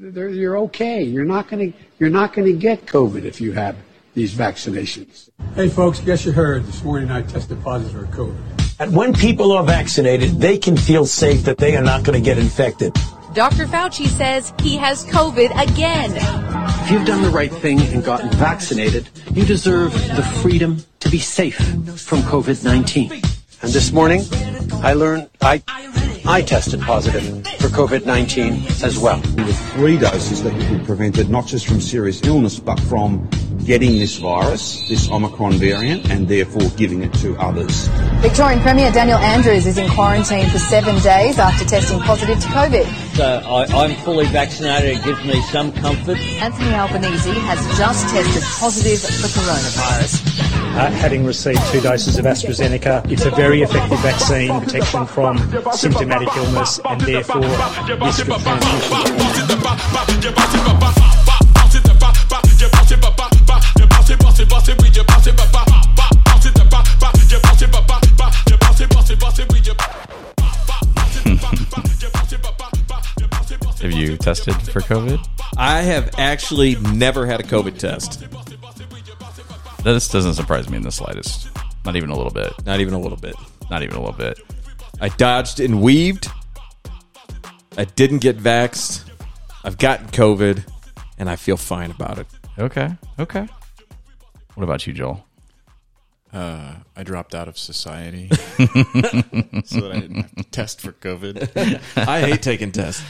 they're- you're okay. You're not going to you're not going to get COVID if you have these vaccinations. Hey, folks, guess you heard this morning I tested positive for COVID. And when people are vaccinated, they can feel safe that they are not going to get infected. Dr. Fauci says he has COVID again. If you've done the right thing and gotten vaccinated, you deserve the freedom to be safe from COVID-19. And this morning, I learned I, I tested positive for COVID-19 as well. With three doses that you could prevent it not just from serious illness, but from getting this virus, this Omicron variant, and therefore giving it to others. Victorian Premier Daniel Andrews is in quarantine for seven days after testing positive to COVID. So I, I'm fully vaccinated. It gives me some comfort. Anthony Albanese has just tested positive for coronavirus. Uh, having received two doses of AstraZeneca, it's a very effective vaccine, protection from symptomatic illness and therefore risk of transmission. Tested for COVID? I have actually never had a COVID test. This doesn't surprise me in the slightest. Not even a little bit. Not even a little bit. Not even a little bit. I dodged and weaved. I didn't get vaxxed. I've gotten COVID, and I feel fine about it. Okay. Okay. What about you, Joel? Uh, I dropped out of society so that I didn't have to test for COVID. I hate taking tests.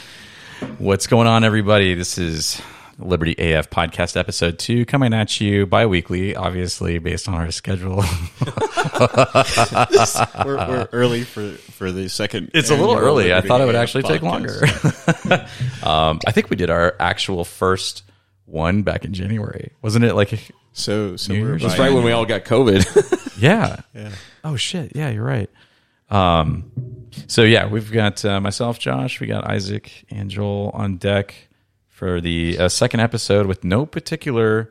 What's going on, everybody? This is Liberty AF podcast episode two coming at you bi weekly, obviously, based on our schedule. we're, we're early for, for the second. It's a little early. I thought it would actually take longer. um, I think we did our actual first one back in January. Wasn't it like So, so? That's right when we all got COVID. Yeah. Yeah. Oh shit. Yeah, you're right. Um, so yeah, we've got uh, myself, Josh, we got Isaac and Joel on deck for the uh, second episode with no particular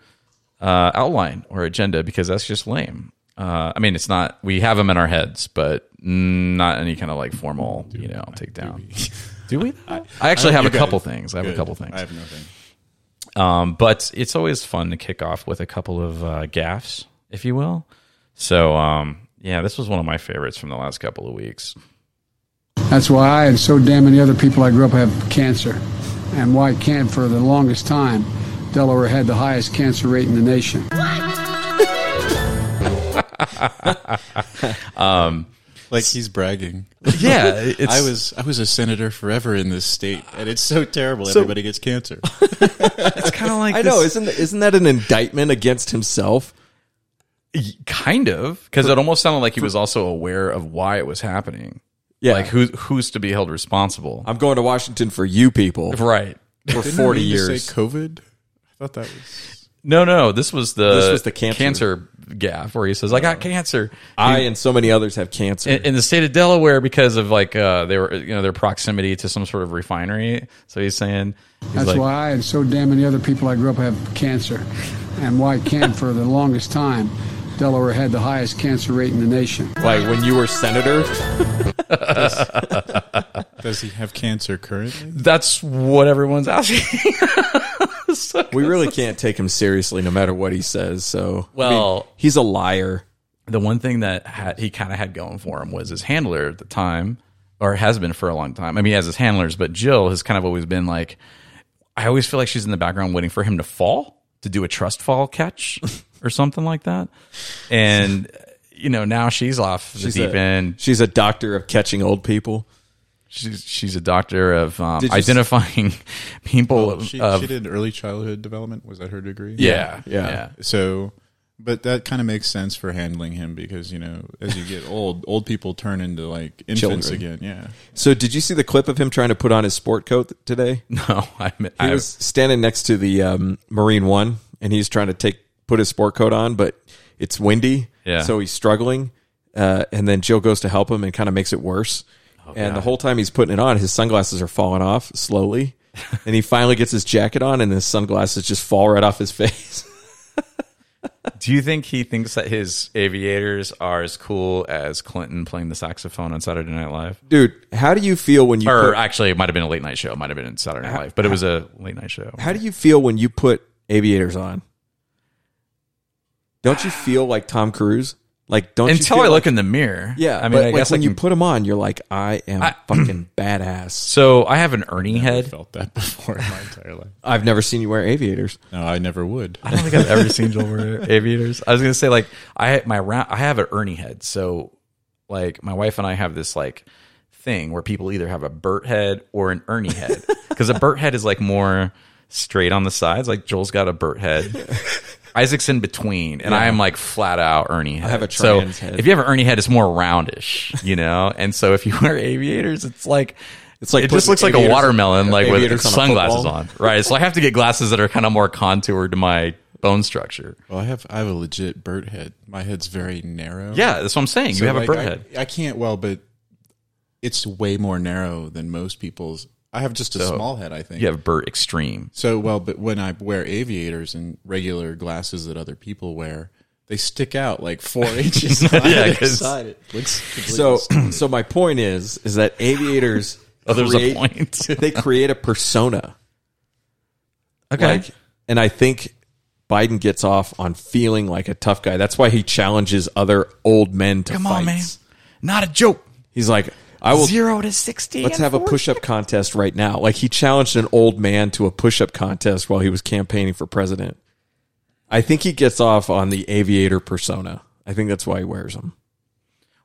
uh, outline or agenda because that's just lame. Uh, I mean, it's not. We have them in our heads, but not any kind of like formal, you know, take down. Do we? I, actually I- have a couple it. things. I have Good. a couple things. I have nothing. Um, but it's always fun to kick off with a couple of uh, gaffs, if you will. So, um, yeah, this was one of my favorites from the last couple of weeks. That's why I and so damn many other people I grew up have cancer, and why can't for the longest time Delaware had the highest cancer rate in the nation. Um, like he's bragging. Yeah, it's I was I was a senator forever in this state, and it's so terrible. So- Everybody gets cancer. it's kind of like I know. Isn't isn't that an indictment against himself? kind of because it almost sounded like he was also aware of why it was happening. Yeah. like who who's to be held responsible? I'm going to Washington for you people right. for Didn't 40 we just years. Say COVID. I thought that was. No, no, this was the This was the cancer. gaff where he says, "I got cancer." I and so many others have cancer. in, in the state of Delaware because of like uh, they were you know their proximity to some sort of refinery. So he's saying he's That's like, why I and so damn many other people I grew up have cancer, and why can't for the longest time Delaware had the highest cancer rate in the nation. like when you were senator, Does he have cancer currently? that's what everyone's asking. So- we really can't take him seriously no matter what he says. So, I Well- mean, he's a liar. the one thing that had, he kind of had going for him was his handler at the time, or has been for a long time. I mean, he has his handlers, but Jill has kind of always been like, I always feel like she's in the background waiting for him to fall to do a trust fall catch or something like that. And you know, now she's off the She's deep a, end. She's a doctor of catching old people. She's she's a doctor of um, Did you s- identifying people. Oh, she, of, she did early childhood development. Was that her degree? yeah, Yeah. yeah, So, but that kind of makes sense for handling him because you know, as you get old, old people turn into like infants Children. again. Yeah. So, did you see the clip of him trying to put on his sport coat today? No, I, He I was standing next to the um, Marine One, and he's trying to take put his sport coat on, but it's windy, Yeah. so he's struggling. Uh, and then Jill goes to help him and kind of makes it worse. and the whole time he's putting it on, his sunglasses are falling off slowly. and he finally gets his jacket on, and his sunglasses just fall right off his face. Do you think he thinks that his aviators are as cool as Clinton playing the saxophone on Saturday Night Live? Dude, how do you feel when you or put, actually, it might have been a late night show. It might have been in Saturday Night Live, but it was a late night show. how do you feel when you put aviators on? Don't you feel like Tom Cruise? Like don't Until you I look like, in the mirror. Yeah, I mean, but I like guess I when you put them on, you're like, I am fucking badass. So I have an Ernie head. felt that before in my entire life. I've never seen you wear aviators. No, I never would. I don't think I've ever seen Joel wear aviators. I was gonna say like I my round I have an Ernie head, so like my wife and I have this like thing where people either have a Burt head or an Ernie head because a Burt head is like more straight on the sides. Like Joel's got a Burt head. Isaac's in between, and Yeah. I am like flat out Ernie head. I have a so trans head. if you have an Ernie head, it's more roundish, you know. and so if you wear aviators, it's like It's like it just looks like a watermelon, like with aviators on sunglasses on, right? So I have to get glasses that are kind of more contoured to my bone structure. Well, I have I have a legit bird head. My head's very narrow. Yeah, that's what I'm saying. You have a bird I, head. I can't. Well, but it's way more narrow than most people's. I have just a So, small head. I think You have Burt Extreme. So well, but when I wear aviators and regular glasses that other people wear, they stick out like four inches. Yeah, either 'cause- side. It looks So, completely so my point is, is that aviators. Oh, there's a point. they create a persona. Okay. Like, and I think Biden gets off on feeling like a tough guy. That's why he challenges other old men to Come fights. on, man. Not a joke. He's like, I will. Zero to 60. Let's and have a push-up contest right now. Like he challenged an old man to a push-up contest while he was campaigning for president. I think he gets off on the aviator persona. I think that's why he wears them.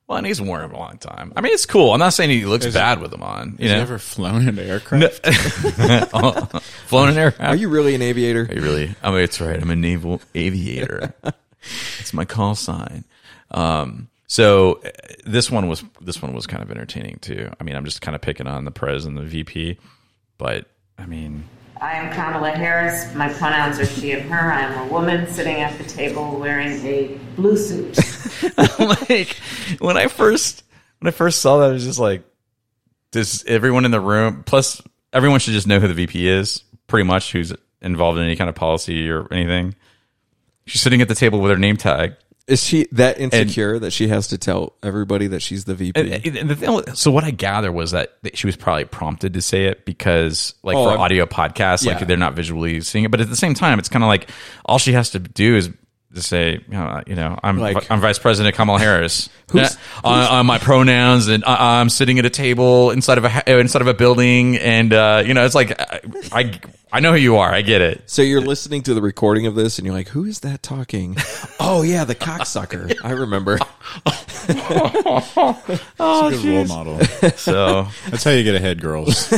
Well, and he's worn them a long time. I mean, it's cool. I'm not saying he looks Has- bad with them on. You Has he know, ever flown an aircraft? flown an aircraft. Are you really an aviator? Are you really? I mean, it's right. I'm a naval aviator. it's my call sign. Um, so uh, this one was this one was kind of entertaining too. I mean, I'm just kind of picking on the pres and the VP, but I mean, I am Kamala Harris. My pronouns are she and her. I am a woman sitting at the table wearing a blue suit. like when I first when I first saw that, I was just like, does everyone in the room? Plus, everyone should just know who the VP is, pretty much, who's involved in any kind of policy or anything. She's sitting at the table with her name tag. Is she that insecure that she has to tell everybody that she's the VP? And, and the thing, so what I gather was that that she was probably prompted to say it because, like, Oh, for I'm- audio podcasts, Yeah. like they're not visually seeing it. But at the same time, it's kind of like all she has to do is to say, you know, I'm Like- I'm Vice President Kamala Harris. Who's- Yeah, on, on my pronouns, and I, I'm sitting at a table inside of a inside of a building, and uh, you know, it's like I, I I know who you are. I get it. So you're listening to the recording of this, and you're like, "Who is that talking?" oh yeah, the cocksucker. I remember. oh, good role model. So That's how you get ahead, girls.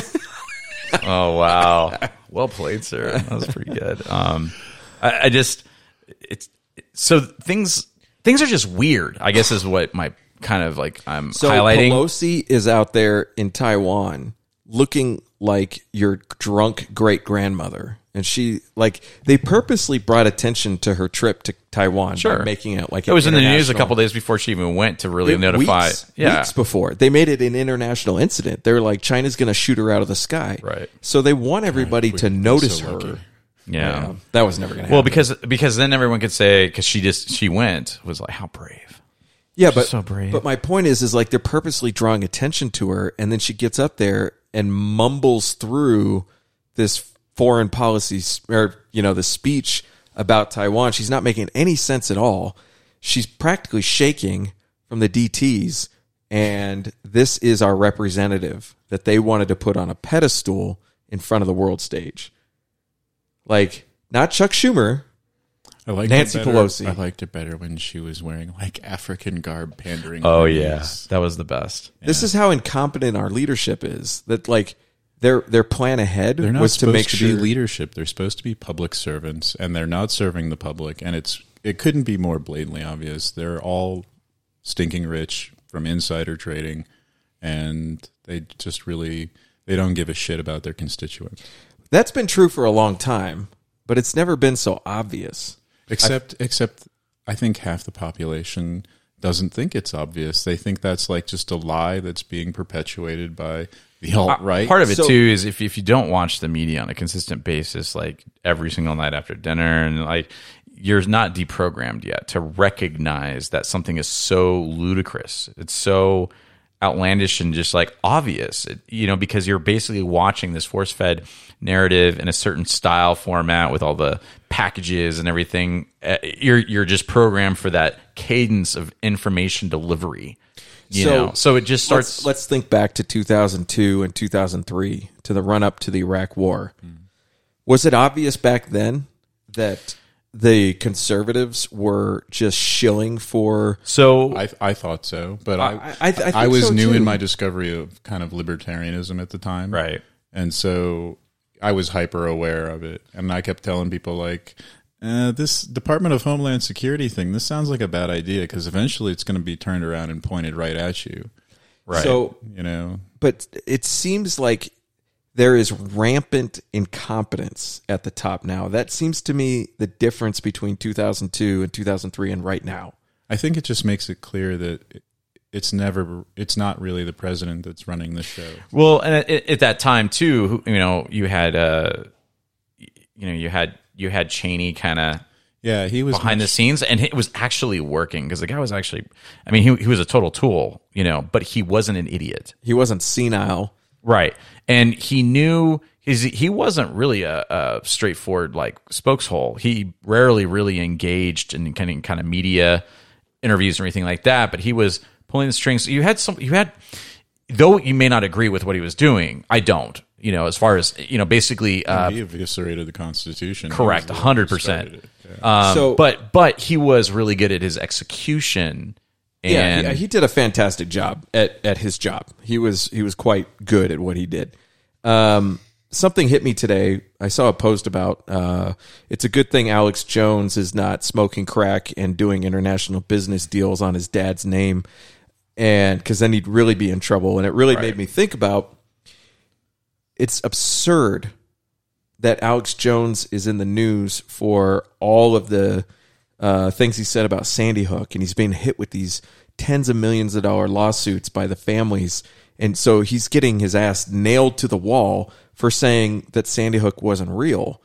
Oh wow, well played, sir. That was pretty good. Um, I, I just it's so things things are just weird. I guess is what my kind of like I'm So highlighting. Pelosi is out there in Taiwan looking like your drunk great grandmother. And she like they purposely brought attention to her trip to Taiwan Sure, by making it like it was in the news a couple days before she even went to really It- notify. weeks, yeah, weeks before they made it an international incident. They're like China's going to shoot her out of the sky. Right. So they want everybody to notice so her. lucky. Yeah. that was never going to happen. Well, because because then everyone could say because she just she went was like how brave. Yeah, She's but so brave. but my point is, is like they're purposely drawing attention to her, and then she gets up there and mumbles through this foreign policy or you know the speech about Taiwan. She's not making any sense at all. She's practically shaking from the DTS, and this is our representative that they wanted to put on a pedestal in front of the world stage. Like not Chuck Schumer, I liked Nancy better, Pelosi. I liked it better when she was wearing like African garb, pandering. Oh her yeah, that was the best. This is how incompetent our leadership is. That like their their plan ahead They're not was to make to sure be leadership. They're supposed to be public servants, and they're not serving the public. And it's it couldn't be more blatantly obvious. They're all stinking rich from insider trading, and they just really they don't give a shit about their constituents. That's been true for a long time, but it's never been so obvious. Except, except, I think half the population doesn't think it's obvious. They think that's like just a lie that's being perpetuated by the alt uh, right. Part of it So- too is if if you don't watch the media on a consistent basis, like every single night after dinner, and like you're not deprogrammed yet to recognize that something is so ludicrous. It's so outlandish and just like obvious, you know, because you're basically watching this force fed narrative in a certain style format with all the packages and everything. Uh, You're you're just programmed for that cadence of information delivery. You know, so it just starts. Let's, let's think back to 2002 and 2003 to the run up to the Iraq War. Was it obvious back then that the conservatives were just shilling for? So I I thought so, but I I- I- I think was so, new too. in my discovery of kind of libertarianism at the time, Right. And so I was hyper aware of it, and I kept telling people like. Uh, this Department of Homeland Security thing. This sounds like a bad idea because eventually it's going to be turned around and pointed right at you. Right. So, You know, but it seems like there is rampant incompetence at the top now. That seems to me the difference between 2002 and 2003 and right now. I think it just makes it clear that it's never, it's not really the president that's running the show. Well, and at, at that time too, you know, you had, uh, you know, you had you had Cheney kind of Yeah, he was behind the scenes, and it was actually working because the guy was actually, I mean, he he was a total tool, you know, but he wasn't an idiot, He wasn't senile. right? And he knew his he wasn't really a, a straightforward like spokeshole. He rarely really engaged in kind of kind of media interviews or anything like that, but he was pulling the strings. You had some, you had, though you may not agree with what he was doing. I don't, you know, as far as you know, basically, uh, he eviscerated the Constitution. correct, He hundred percent. Yeah. Um, So- but but he was really good at his execution. And yeah, yeah, he did a fantastic job at, at his job. He was he was quite good at what he did. Um, something hit me today. I saw a post about uh, it's a good thing Alex Jones is not smoking crack and doing international business deals on his dad's name, and because then he'd really be in trouble. And it really made me think about it's absurd that Alex Jones is in the news for all of the uh, things he said about Sandy Hook, and he's being hit with these tens of millions of dollar lawsuits by the families, and so he's getting his ass nailed to the wall for saying that Sandy Hook wasn't real.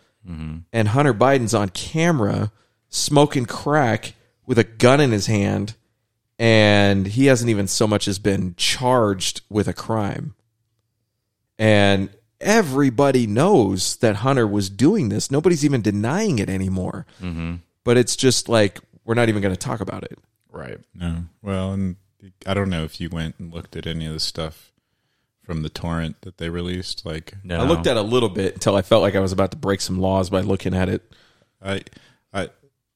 And Hunter Biden's on camera smoking crack with a gun in his hand, and he hasn't even so much as been charged with a crime. And everybody knows that Hunter was doing this. Nobody's even denying it anymore. Mhm. But it's just like we're not even going to talk about it. right. No. Well, and I don't know if you went and looked at any of the stuff from the torrent that they released. Like, No. I looked at it a little bit until I felt like I was about to break some laws by looking at it. I, I,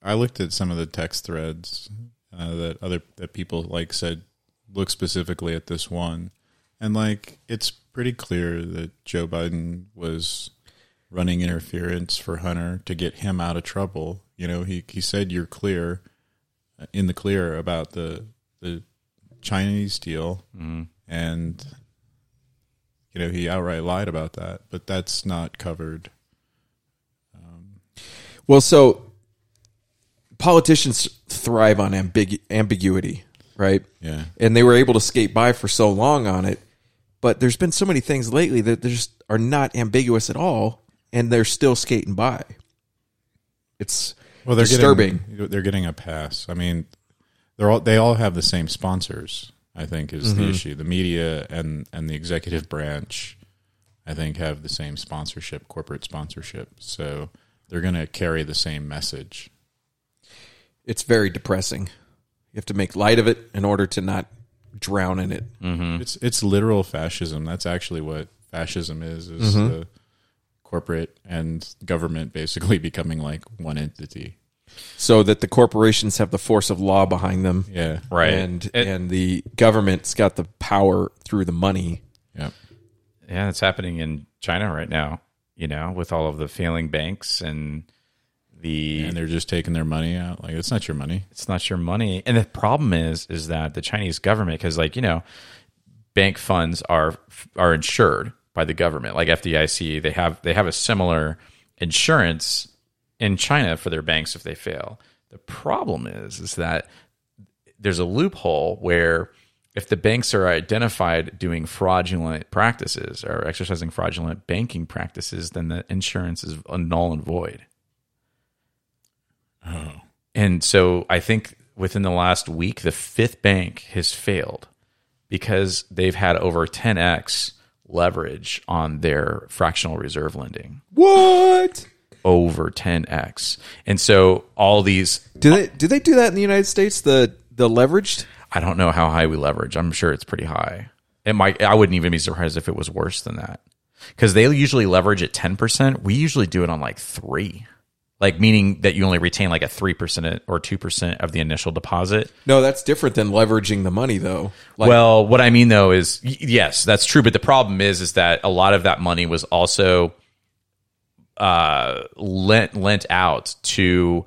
I looked at some of the text threads uh, that other that people like said look specifically at this one, and like it's pretty clear that Joe Biden was running interference for Hunter to get him out of trouble. You know, he he said you're clear, uh, in the clear about the the Chinese deal, and you know he outright lied about that, but that's not covered. Well, so politicians thrive on ambigu- ambiguity, right? Yeah. And they were able to skate by for so long on it. But there's been so many things lately that just are not ambiguous at all, and they're still skating by. It's well, they're disturbing. Getting, they're getting a pass. I mean, they're all they all have the same sponsors. I think is the Mhm. issue. The media and and the executive branch, I think, have the same sponsorship, corporate sponsorship. So they're going to carry the same message. it's very depressing. You have to make light of it in order to not drown in it. It's it's literal fascism. That's actually what fascism is. Is Mhm. the corporate and government basically becoming like one entity. so that the corporations have the force of law behind them. Yeah. Right. And and the government's got the power through the money. Yeah. Yeah, it's happening in China right now. You know, with all of the failing banks and the And they're just taking their money out. Like it's not your money. it's not your money. And the problem is, is that the Chinese government, because like you know, bank funds are are insured by the government, like FDIC. They have they have a similar insurance in China for their banks if they fail. The problem is, is that there's a loophole where if the banks are identified doing fraudulent practices or exercising fraudulent banking practices, then the insurance is null and void. Oh. And so I think within the last week, the fifth bank has failed because they've had over 10x leverage on their fractional reserve lending. What? Over 10x. And so all these Do they do they do that in the United States? The the leveraged? I don't know how high we leverage. I'm sure it's pretty high. It might I wouldn't even be surprised if it was worse than that. Cuz they usually leverage at 10%. We usually do it on like 3. Like meaning that you only retain like a 3% or 2% of the initial deposit. No, that's different than leveraging the money though. Like, well, what I mean though is yes, that's true, but the problem is is that a lot of that money was also uh lent lent out to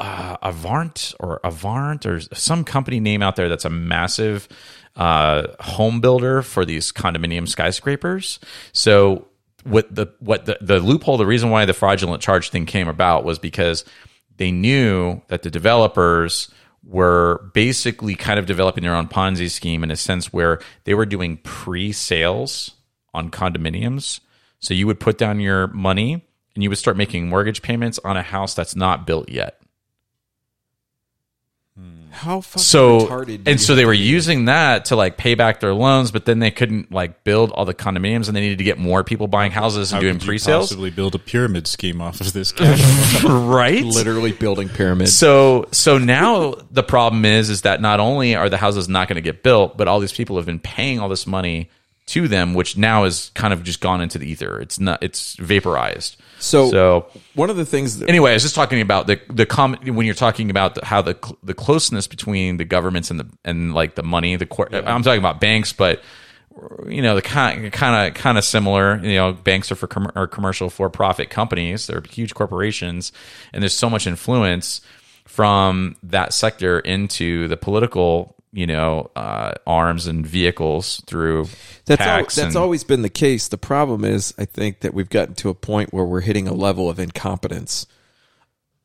uh, Avant or Avant or some company name out there that's a massive uh, home builder for these condominium skyscrapers. So what the what the, the loophole, the reason why the fraudulent charge thing came about was because they knew that the developers were basically kind of developing their own Ponzi scheme in a sense where they were doing pre-sales on condominiums. So you would put down your money and you would start making mortgage payments on a house that's not built yet. Hmm. how fucking So retarded and so they were using that to like pay back their loans, but then they couldn't like build all the condominiums, and they needed to get more people buying houses and How doing could you pre-sales. possibly build a pyramid scheme off of this? right? literally building pyramids. So so now the problem is is that not only are the houses not going to get built, but all these people have been paying all this money to them, which now is kind of just gone into the ether. It's not it's vaporized. So, so one of the things that anyway, I was just talking about the the com- when you're talking about the, how the cl- the closeness between the governments and the and like the money, the cor- I'm talking about banks, but you know the kind kind of kind of similar. You know, banks are for com- are commercial for profit companies. They're huge corporations, and there's so much influence from that sector into the political you know uh, arms and vehicles through That's al- that's and- always been the case. The problem is, I think that we've gotten to a point where we're hitting a level of incompetence.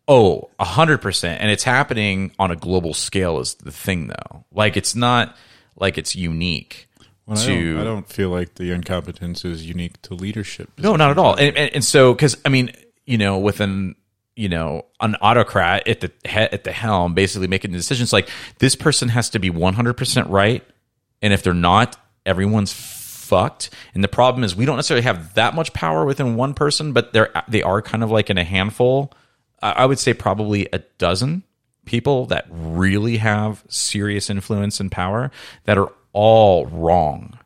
Oh, a hundred percent. And it's happening on a global scale is the thing though. Like it's not like it's unique Well, I, to don't, I don't feel like the incompetence is unique to leadership. No, not at all. And, and, and so, because I mean, you know, with an you know an autocrat at the he- at the helm, basically making the decisions, like this person has to be one hundred percent right, and if they're not, everyone's fucked. And the problem is, we don't necessarily have that much power within one person, but they're they are kind of like in a handful. I would say probably a dozen people that really have serious influence and power that are all wrong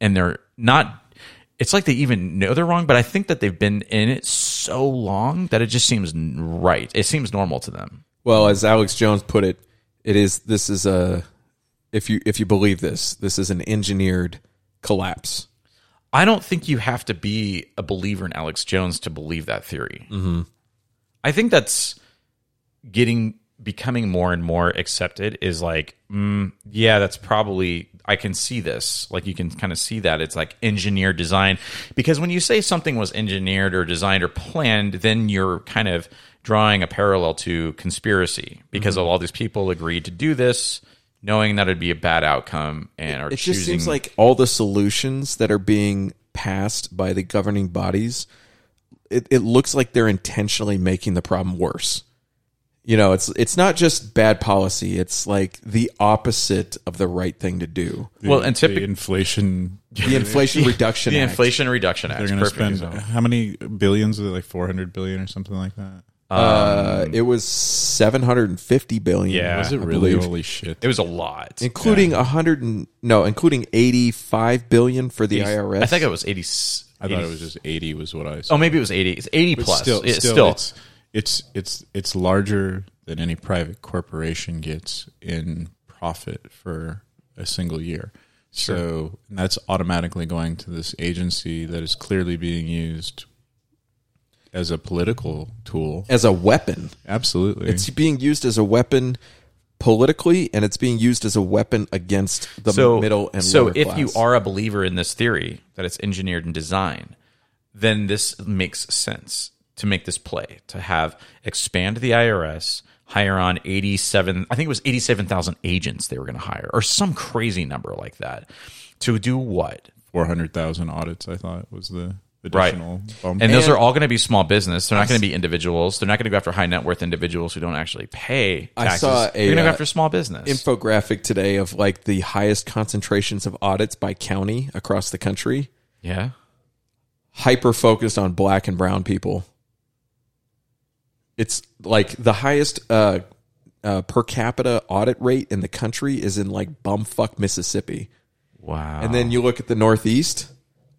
and they're not it's like they even know they're wrong but i think that they've been in it so long that it just seems right it seems normal to them Well, as Alex Jones put it, it is this is a if you if you believe this, this is an engineered collapse. i don't think you have to be a believer in alex jones to believe that theory Mhm. i think that's getting becoming more and more accepted is like mm, yeah that's probably i can see this like you can kind of see that it's like engineered design because when you say something was engineered or designed or planned then you're kind of drawing a parallel to conspiracy because Mhm. of all these people agreed to do this knowing that it'd be a bad outcome and are It choosing just seems like all the solutions that are being passed by the governing bodies, it, it looks like they're intentionally making the problem worse. You know, it's it's not just bad policy; it's like the opposite of the right thing to do. Well, and typic- the inflation, The Inflation Reduction the Act. Inflation Reduction Act They're going to spend example. how many billions? Is it like four hundred billion or something like that? Uh, it was seven hundred and fifty billion. Yeah. Was it really? Holy shit! it was a lot including a hundred and no, including eighty-five billion for the 80 IRS. I think it was 80. I thought it was just eighty. Was what I. Saw. Oh, maybe it was 80. It's 80 But plus. Still, It's still, still, it's, it's it's it's larger than any private corporation gets in profit for a single year. So that's automatically going to this agency that is clearly being used as a political tool. as a weapon. Absolutely. It's being used as a weapon politically, and it's being used as a weapon against the so, middle and so lower if class. you are a believer in this theory that it's engineered in design, then this makes sense to make this play to have expand the IRS, hire on 87 I think it was 87,000 agents they were going to hire or some crazy number like that. To do what? Four hundred thousand audits. I thought was the additional bump. And those are all going to be small business. They're not going to be individuals. They're not going to go after high net worth individuals who don't actually pay taxes. I taxes. saw a They're going to go uh, after small business. infographic today of like the highest concentrations of audits by county across the country. yeah. Hyper focused on black and brown people. It's like the highest uh, uh, per capita audit rate in the country is in like bumfuck Mississippi. Wow. And then you look at the Northeast,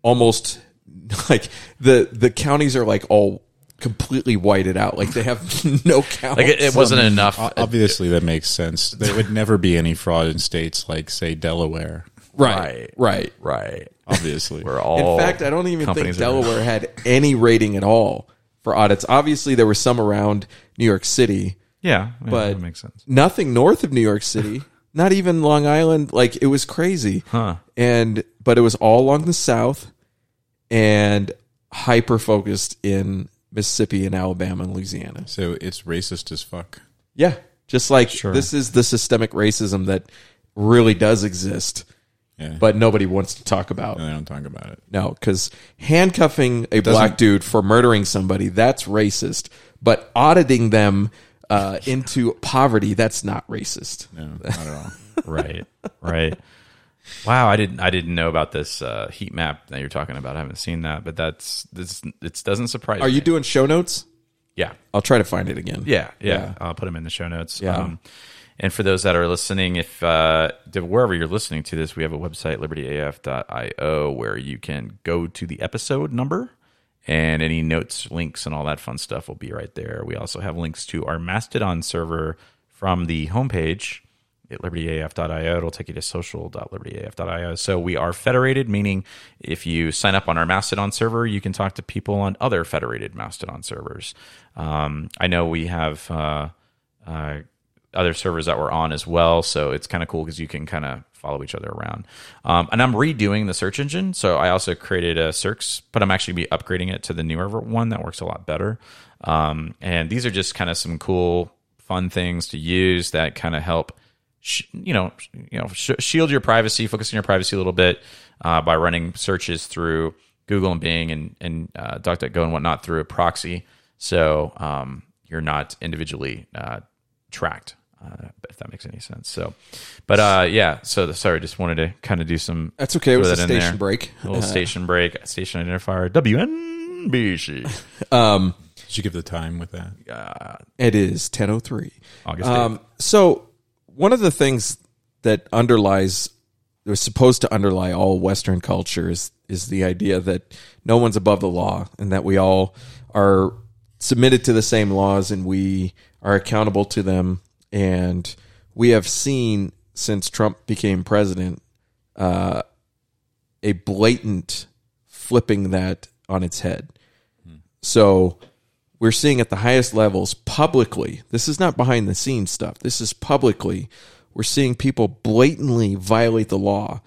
almost like the the counties are like all completely whited out. Like they have no counts. Like it, it wasn't enough. Obviously, that makes sense. There would never be any fraud in states like, say, Delaware. right, right. Right. Obviously, We're all. In fact, I don't even think Delaware had any rating at all for audits. Obviously, there were some around New York City, Yeah, yeah, but that makes sense. nothing north of New York City. Not even Long Island. Like it was crazy. Huh. And but it was all along the south and hyper focused in Mississippi and Alabama and Louisiana. So it's racist as fuck. Yeah. Just like Sure. this is the systemic racism that really does exist, Yeah. but nobody wants to talk about. No, they don't talk about it. No, because handcuffing a black dude for murdering somebody, that's racist. But auditing them uh, into poverty, that's not racist. No, not at all. right. Right. Wow, I didn't. I didn't know about this uh, heat map that you're talking about. I haven't seen that, but that's this. It doesn't surprise. Me. Are me. you doing show notes? Yeah. I'll try to find it again. Yeah, yeah, Yeah. I'll put them in the show notes. Yeah. Um, and for those that are listening, if uh, wherever you're listening to this, we have a website libertyaf.io where you can go to the episode number and any notes, links, and all that fun stuff will be right there. We also have links to our Mastodon server from the homepage at libertyaf.io. It'll take you to social.libertyaf.io. So we are federated, meaning if you sign up on our Mastodon server, you can talk to people on other federated Mastodon servers. Um, I know we have uh, uh, other servers that we're on as well, so it's kind of cool because you can kind of follow each other around. Um, and I'm redoing the search engine, so I also created a SearX, but I'm actually be upgrading it to the newer one that works a lot better. Um, and these are just kind of some cool, fun things to use that kind of help you know, you know, sh- shield your privacy, focus on your privacy a little bit uh, by running searches through Google and Bing and and uh, DuckDuckGo and whatnot through a proxy, so um, you're not individually uh, tracked. Uh, if that makes any sense. So, but uh, yeah. So the, sorry, just wanted to kind of do some. That's okay, it was throw a that there. station break. A little Uh, station break. Station identifier. WNBC. Um, Did you give the time with that? Uh, It is 10:03. August Um, so one of the things that underlies was supposed to underlie all Western culture is is the idea that no one's above the law and that we all are submitted to the same laws and we are accountable to them. And we have seen since Trump became president uh, a blatant flipping that on its head. So we're seeing at the highest levels publicly, this is not behind the scenes stuff, this is publicly, we're seeing people blatantly violate the law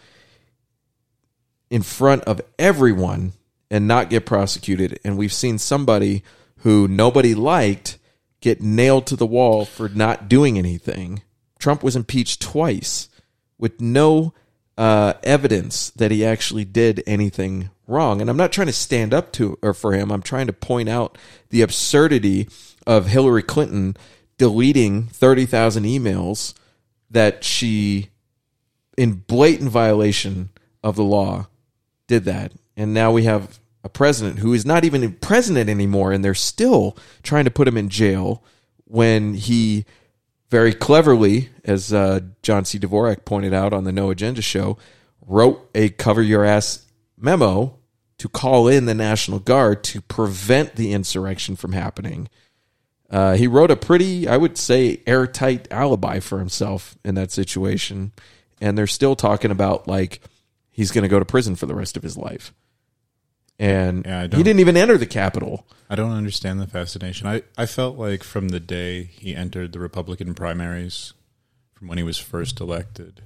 in front of everyone and not get prosecuted. And we've seen somebody who nobody liked get nailed to the wall for not doing anything. Trump was impeached twice with no uh, evidence that he actually did anything wrong. And I'm not trying to stand up to or for him. I'm trying to point out the absurdity of Hillary Clinton deleting 30,000 emails that she, in blatant violation of the law, did that. And now we have a president who is not even president anymore, and they're still trying to put him in jail when he very cleverly, as uh, John C. Dvorak pointed out on the No Agenda show, wrote a cover your ass memo to call in the National Guard to prevent the insurrection from happening. Uh, he wrote a pretty, I would say, airtight alibi for himself in that situation. And they're still talking about like he's going to go to prison for the rest of his life. And Yeah, he didn't even enter the Capitol. I don't understand the fascination. I, I felt like from the day he entered the Republican primaries, from when he was first elected,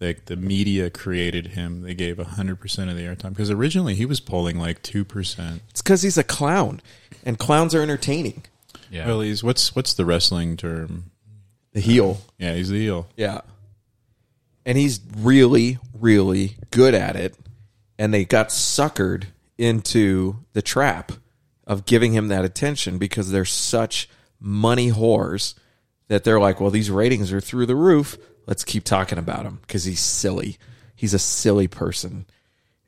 like the media created him. They gave 100% of the airtime. Because originally he was polling like 2%. It's because he's a clown, and clowns are entertaining. Yeah. Well, he's, what's, what's the wrestling term? The heel. Yeah, he's the heel. Yeah. And he's really, really good at it. And they got suckered into the trap of giving him that attention because they're such money whores that they're like, well, these ratings are through the roof. Let's keep talking about him because he's silly. He's a silly person.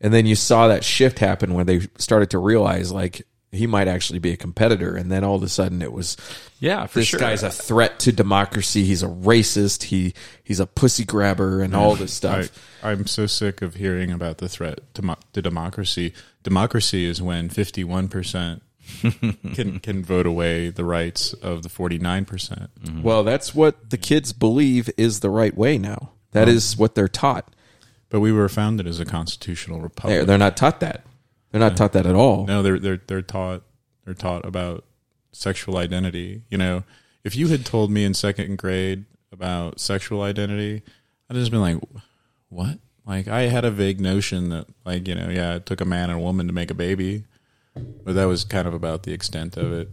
And then you saw that shift happen when they started to realize like he might actually be a competitor. And then all of a sudden it was, Yeah, for this sure. guy's a threat to democracy. He's a racist. He he's a pussy grabber and all this stuff. I, I'm so sick of hearing about the threat to, to democracy. Democracy is when 51 percent can can vote away the rights of the 49 percent. Mm-hmm. Well, that's what the kids believe is the right way now. That is what they're taught. But we were founded as a constitutional republic. They're, they're not taught that. They're not taught that at all. No, they're they're they're taught they're taught about sexual identity. You know, if you had told me in second grade about sexual identity, I'd just been like, "What?" Like I had a vague notion that, like, you know, yeah, it took a man and a woman to make a baby, but that was kind of about the extent of it.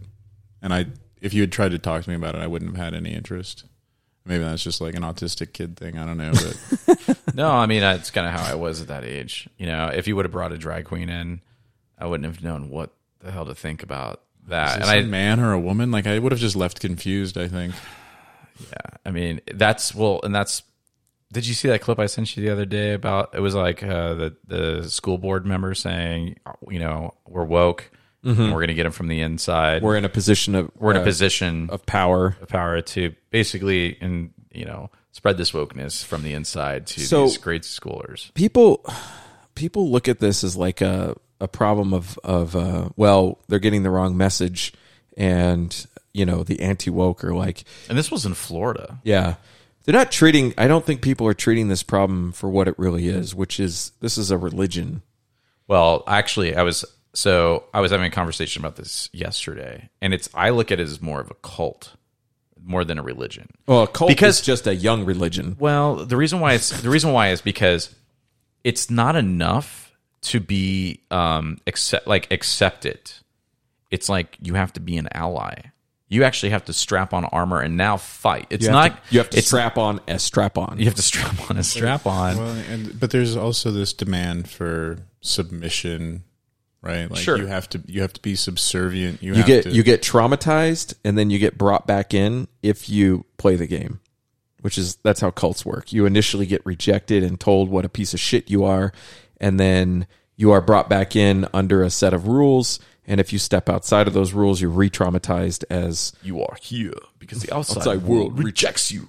And I, if you had tried to talk to me about it, I wouldn't have had any interest. Maybe that's just like an autistic kid thing. I don't know, but no, I mean that's kind of how I was at that age. You know, if you would have brought a drag queen in, I wouldn't have known what the hell to think about that. is and this I, a man or a woman? Like I would have just left confused. I think. yeah, I mean that's well, and that's. Did you see that clip I sent you the other day about? It was like uh, the the school board member saying, you know, we're woke. Mhm. And we're going to get them from the inside. We're in a position of we're in a uh, position of power, of power to basically and you know spread this wokeness from the inside to So- these grade schoolers. people people look at this as like a a problem of of uh, well they're getting the wrong message and you know the anti woke are like And this was in Florida. yeah they're not treating I don't think people are treating this problem for what it really is which is this is a religion Well, actually, I was so I was having a conversation about this yesterday, and it's I look at it as more of a cult, more than a religion. well a cult because is just a young religion well, the reason why it's the reason why is because it's not enough to be um accept like accepted. It's like you have to be an ally. You actually have to strap on armor and now fight. It's you not to, you have to strap on a strap on You have to strap on a strap on. Well, and but there's also this demand for submission, right? Like Sure. you have to you have to be subservient. You, you have get to, you get traumatized and then you get brought back in if you play the game which is that's how cults work you initially get rejected and told what a piece of shit you are and then you are brought back in under a set of rules. And if you step outside of those rules you're re-traumatized as you are here because the outside, Outside world world rejects you.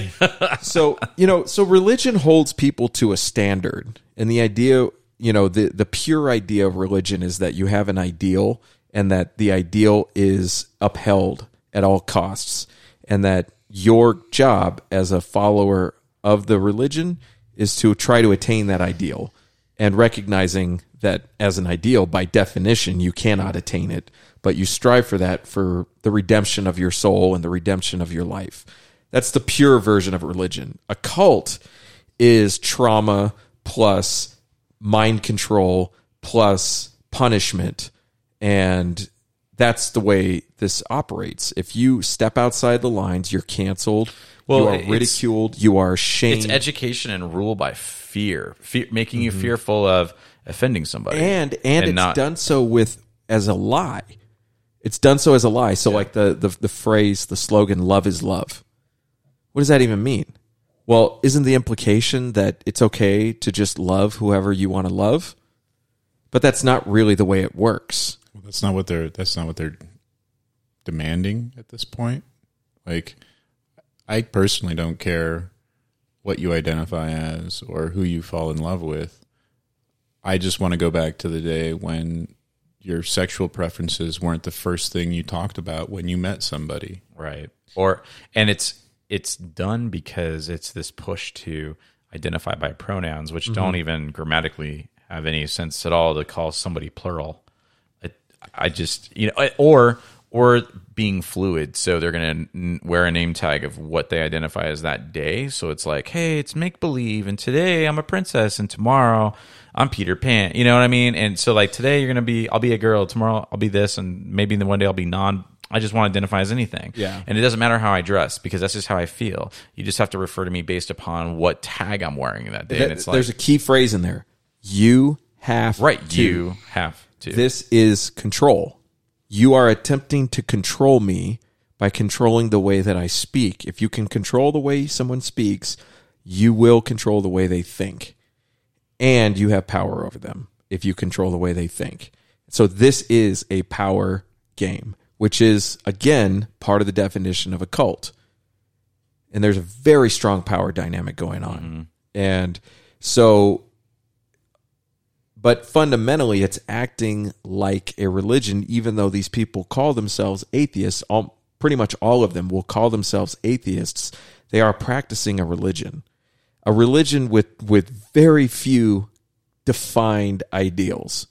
so you know so religion holds people to a standard. And the idea you know the the pure idea of religion is that you have an ideal and that the ideal is upheld at all costs. And that your job as a follower of the religion is to try to attain that ideal and recognizing that as an ideal by definition you cannot attain it but you strive for that for the redemption of your soul and the redemption of your life that's the pure version of religion. A cult is trauma plus mind control plus punishment. And that's the way this operates. If you step outside the lines, you're canceled. Well, you are ridiculed. You are shamed. It's education and rule by fear, fear making you fearful of offending somebody, and and, it's not done so with as a lie. It's done so as a lie. So like the, the the phrase, the slogan, "Love is love." What does that even mean? Well, isn't the implication that it's okay to just love whoever you want to love? But that's not really the way it works. Well, that's not what they're that's not what they're demanding at this point. Like I personally don't care what you identify as or who you fall in love with. I just want to go back to the day when your sexual preferences weren't the first thing you talked about when you met somebody. right or and it's it's done because it's this push to identify by pronouns which don't Mhm. even grammatically have any sense at all to call somebody plural I, I just you know or or being fluid so they're going to wear a name tag of what they identify as that day so it's like hey it's make believe and today i'm a princess and tomorrow i'm peter pan you know what i mean and so like today you're going to be i'll be a girl tomorrow i'll be this and maybe the one day i'll be non i just want to identify as anything Yeah. and it doesn't matter how i dress because that's just how i feel you just have to refer to me based upon what tag i'm wearing that day and Th- it's like There's a key phrase in there. You have Right, to. you have to. This is control. You are attempting to control me by controlling the way that I speak. If you can control the way someone speaks, you will control the way they think. And you have power over them if you control the way they think. So this is a power game, which is again part of the definition of a cult. And there's a very strong power dynamic going on. Mm-hmm. And so but fundamentally it's acting like a religion even though these people call themselves atheists all, pretty much all of them will call themselves atheists. They are practicing a religion a religion with with very few defined ideals.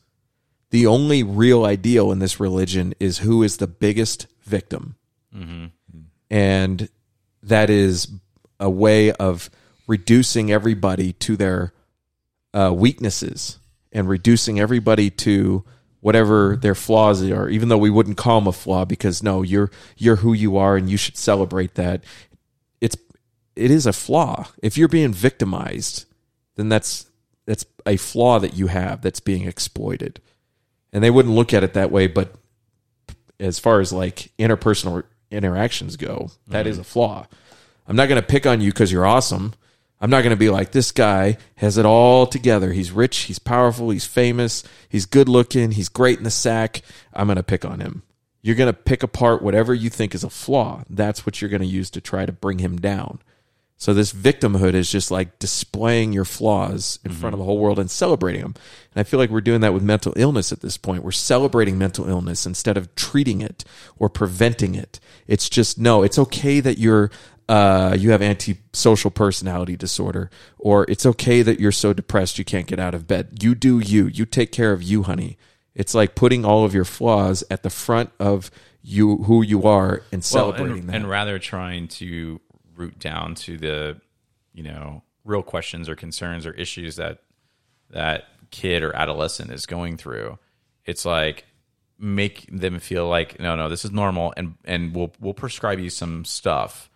The only real ideal in this religion is who is the biggest victim. Mhm. and that is a way of reducing everybody to their uh, weaknesses and reducing everybody to whatever their flaws are even though we wouldn't call them a flaw because no you're you're who you are and you should celebrate that. It's it is a flaw. If you're being victimized then that's that's a flaw that you have that's being exploited. And they wouldn't look at it that way but as far as like interpersonal interactions go that is Mhm. a flaw. I'm not going to pick on you because you're awesome i'm not going to be like this guy has it all together he's rich he's powerful he's famous he's good looking he's great in the sack i'm going to pick on him you're going to pick apart whatever you think is a flaw that's what you're going to use to try to bring him down so this victimhood is just like displaying your flaws in front of mm-hmm. the whole world and celebrating them. And I feel like we're doing that with mental illness at this point. We're celebrating mental illness instead of treating it or preventing it. It's just no, it's okay that you're uh, you have antisocial personality disorder, or it's okay that you're so depressed you can't get out of bed. You do you. You take care of you, honey. It's like putting all of your flaws at the front of you, who you are, and celebrating well, and, that. and rather trying to root down to the you know real questions or concerns or issues that that kid or adolescent is going through it's like make them feel like no no this is normal and and we'll we'll prescribe you some stuff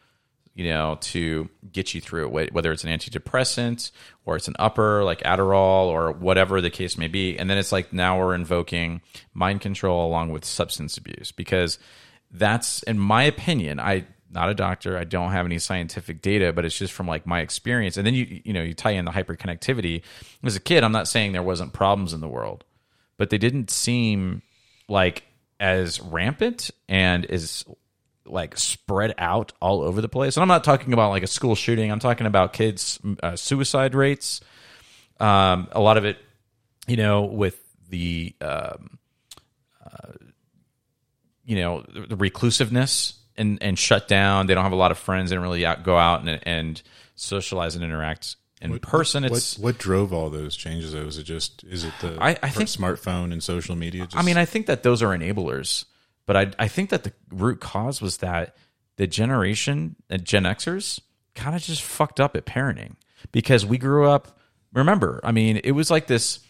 you know to get you through it whether it's an antidepressant or it's an upper like Adderall or whatever the case may be. And then it's like now we're invoking mind control along with substance abuse because that's in my opinion i not a doctor i don't have any scientific data but it's just from like my experience. And then you you know you tie in the hyperconnectivity. As a kid i'm not saying there wasn't problems in the world but they didn't seem like as rampant and as like spread out all over the place and i'm not talking about like a school shooting i'm talking about kids uh, suicide rates um, a lot of it you know with the um, uh, you know the reclusiveness and and shut down. They don't have a lot of friends. They don't really out, go out and and socialize and interact in person. What, It's what drove all those changes? Though? Is it just is it the I- I think- smartphone and social media? Just, I mean, I think that those are enablers, but I I think that the root cause was that the generation, uh, Gen Xers, kind of just fucked up at parenting because we grew up. Remember, I mean, it was like this.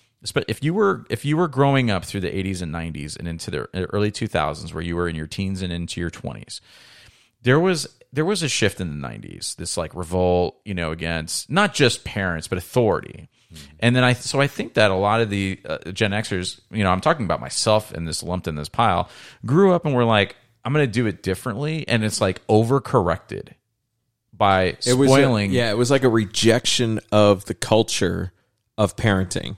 If you were if you were growing up through the 80s and 90s and into the early 2000s, where you were in your teens and into your 20s, there was there was a shift in the 90s this like revolt you know against not just parents but authority and then i so i think that a lot of the uh, gen xers you know i'm talking about myself and this lumped in this pile grew up and were like i'm going to do it differently and it's like overcorrected by It was a- spoiling yeah, it was like a rejection of the culture of parenting.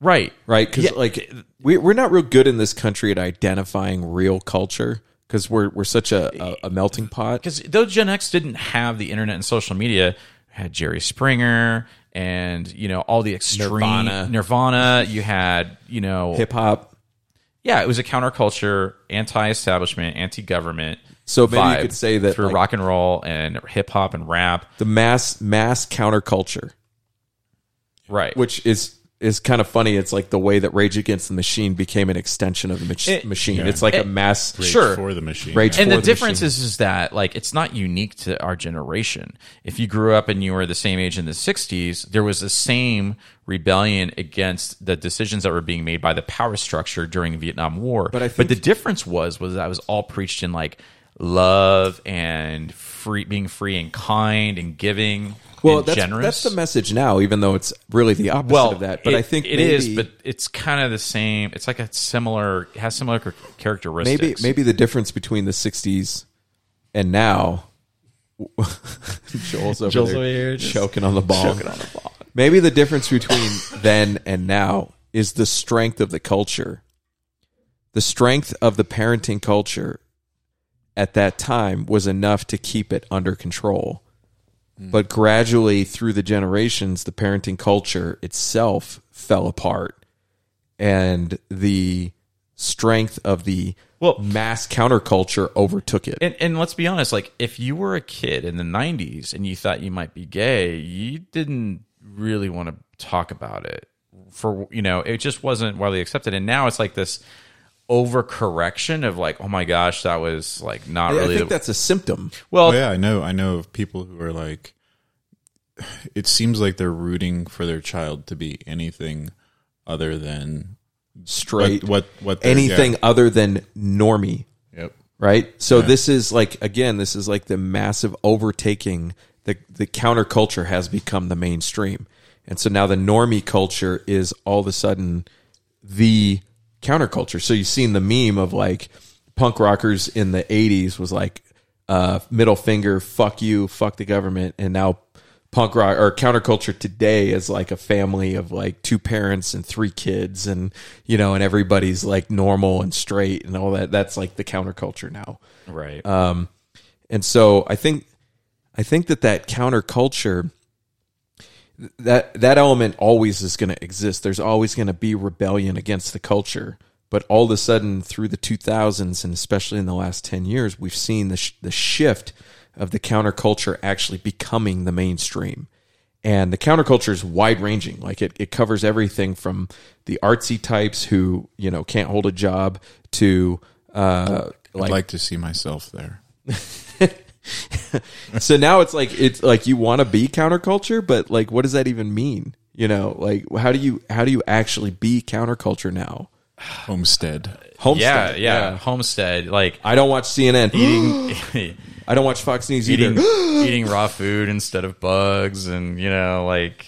Right. Right. Because Yeah. like we we're not real good in this country at identifying real culture because we're we're such a, a, a melting pot. because though Gen X didn't have the internet and social media, had Jerry Springer and you know all the extreme Nirvana. Nirvana. You had you know Hip hop. Yeah, it was a counterculture, anti-establishment, anti-government. So maybe you could say that, through like- rock and roll and hip hop and rap, The mass mass counterculture. right? Which is is kind of funny. It's like the way that Rage Against the Machine became an extension of the mach- It- machine. Yeah. It's like a It- mass Rage sure for the machine. Rage and for the difference machine. is is that like it's not unique to our generation. If you grew up and you were the same age in the '60s, there was the same rebellion against the decisions that were being made by the power structure during the Vietnam War. But I but the difference was was that it was all preached in like love and free, being free and kind and giving Well, and that's, generous. that's the message now, even though it's really the opposite well, of that. But it- I think it maybe, is, but it's kind of the same. It's like a similar, has similar characteristics. maybe maybe the difference between the '60s and now. Joel's over Joel's there over here just choking on the ball. choking on the ball. Maybe the difference between then and now is the strength of the culture. The strength of the parenting culture at that time was enough to keep it under control. But gradually through the generations, the parenting culture itself fell apart. And the strength of the Well- mass counterculture overtook it. And, and let's be honest, like if you were a kid in the '90s and you thought you might be gay, you didn't really want to talk about it. For you know, it just wasn't widely accepted. And now it's like this overcorrection of like, oh my gosh, that was like not I really. think the- that's a symptom. well, Oh, yeah, I know. I know of people who are like. It seems like they're rooting for their child to be anything other than Straight. What what, what anything yeah. other than normie. Yep. right? So Yeah. this is like again, this is like the massive overtaking. The the counterculture has become the mainstream, and so now the normie culture is all of a sudden the counterculture. So you've seen the meme of like punk rockers in the '80s was like uh, middle finger, fuck you, fuck the government, and now punk rock or counterculture today is like a family of like two parents and three kids and you know and everybody's like normal and straight and all that that's like the counterculture now right. um and so i think i think that that counterculture that that element always is going to exist. There's always going to be rebellion against the culture. But all of a sudden through the 2000s and especially in the last 10 years we've seen the sh- the shift of the counterculture actually becoming the mainstream. And the counterculture is wide ranging like it, it covers everything from the artsy types who you know can't hold a job to uh I'd like to see myself there. so now it's like it's like you want to be counterculture but like what does that even mean you know like how do you how do you actually be counterculture now Homestead. homestead yeah, yeah, Homestead. Like i don't watch cnn eating, i don't watch fox news eating, either eating raw food instead of bugs, and you know, like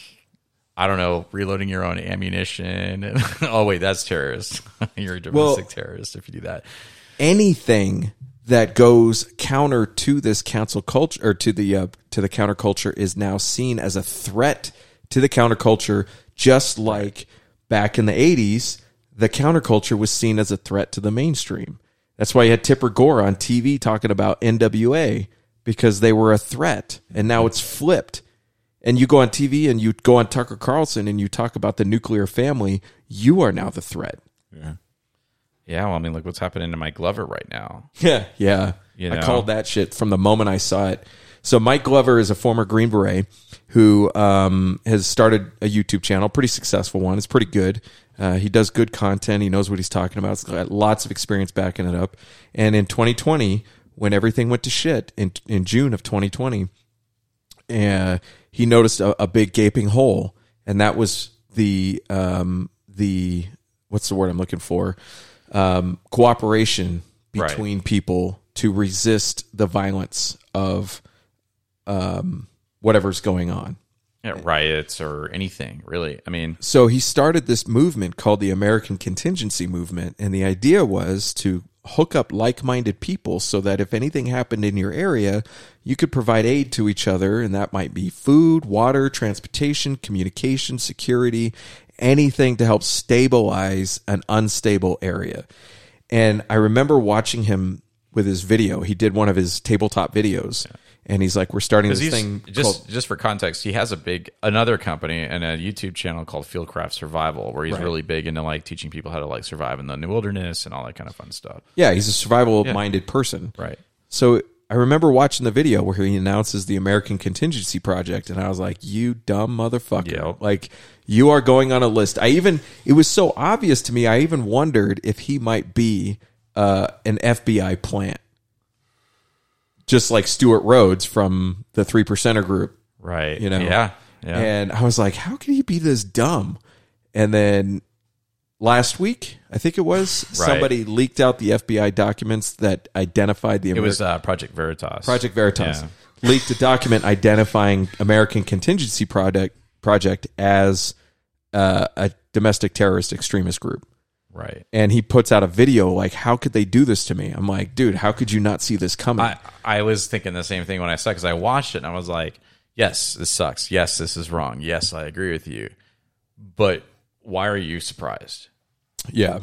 I don't know, reloading your own ammunition. oh wait, that's terrorist. You're a domestic Well- terrorist if you do that. anything that goes counter to this cancel culture or to the uh, to the counterculture is now seen as a threat to the counterculture just like back in the 80s the counterculture was seen as a threat to the mainstream. That's why you had Tipper Gore on TV talking about NWA because they were a threat and now it's flipped. And you go on TV and you go on Tucker Carlson and you talk about the nuclear family you are now the threat. Yeah. Yeah, well, I mean, look what's happening to Mike Glover right now. Yeah, yeah. You I called that shit from the moment I saw it. So Mike Glover is a former Green Beret who um, has started a YouTube channel, pretty successful one. It's pretty good. Uh, he does good content. He knows what he's talking about. He's got lots of experience backing it up. And in 2020, when everything went to shit in in June of 2020, uh, he noticed a, a big gaping hole, and that was the um, the what's the word I'm looking for? Um, cooperation Right. between people to resist the violence of um, whatever's going on. Yeah, riots or anything, really. I mean, So he started this movement called the American Contingency Movement, and the idea was to hook up like-minded people so that if anything happened in your area, you could provide aid to each other, and that might be food, water, transportation, communication, security, anything to help stabilize an unstable area. And I remember watching him with his video. He did one of his tabletop videos, and he's like, "We're starting this thing just called just for context, he has a big another company and a YouTube channel called Fieldcraft Survival, where he's Right. really big into like teaching people how to like survive in the wilderness and all that kind of fun stuff. Yeah, he's a survival minded person. Right. So I remember watching the video where he announces the American Contingency Project, and I was like, "You dumb motherfucker! Yep. Like you are going on a list." I even it was so obvious to me. I even wondered if he might be uh, an FBI plant, just like Stewart Rhodes from the Three Percenter Group. Right. You know. Yeah. Yeah. And I was like, "How can he be this dumb?" And then last week, I think it was, Right. somebody leaked out the FBI documents that identified the It was uh, Project Veritas. Project Veritas Yeah. leaked a document identifying American Contingency Project project as uh, a domestic terrorist extremist group. Right. And he puts out a video like, "How could they do this to me?" I'm like, "Dude, how could you not see this coming?" I, I was thinking the same thing when I saw because I watched it and I was like, yes, this sucks. Yes, this is wrong. Yes, I agree with you. But why are you surprised? yeah.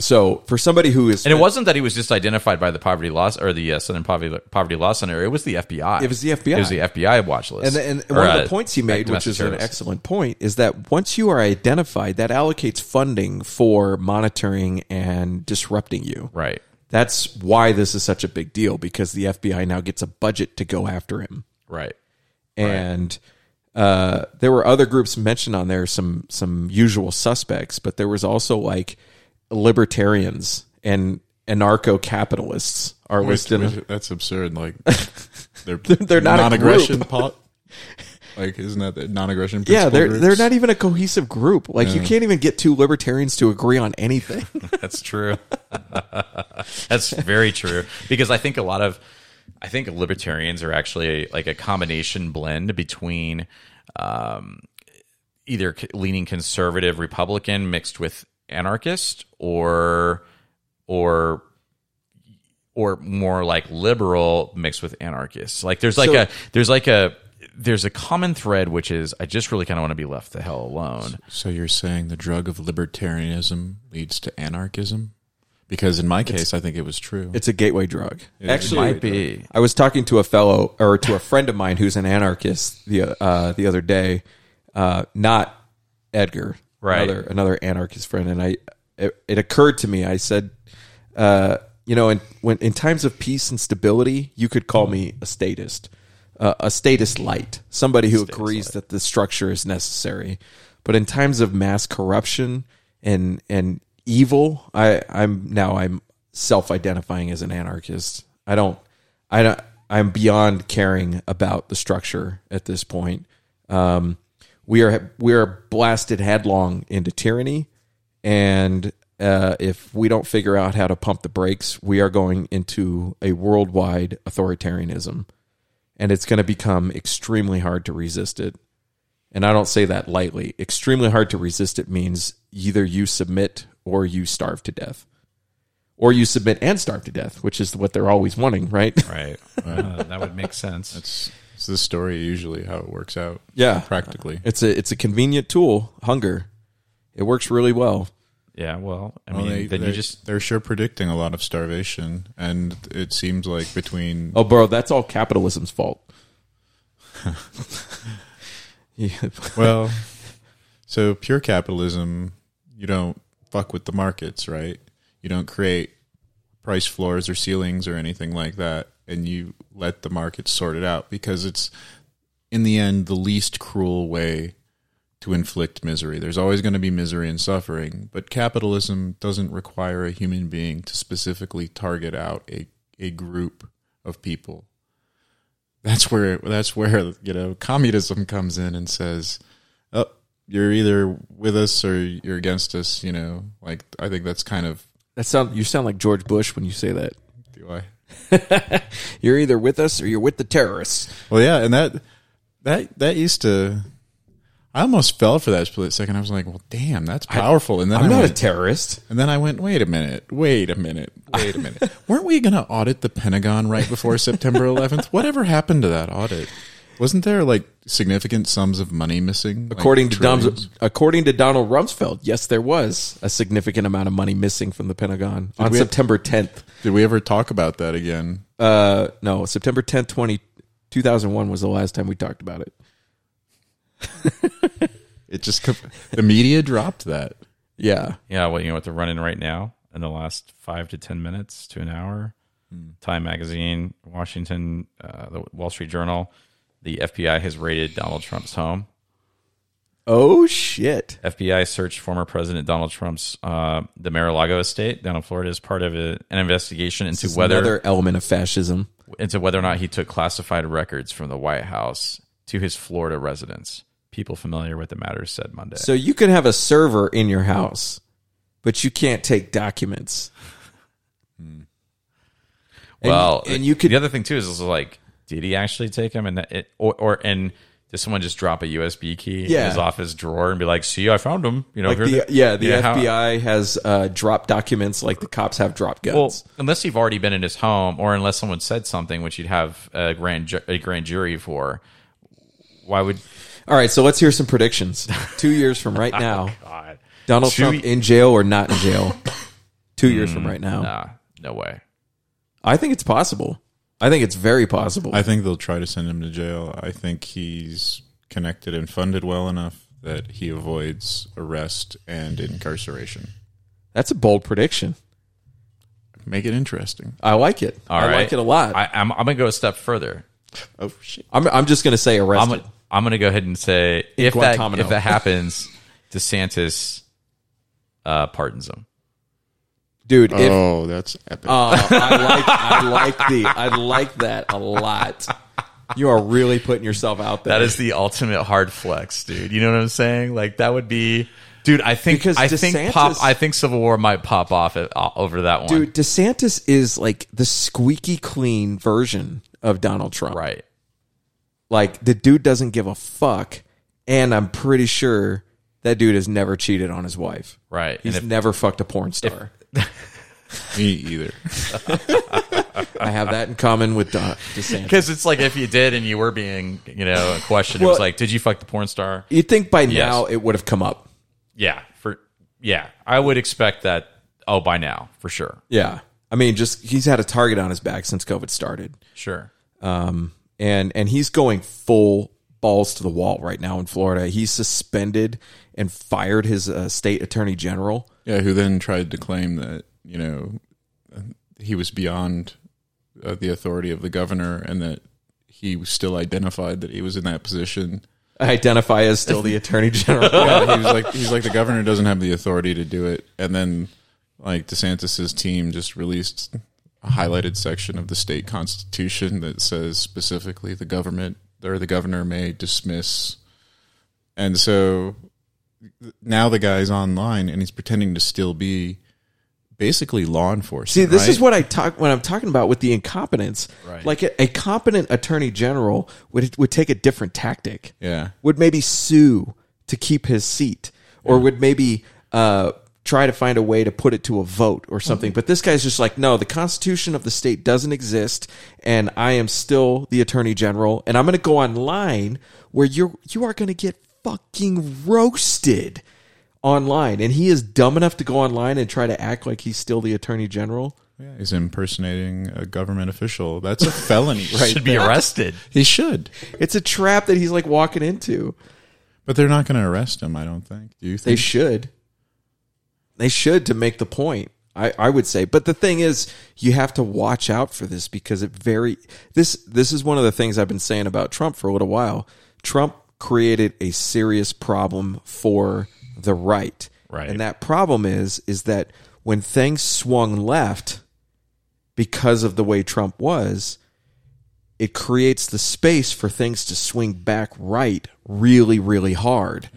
So for somebody who is, And it wasn't that he was just identified by the poverty loss or the uh, Southern Poverty Poverty Law Center. It was the FBI. It was the FBI. It was the FBI watch list. And, and Or, one uh, of the points he made, which is an excellent point, is that once you are identified, that allocates funding for monitoring and disrupting you. Right. That's why this is such a big deal because the FBI now gets a budget to go after him. Right. And uh, there were other groups mentioned on there, some some usual suspects, but there was also like libertarians and anarcho capitalists are Wait, listed. wait, that's absurd. Like they're They're not a non-aggression group. like isn't that the non-aggression? Yeah, they're groups? they're not even a cohesive group. Like you can't even get two libertarians to agree on anything. That's true. That's very true because I think a lot of I think libertarians are actually like a combination blend between um, either c- leaning conservative Republican mixed with anarchist or or or more like liberal mixed with anarchists. Like there's like So- a there's like a there's a common thread which is I just really kind of want to be left the hell alone. So you're saying the drug of libertarianism leads to anarchism? Because in my case, I think it was true. It's a gateway drug. It Actually, might be. I was talking to a fellow or to a friend of mine who's an anarchist the uh, the other day. Uh, not Edgar, Right. Another another anarchist friend, and I it, it occurred to me. I said, uh, you know, in when in times of peace and stability, you could call me a statist, uh, a statist light, somebody who agrees that the structure is necessary. But in times of mass corruption and and evil, I I'm now I'm self-identifying as an anarchist. I don't I don't I'm beyond caring about the structure at this point. Um, we are we are blasted headlong into tyranny, and uh, if we don't figure out how to pump the brakes, we are going into a worldwide authoritarianism, and it's going to become extremely hard to resist it. And I don't say that lightly. Extremely hard to resist it means either you submit or you starve to death. Or you submit and starve to death, which is what they're always wanting, right? Right. Uh, that would make sense. It's it's the story usually how it works out. Yeah. practically. It's a it's a convenient tool, hunger. It works really well. Yeah, well, I Well, mean, they, then you just they're sure predicting a lot of starvation, and it seems like between Oh, bro, that's all capitalism's fault. yeah. well, so pure capitalism, you don't fuck with the markets, right? You don't create price floors or ceilings or anything like that, and you let the market sort it out because it's in the end the least cruel way to inflict misery. There's always going to be misery and suffering, but capitalism doesn't require a human being to specifically target out a, a group of people. That's where that's where you know communism comes in and says, "Oh, you're either with us or you're against us." You know, like I think that's kind of That sound you sound like George Bush when you say that. do I. You're either with us or you're with the terrorists. Well, yeah, and that that that used to. I almost fell for that split second. I was like, "Well, damn, that's powerful." And then I'm I not went, a terrorist. And then I went, "Wait a minute, wait a minute, wait a minute. Weren't we going to audit the Pentagon right before September 11th? Whatever happened to that audit? Wasn't there like significant sums of money missing? Like, According to trillions? Donald, according to Donald Rumsfeld, yes, there was a significant amount of money missing from the Pentagon on we- September 10th. Did we ever talk about that again? Uh, no, September 10th, 20, 2001 was the last time we talked about it. It just the media dropped that. Yeah. yeah, Well, you know what they're running right now in the last five to ten minutes to an hour. Time Magazine, Washington, uh, the Wall Street Journal, the FBI has raided Donald Trump's home. Oh shit! FBI searched former President Donald Trump's uh, the Mar-a-Lago estate down in Florida as part of a, an investigation into is whether another element of fascism. into whether or not he took classified records from the White House to his Florida residence. people familiar with the matter said Monday. So you can have a server in your house, but you can't take documents. And- well, and, you could the other thing too is also like, did he actually take them? And it, or, or and did someone just drop a USB key Yeah. in his office drawer and be like, "See, I found them." You know, like the, yeah, the how- FBI has uh, dropped documents like the cops have dropped guns. Well, unless you've already been in his home, or unless someone said something which you'd have a grand ju- a grand jury for, why would? All right, so let's hear some predictions. Two years from right now, Oh, God. Donald Two- Trump in jail or not in jail? Two years from right now, Nah, no way. I think it's possible. I think it's very possible. I think they'll try to send him to jail. I think he's connected and funded well enough that he avoids arrest and incarceration. That's a bold prediction. Make it interesting. I like it. All I right. like it a lot. I, I'm, I'm gonna go a step further. Oh shit! I'm, I'm just going to say I'm I'm gonna go ahead and say In if that if that happens, DeSantis uh, pardons him. Dude, if oh, that's epic. Oh, I like I like the I like that a lot. You are really putting yourself out there. That is the ultimate hard flex, dude. You know what I'm saying? Like that would be, dude. I think Because I think pop. I think Civil War might pop off it, uh, over that one. Dude, DeSantis is like the squeaky clean version of Donald Trump. Right. Like the dude doesn't give a fuck, and I'm pretty sure that dude has never cheated on his wife. Right. He's if- never fucked a porn star. Me either. I have that in common with Don, DeSantis. Because it's like if you did and you were being, you know, questioned, it was like, did you fuck the porn star? You'd think by Yes. now it would have come up. Yeah. For yeah, I would expect that. Oh, by now, for sure. Yeah. I mean, just he's had a target on his back since COVID started. Sure. Um, and and he's going full balls to the wall right now in Florida. He's suspended and fired his uh, state attorney general. Yeah, who then tried to claim that you know he was beyond uh, the authority of the governor, and that he still identified that he was in that position. Identify as still the attorney general. yeah, he was like he's like the governor doesn't have the authority to do it, and then like DeSantis's team just released a highlighted section of the state constitution that says specifically the government or the governor may dismiss, and so now the guy's online and he's pretending to still be basically law enforcement. See, this is what I talk when I'm talking about with the incompetence. Right. Like a, a competent attorney general would would take a different tactic. Yeah. Would maybe sue to keep his seat, or would maybe uh, try to find a way to put it to a vote or something. But this guy's just like, no, the Constitution of the state doesn't exist, and I am still the attorney general, and I'm going to go online where you're you are going to get fucking roasted online, and he is dumb enough to go online and try to act like he's still the attorney general. Yeah, he's impersonating a government official. That's a felony, right? Should be there. arrested. He should. It's a trap that he's like walking into. But they're not going to arrest him, I don't think. Do you think? They should. They should to make the point. I, I would say. But the thing is, you have to watch out for this because it very this this is one of the things I've been saying about Trump for a little while. Trump created a serious problem for the right. Right. And that problem is is that when things swung left because of the way Trump was, it creates the space for things to swing back right really, really hard.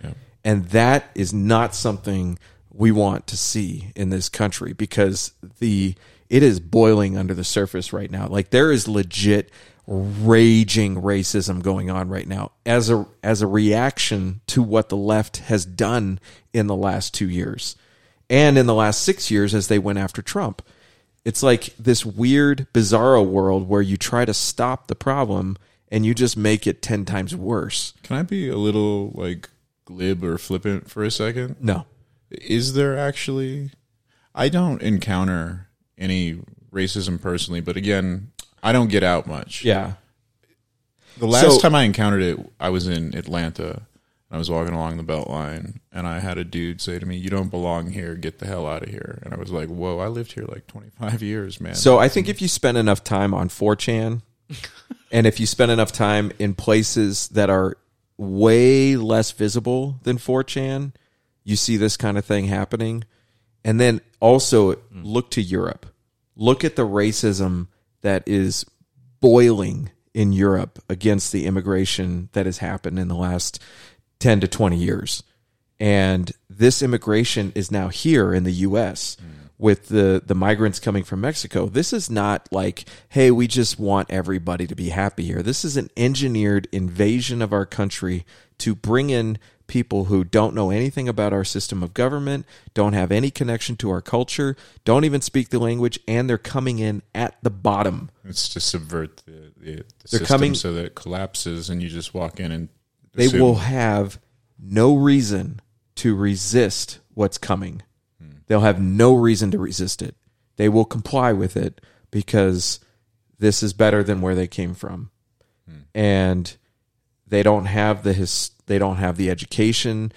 And that is not something we want to see in this country because the it is boiling under the surface right now. Like there is legit raging racism going on right now as a as a reaction to what the left has done in the last 2 years and in the last 6 years as they went after Trump. It's like this weird bizarro world where you try to stop the problem and you just make it 10 times worse. Can I be a little like glib or flippant for a second? No. Is there actually? I don't encounter any racism personally, but again, I don't get out much. Yeah. The last So- time I encountered it, I was in Atlanta. I was walking along the Beltline, and I had a dude say to me, "You don't belong here. Get the hell out of here." And I was like, "Whoa! I lived here like 25 years, man." So I think if you spend enough time on 4chan and if you spend enough time in places that are way less visible than 4chan, you see this kind of thing happening. And then also look to Europe. Look at the racism that is boiling in Europe against the immigration that has happened in the last 10 to 20 years. And this immigration is now here in the US mm. with the the migrants coming from Mexico. This is not like, hey, we just want everybody to be happy here. This is an engineered invasion of our country to bring in people who don't know anything about our system of government, don't have any connection to our culture, don't even speak the language, and they're coming in at the bottom. It's to subvert the, the, the system coming- so that it collapses and you just walk in and They will have no reason to resist what's coming. Hmm. They'll have no reason to resist it. They will comply with it because this is better than where they came from. Hmm. And they don't have the his, they don't have the education.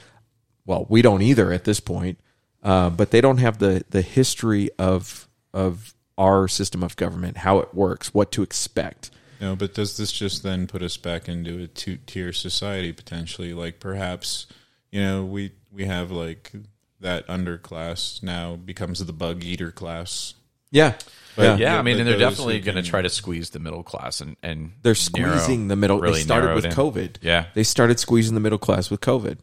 Well, we don't either at this point. Uh, but they don't have the the history of of our system of government, how it works, what to expect. No, but does this just then put us back into a two tier society potentially? Like perhaps, you know, we we have like that underclass now becomes the bug eater class. Yeah. But- yeah, I mean, and they're definitely going to try to squeeze the middle class and and They're narrow- squeezing the middle. really they started with in. COVID. Yeah, They started squeezing the middle class with COVID.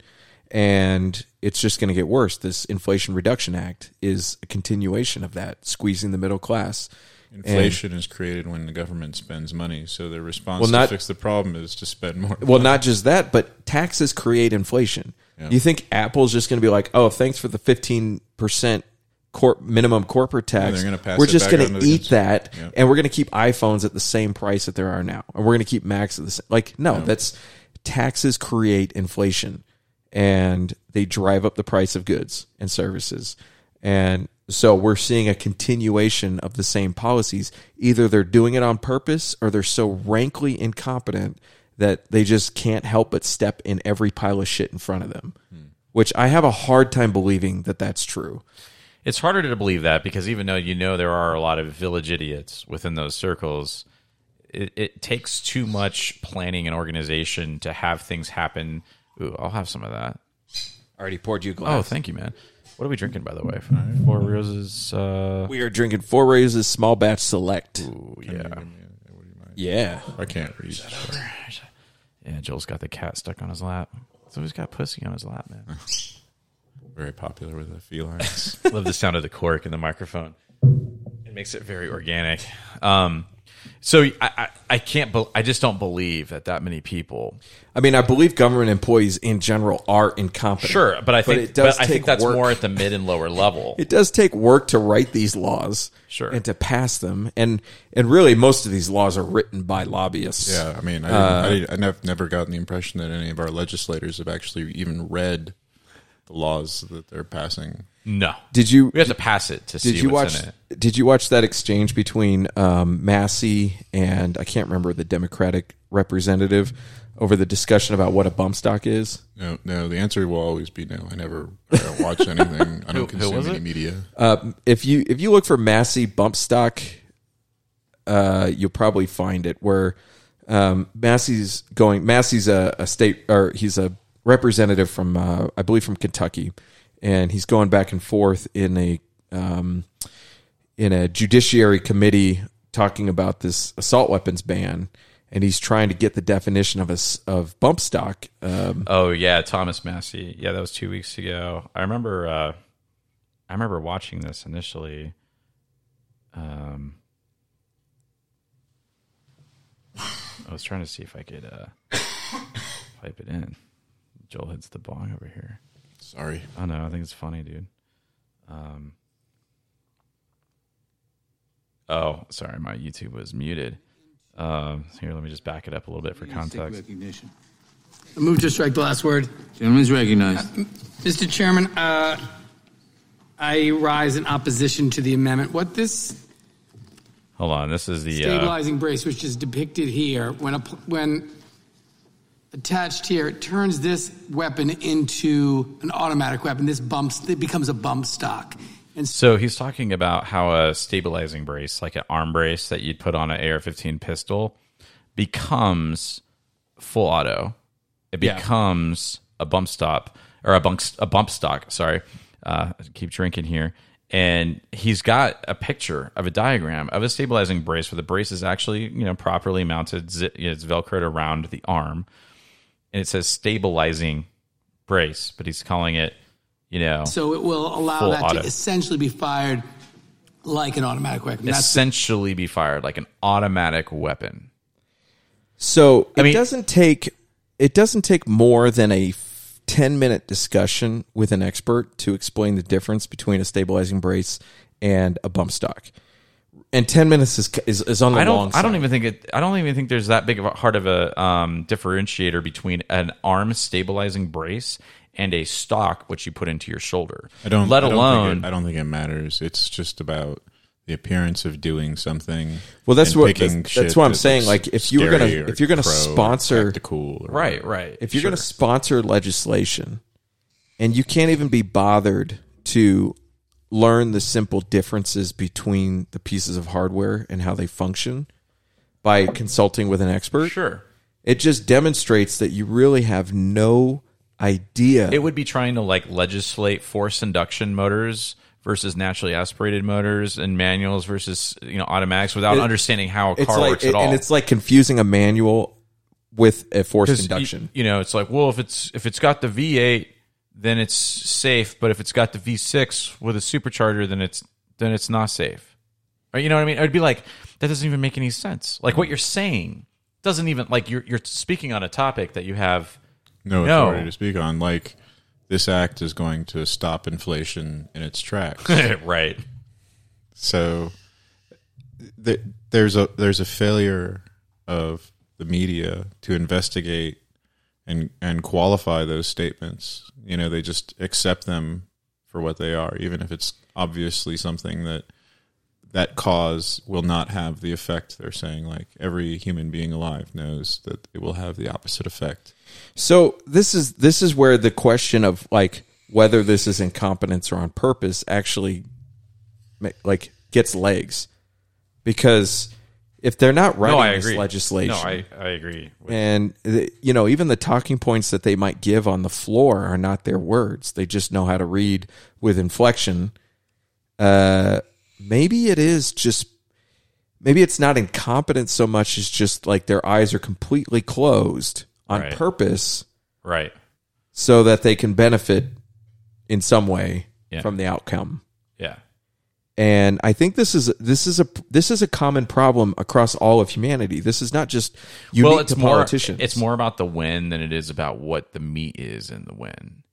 And it's just going to get worse. This Inflation Reduction Act is a continuation of that, squeezing the middle class. And- Inflation is created when the government spends money, so their response Well, not- to fix the problem is to spend more. well, not just that, but taxes create inflation. Yeah. You think Apple's just going to be like, oh, thanks for the 15% corp- minimum corporate tax. they're gonna pass we're just going to eat that, Yeah. and we're going to keep iPhones at the same price that there are now. And we're going to keep Macs at the same. Like, no, No. that's taxes create inflation and they drive up the price of goods and services. And so we're seeing a continuation of the same policies. Either they're doing it on purpose or they're so rankly incompetent that they just can't help but step in every pile of shit in front of them. Which I have a hard time believing that that's true. It's harder to believe that because even though you know there are a lot of village idiots within those circles, it, it takes too much planning and organization to have things happen. Ooh, I'll have some of that. Already poured you a glass. Oh, thank you, man. What are we drinking, by the way? Four Roses. Uh, We are drinking Four Roses Small Batch Select. Ooh, yeah. Yeah. I can't read. that. Yeah, Joel's got the cat stuck on his lap. So he's got pussy on his lap, man. Very popular with the felines. Love the sound of the cork in the microphone. It makes it very organic. Um, so I, I, I can't. Be, I just don't believe that that many people. I mean, I believe government employees in general are incompetent. Sure, but I think it does but I think that's work. more at the mid and lower level. It does take work to write these laws, Sure. and to pass them, and and really most of these laws are written by lobbyists. Yeah, I mean, I, Uh, I, I never gotten the impression that any of our legislators have actually even read the laws that they're passing. No. Did you? We have to pass it to Did see you what's watch? in it. Did you watch that exchange between um, Massie and I can't remember the Democratic representative over the discussion about what a bump stock is? No, no. The answer will always be no. I never I don't watch anything. I don't who consume was any it? media. Uh, if you if you look for Massie bump stock, uh, you'll probably find it where um, Massie's going. Massie's a, a state or he's a representative from uh, I believe from Kentucky, and he's going back and forth in a um, in a judiciary committee talking about this assault weapons ban. And he's trying to get the definition of a, of bump stock. Um, Oh yeah, Thomas Massie. Yeah, that was two weeks ago. I remember. Uh, I remember watching this initially. Um, I was trying to see if I could uh, pipe it in. Joel hits the bong over here. Sorry. I know. I think it's funny, dude. Um, oh, sorry, my YouTube was muted. Um, here, let me just back it up a little bit for context. Recognition. I move to strike the last word. Gentleman's recognized. Mr. Chairman, uh, I rise in opposition to the amendment. What this Hold on, this is the uh, stabilizing brace, which is depicted here, when, a, when attached here, it turns this weapon into an automatic weapon. This bumps, it becomes a bump stock. And So he's talking about how a stabilizing brace, like an arm brace that you'd put on an AR-15 pistol, becomes full auto. It Yeah. becomes a bump stop or a bump a bump stock. Sorry, uh, keep drinking here. And he's got a picture of a diagram of a stabilizing brace where the brace is actually you know properly mounted. It's velcroed around the arm, and it says stabilizing brace, but he's calling it, you know, So it will allow that auto. to essentially be fired like an automatic weapon. That's essentially be fired like an automatic weapon. So I it mean- doesn't take it doesn't take more than a f- 10 minute discussion with an expert to explain the difference between a stabilizing brace and a bump stock. And 10 minutes is is, is on the I don't. long side. I don't even think it. I don't even think there's that big of a hard of a um, differentiator between an arm stabilizing brace and a stock which you put into your shoulder. I don't. Let I don't alone. It, I don't think it matters. It's just about the appearance of doing something. Well, that's and what that's, shit that's what I'm that saying. Like if you were gonna if you're gonna sponsor tactical or right. Right. if you're sure. going to sponsor legislation and you can't even be bothered to learn the simple differences between the pieces of hardware and how they function by consulting with an expert Sure. it just demonstrates that you really have no idea It would be trying to like legislate force induction motors versus naturally aspirated motors and manuals versus you know automatics without It- understanding how a car like works at all. and it's like confusing a manual with a forced induction You, you know, it's like, well, if it's if it's got the V8, then it's safe. But if it's got the V6 with a supercharger, then it's then it's not safe. Or you know what I mean? It'd be like that doesn't even make any sense. Like what you're saying doesn't even like you're you're speaking on a topic that you have no No. authority to speak on. Like this act is going to stop inflation in its tracks. right. So th- there's a there's a failure of the media to investigate and and qualify those statements. You know, they just accept them for what they are, even if it's obviously something that that cause will not have the effect they're saying. Like every human being alive knows that it will have the opposite effect. So this is this is where the question of like whether this is incompetence or on purpose actually like gets legs because if they're not writing no, I this agree. legislation No, I I agree. and the, you know even the talking points that they might give on the floor are not their words they just know how to read with inflection uh maybe it is just maybe it's not incompetence so much as just like their eyes are completely closed on Right. purpose Right. so that they can benefit in some way Yeah. from the outcome. And I think this is this is a this is a common problem across all of humanity. This is not just unique well, it's to more, politicians. It's more about the win than it is about what the meat is in the win.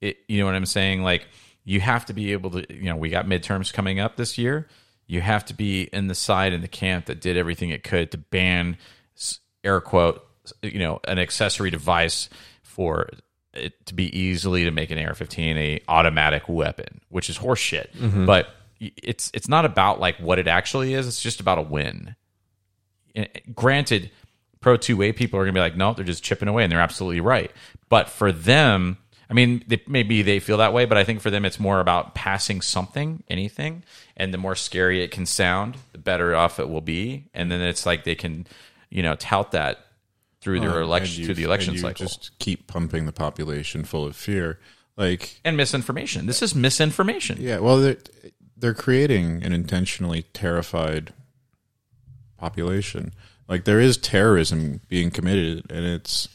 It, you know what I'm saying? Like you have to be able to. You know, we got midterms coming up this year. You have to be in the side in the camp that did everything it could to ban air quote. You know, an accessory device for it to be easily to make an AR-15 a automatic weapon, which is horseshit. Mhm. But it's it's not about like what it actually is. It's just about a win. And granted, Pro 2A people are going to be like, no, they're just chipping away, and they're absolutely right. But for them, I mean, they, maybe they feel that way, but I think for them, it's more about passing something, anything, and the more scary it can sound, the better off it will be. And then it's like they can, you know, tout that through their oh, Well, election through the election cycle Just keep pumping the population full of fear, like and misinformation. This is misinformation. Yeah, well, they're, they're creating an intentionally terrified population. Like there is terrorism being committed, and it's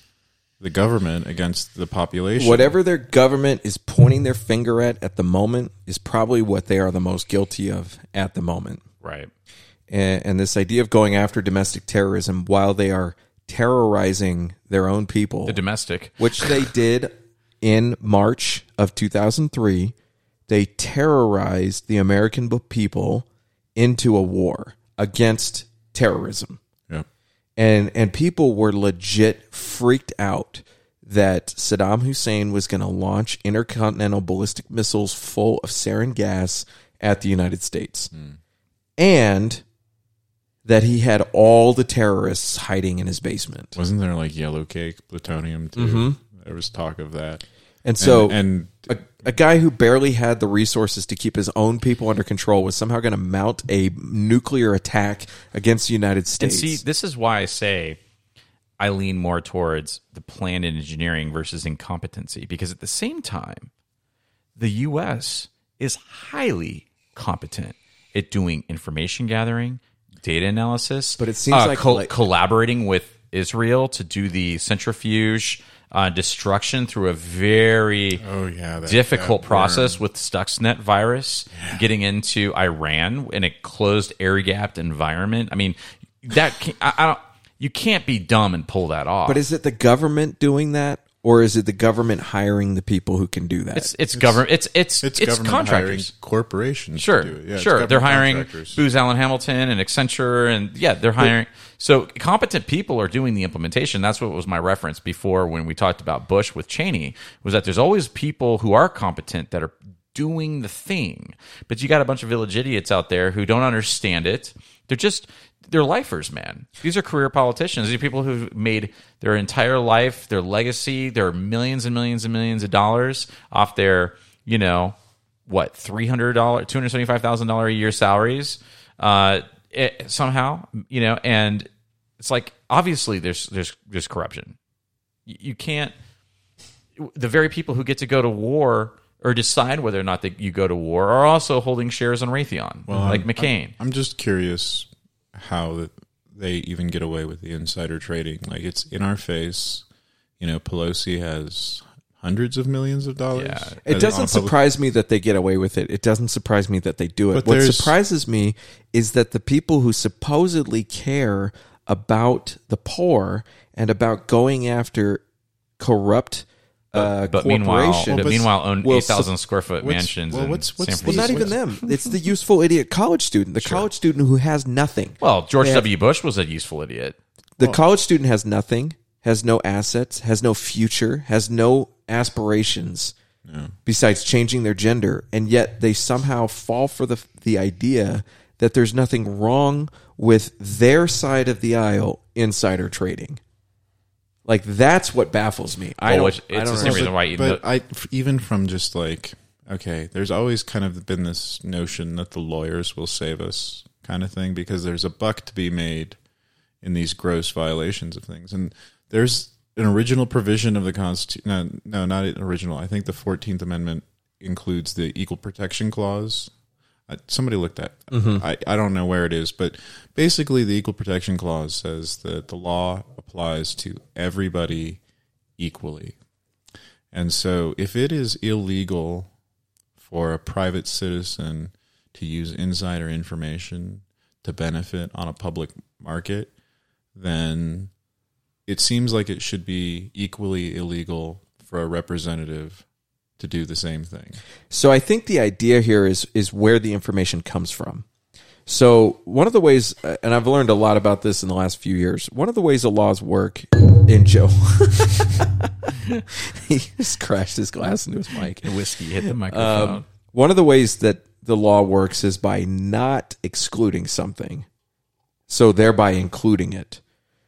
the government against the population. Whatever their government is pointing their finger at at the moment is probably what they are the most guilty of at the moment. Right. And, and this idea of going after domestic terrorism while they are terrorizing their own people, The domestic. which they did in March of 2003, they terrorized the American people into a war against terrorism. Yeah. And and people were legit freaked out that Saddam Hussein was going to launch intercontinental ballistic missiles full of sarin gas at the United States. And that he had all the terrorists hiding in his basement. Wasn't there like yellow cake plutonium too? Mhm. There was talk of that. And so, and, a, a guy who barely had the resources to keep his own people under control was somehow going to mount a nuclear attack against the United States. And see, this is why I say I lean more towards the plan planned engineering versus incompetency because at the same time, the U.S. is highly competent at doing information gathering, data analysis, But it seems uh, like- co- like- collaborating with Israel to do the centrifuge uh, destruction through a very Oh, yeah, that- difficult that process worm. with Stuxnet virus getting into Iran in a closed, air gapped environment. I mean, that can, I, I don't. You can't be dumb and pull that off. But is it the government doing that, or is it the government hiring the people who can do that? It's it's, government. It's it's It's, it's, government contractors. hiring corporations. Sure, to do it. Yeah, sure. They're hiring contractors. Booz Allen Hamilton and Accenture, and yeah, they're hiring. so competent people are doing the implementation. That's what was my reference before when we talked about Bush with Cheney. Was that there's always people who are competent that are doing the thing, but you got a bunch of village idiots out there who don't understand it. They're just they're lifers, man. These are career politicians. These are people who've made their entire life, their legacy, their millions and millions and millions of dollars off their, you know, what three hundred dollars, two hundred seventy five thousand dollar a year salaries, uh, it, somehow, you know, and it's like obviously there's there's there's corruption. You, you can't. The very people who get to go to war or decide whether or not that you go to war are also holding shares on Raytheon, like I'm- McCain. I'm just curious how they even get away with the insider trading. Like it's in our face. You know, Pelosi has hundreds of millions of dollars. It doesn't surprise me that they get away with it. It doesn't surprise me that they do it. But what surprises me is that the people who supposedly care about the poor and about going after corrupt uh, but meanwhile, corporations but meanwhile, own will eight thousand sup- square foot mansions. well, in what's- what's San Well, not even them. It's the useful idiot college student. The college student who has nothing. Well, George They have- W. Bush was a useful idiot. The college student has nothing, has no assets, has no future, has no aspirations besides changing their gender, and yet they somehow fall for the the idea that there's nothing wrong with their side of the aisle insider trading. Like that's what baffles me. I Well, don't. which- I it's don't the same know. reason why you but know- I f- even from just like okay, there's always kind of been this notion that the lawyers will save us kind of thing because there's a buck to be made in these gross violations of things, and there's an original provision of the constitution. No, no, not an original. I think the Fourteenth Amendment includes the Equal Protection Clause. Somebody looked at. Mhm. I, I don't know where it is, but basically, the Equal Protection Clause says that the law applies to everybody equally. And so, if it is illegal for a private citizen to use insider information to benefit on a public market, then it seems like it should be equally illegal for a representative to do the same thing. So I think the idea here is is where the information comes from. So one of the ways, uh, and I've learned a lot about this in the last few years. One of the ways the laws work in Joe, he just crashed his glass into his mic. And whiskey hit the microphone. Um, one of the ways that the law works is by not excluding something, so thereby including it.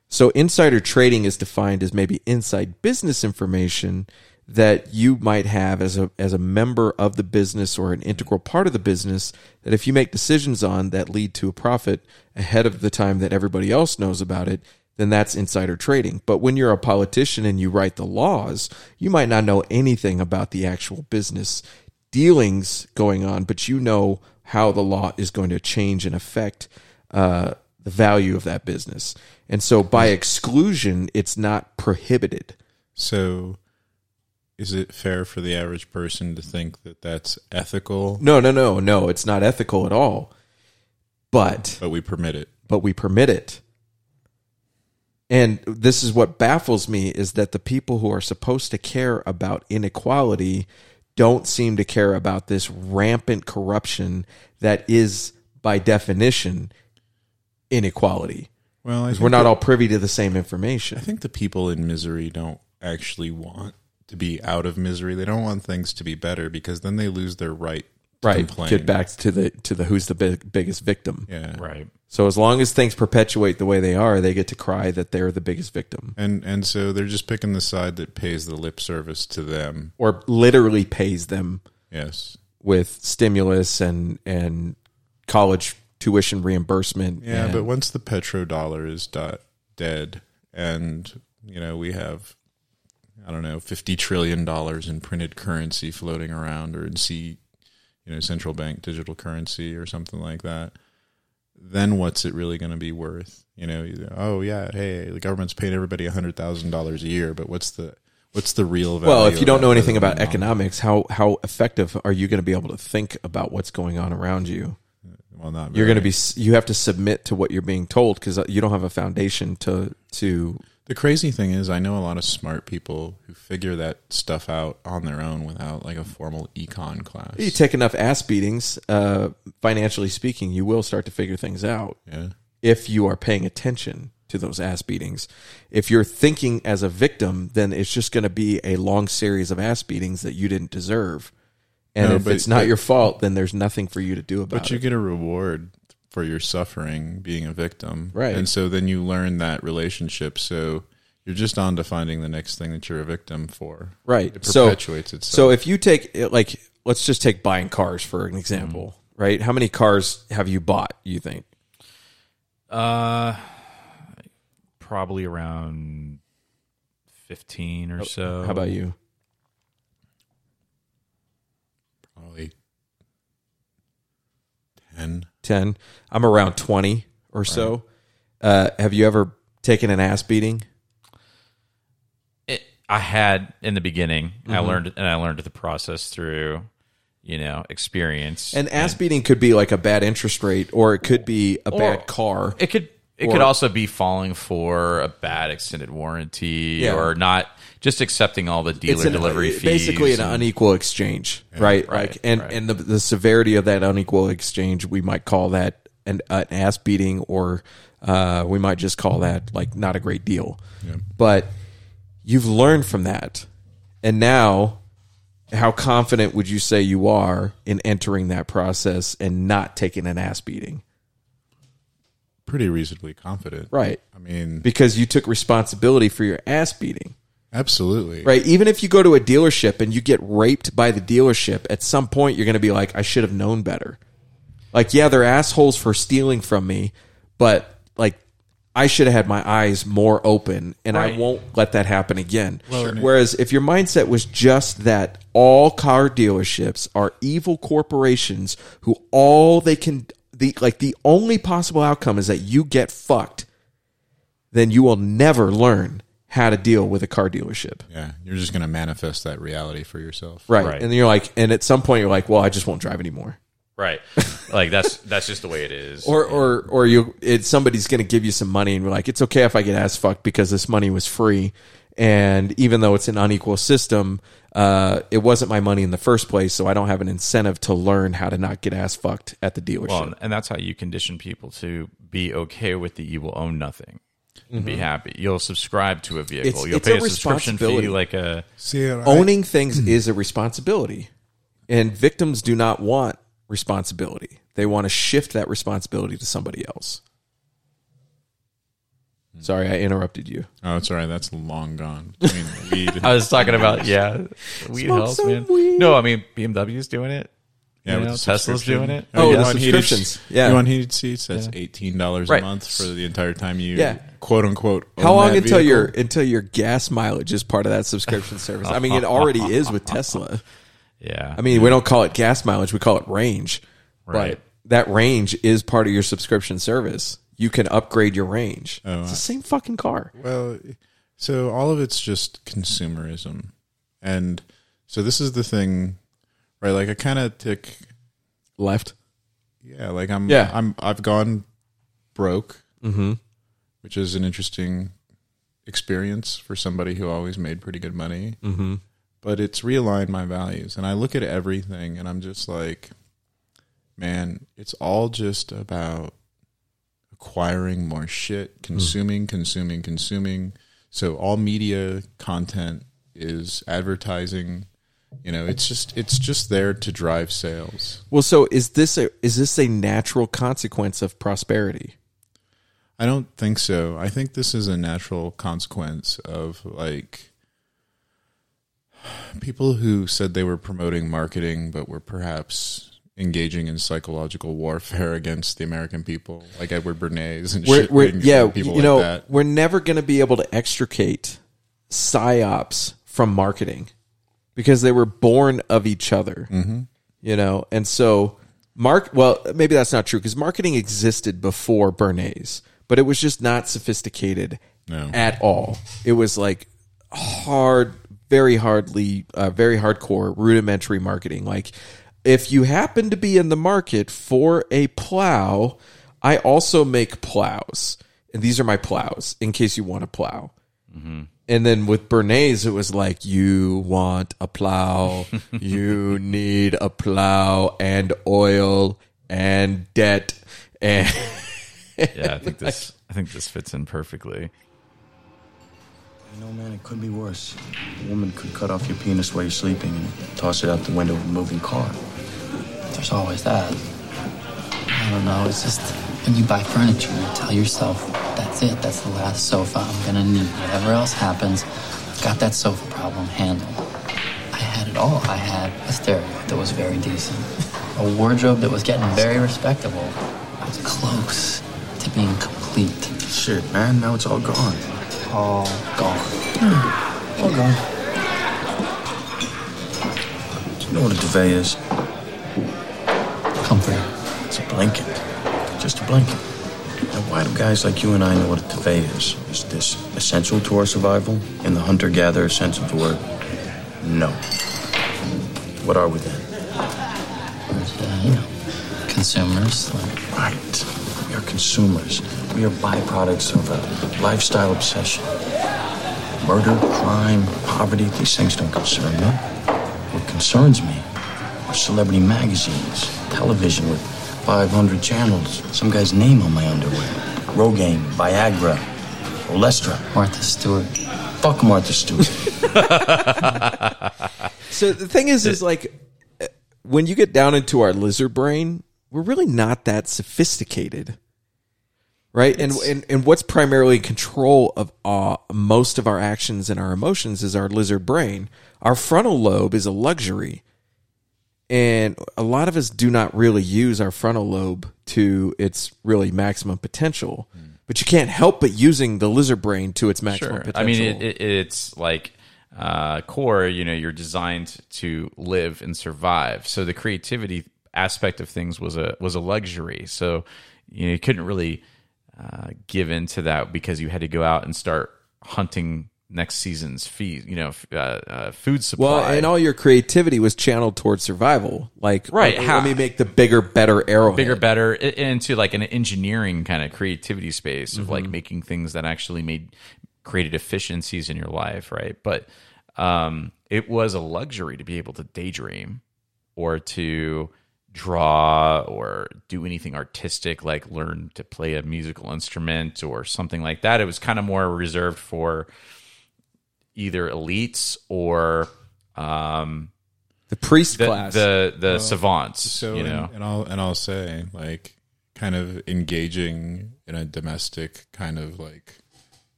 So insider trading is defined as maybe inside business information that you might have as a as a member of the business or an integral part of the business that if you make decisions on that lead to a profit ahead of the time that everybody else knows about it then that's insider trading. But when you're a politician and you write the laws you might not know anything about the actual business dealings going on but you know how the law is going to change and affect uh, the value of that business. And so by exclusion it's not prohibited. So, is it fair for the average person to think that that's ethical? No, no, no, no. It's not ethical at all. But but we permit it. But we permit it. And this is what baffles me is that the people who are supposed to care about inequality don't seem to care about this rampant corruption that is by definition inequality. Well, we're not all privy to the same information. I think the people in misery don't actually want to be out of misery. They don't want things to be better because then they lose their right to right complain. get back to the to the who's the big, biggest victim Yeah. Right. so as long as things perpetuate the way they are they get to cry that they're the biggest victim And and so they're just picking the side that pays the lip service to them. or literally pays them Yes. with stimulus and and college tuition reimbursement Yeah, and- but once the petrodollar is dot dead and you know, we have I don't know, fifty trillion dollars in printed currency floating around or in C you know, central bank digital currency or something like that, then what's it really going to be worth? You know, oh yeah, hey, the government's paying everybody hundred thousand dollars a year, but what's the what's the real value? Well, if you don't know anything about economics, how how effective are you going to be able to think about what's going on around you? well, not You're going to be you have to submit to what you're being told because uh, you don't have a foundation to to The crazy thing is, I know a lot of smart people who figure that stuff out on their own without like a formal econ class. you take enough ass beatings, uh, financially speaking, you will start to figure things out. Yeah. If you are paying attention to those ass beatings, if you're thinking as a victim, then it's just going to be a long series of ass beatings that you didn't deserve. And No, if but- it's not but- your fault, then there's nothing for you to do about it. But you it. get a reward for your suffering being a victim. Right. And so then you learn that relationship. So you're just on to finding the next thing that you're a victim for. Right. It so, perpetuates itself. So if you take like, let's just take buying cars for an example, right? How many cars have you bought? You think? Uh, probably around fifteen or so. How about you? Probably 10. 10. I'm around 20 or so. Uh, have you ever taken an ass beating? It, I had in the beginning. I Mhm. learned, and I learned the process through, you know, experience. And ass beating could be like a bad interest rate, or it could be a bad car. It could it Or- could also be falling for a bad extended warranty Yeah. or not just accepting all the dealer an- delivery fees. basically an and- unequal exchange, right? Right, Like, and right. and the, the severity of that unequal exchange, we might call that an, an ass beating, or uh, we might just call that like not a great deal. But you've learned from that, and now, how confident would you say you are in entering that process and not taking an ass beating? Pretty reasonably confident. Right. I mean, Because you took responsibility for your ass beating. Absolutely. Right. Even if you go to a dealership and you get raped by the dealership, at some point you're going to be like, I should have known better. Like, yeah, they're assholes for stealing from me, but like, I should have had my eyes more open and I won't let that happen again. Well, Whereas if your mindset was just that all car dealerships are evil corporations who all they can, the, like the only possible outcome is that you get fucked, then you will never learn how to deal with a car dealership. Yeah. You're just going to manifest that reality for yourself. Right. Right. And then you're like, and at some point you're like, well, I just won't drive anymore. right. like that's that's just the way it is. Or, or, or you, it's somebody's going to give you some money and you're like, it's okay if I get ass fucked because this money was free. And even though it's an unequal system, uh, it wasn't my money in the first place. So I don't have an incentive to learn how to not get ass fucked at the dealership. Well, and that's how you condition people to be okay with the you will own nothing. And Be happy. You'll subscribe to a vehicle. Mm-hmm. It's- You'll it's pay a a, subscription fee, responsibility. like a See, I- Owning things is a responsibility. And victims do not want responsibility. They want to shift that responsibility to somebody else. Sorry, I interrupted you. Oh, it's all right. That's long gone. I mean, weed. I was talking about yeah, weed Smoke helps, some man. weed. No, I mean BMW's doing it. Yeah, You with know, the Tesla's doing it. Oh, oh you the want heated- subscriptions. Yeah. You want heated seats? That's Yeah. eighteen dollars Right. a month for the entire time you Yeah. quote unquote. own How long that until vehicle. your until your gas mileage is part of that subscription service? I mean, it already is with Tesla. Yeah, I mean, we don't call it gas mileage; we call it range. Right. But that range is part of your subscription service. You can upgrade your range. Oh, it's the same fucking car. Well, so all of it's just consumerism, and so this is the thing, right? Like I kind of tick Left. Yeah, like I'm. Yeah. I'm. I've gone broke, Mhm. which is an interesting experience for somebody who always made pretty good money. Mhm. But it's realigned my values, and I look at everything, and I'm just like, man, it's all just about acquiring more shit, consuming, consuming, consuming. So all media content is advertising. You know, it's just it's just there to drive sales. Well, so is this a is this a natural consequence of prosperity? I don't think so. I think this is a natural consequence of like people who said they were promoting marketing but were perhaps engaging in psychological warfare against the American people, like Edward Bernays and We're, shit. we're, yeah, people you like know, that. we're never going to be able to extricate psyops from marketing because they were born of each other. Mhm. You know, and so Mark, well, maybe that's not true because marketing existed before Bernays, but it was just not sophisticated No. at all. It was like hard, very hardly, uh, very hardcore, rudimentary marketing. Like, if you happen to be in the market for a plow, I also make plows, and these are my plows in case you want a plow. And then with Bernays, it was like, you want a plow, you need a plow and oil and debt. And Yeah, I think this. I think this fits in perfectly. You know, man, it could be worse. A woman could cut off your penis while you're sleeping and toss it out the window of a moving car. There's always that. I don't know. It's just when you buy furniture, you tell yourself, that's it. That's the last sofa I'm gonna need. Whatever else happens, got that sofa problem handled. I had it all. I had a stereo that was very decent, a wardrobe that was getting very respectable. I was close to being complete. Shit, man, now it's all gone. All gone. All gone. Do you know what a duvet is? Comfort. It's a blanket. Just a blanket. Now, why do guys like you and I know what a duvet is? Is this essential to our survival in the hunter gatherer sense of the word? No. What are we then? Uh, consumers. Right. We are consumers. We are byproducts of a lifestyle obsession. Murder, crime, poverty, these things don't concern me. What concerns me are celebrity magazines, television with 500 channels, some guy's name on my underwear. Rogaine, Viagra, Olestra. Martha Stewart. Fuck Martha Stewart. so the thing is, is like when you get down into our lizard brain, we're really not that sophisticated, right? And, and and what's primarily in control of uh, most of our actions and our emotions is our lizard brain. Our frontal lobe is a luxury, and a lot of us do not really use our frontal lobe to its really maximum potential. But you can't help but using the lizard brain to its maximum potential. I mean, it, it, it's like uh, core. You know, you're designed to live and survive. So the creativity aspect of things was a was a luxury. So you, know, you couldn't really uh, give into that because you had to go out and start hunting next season's feed. You know, f- uh, uh, food supply. Well, and all your creativity was channeled towards survival. Like, Right, Let, how- let me make the bigger, better arrowhead. bigger, better, into like an engineering kind of creativity space of Mm-hmm. like making things that actually made created efficiencies in your life, right? But um, it was a luxury to be able to daydream or to draw or do anything artistic, like learn to play a musical instrument or something like that. It was kind of more reserved for either elites or um, the priest the, class. the the Well, savants. So, you and- know, and, I'll and I'll say like kind of engaging in a domestic kind of like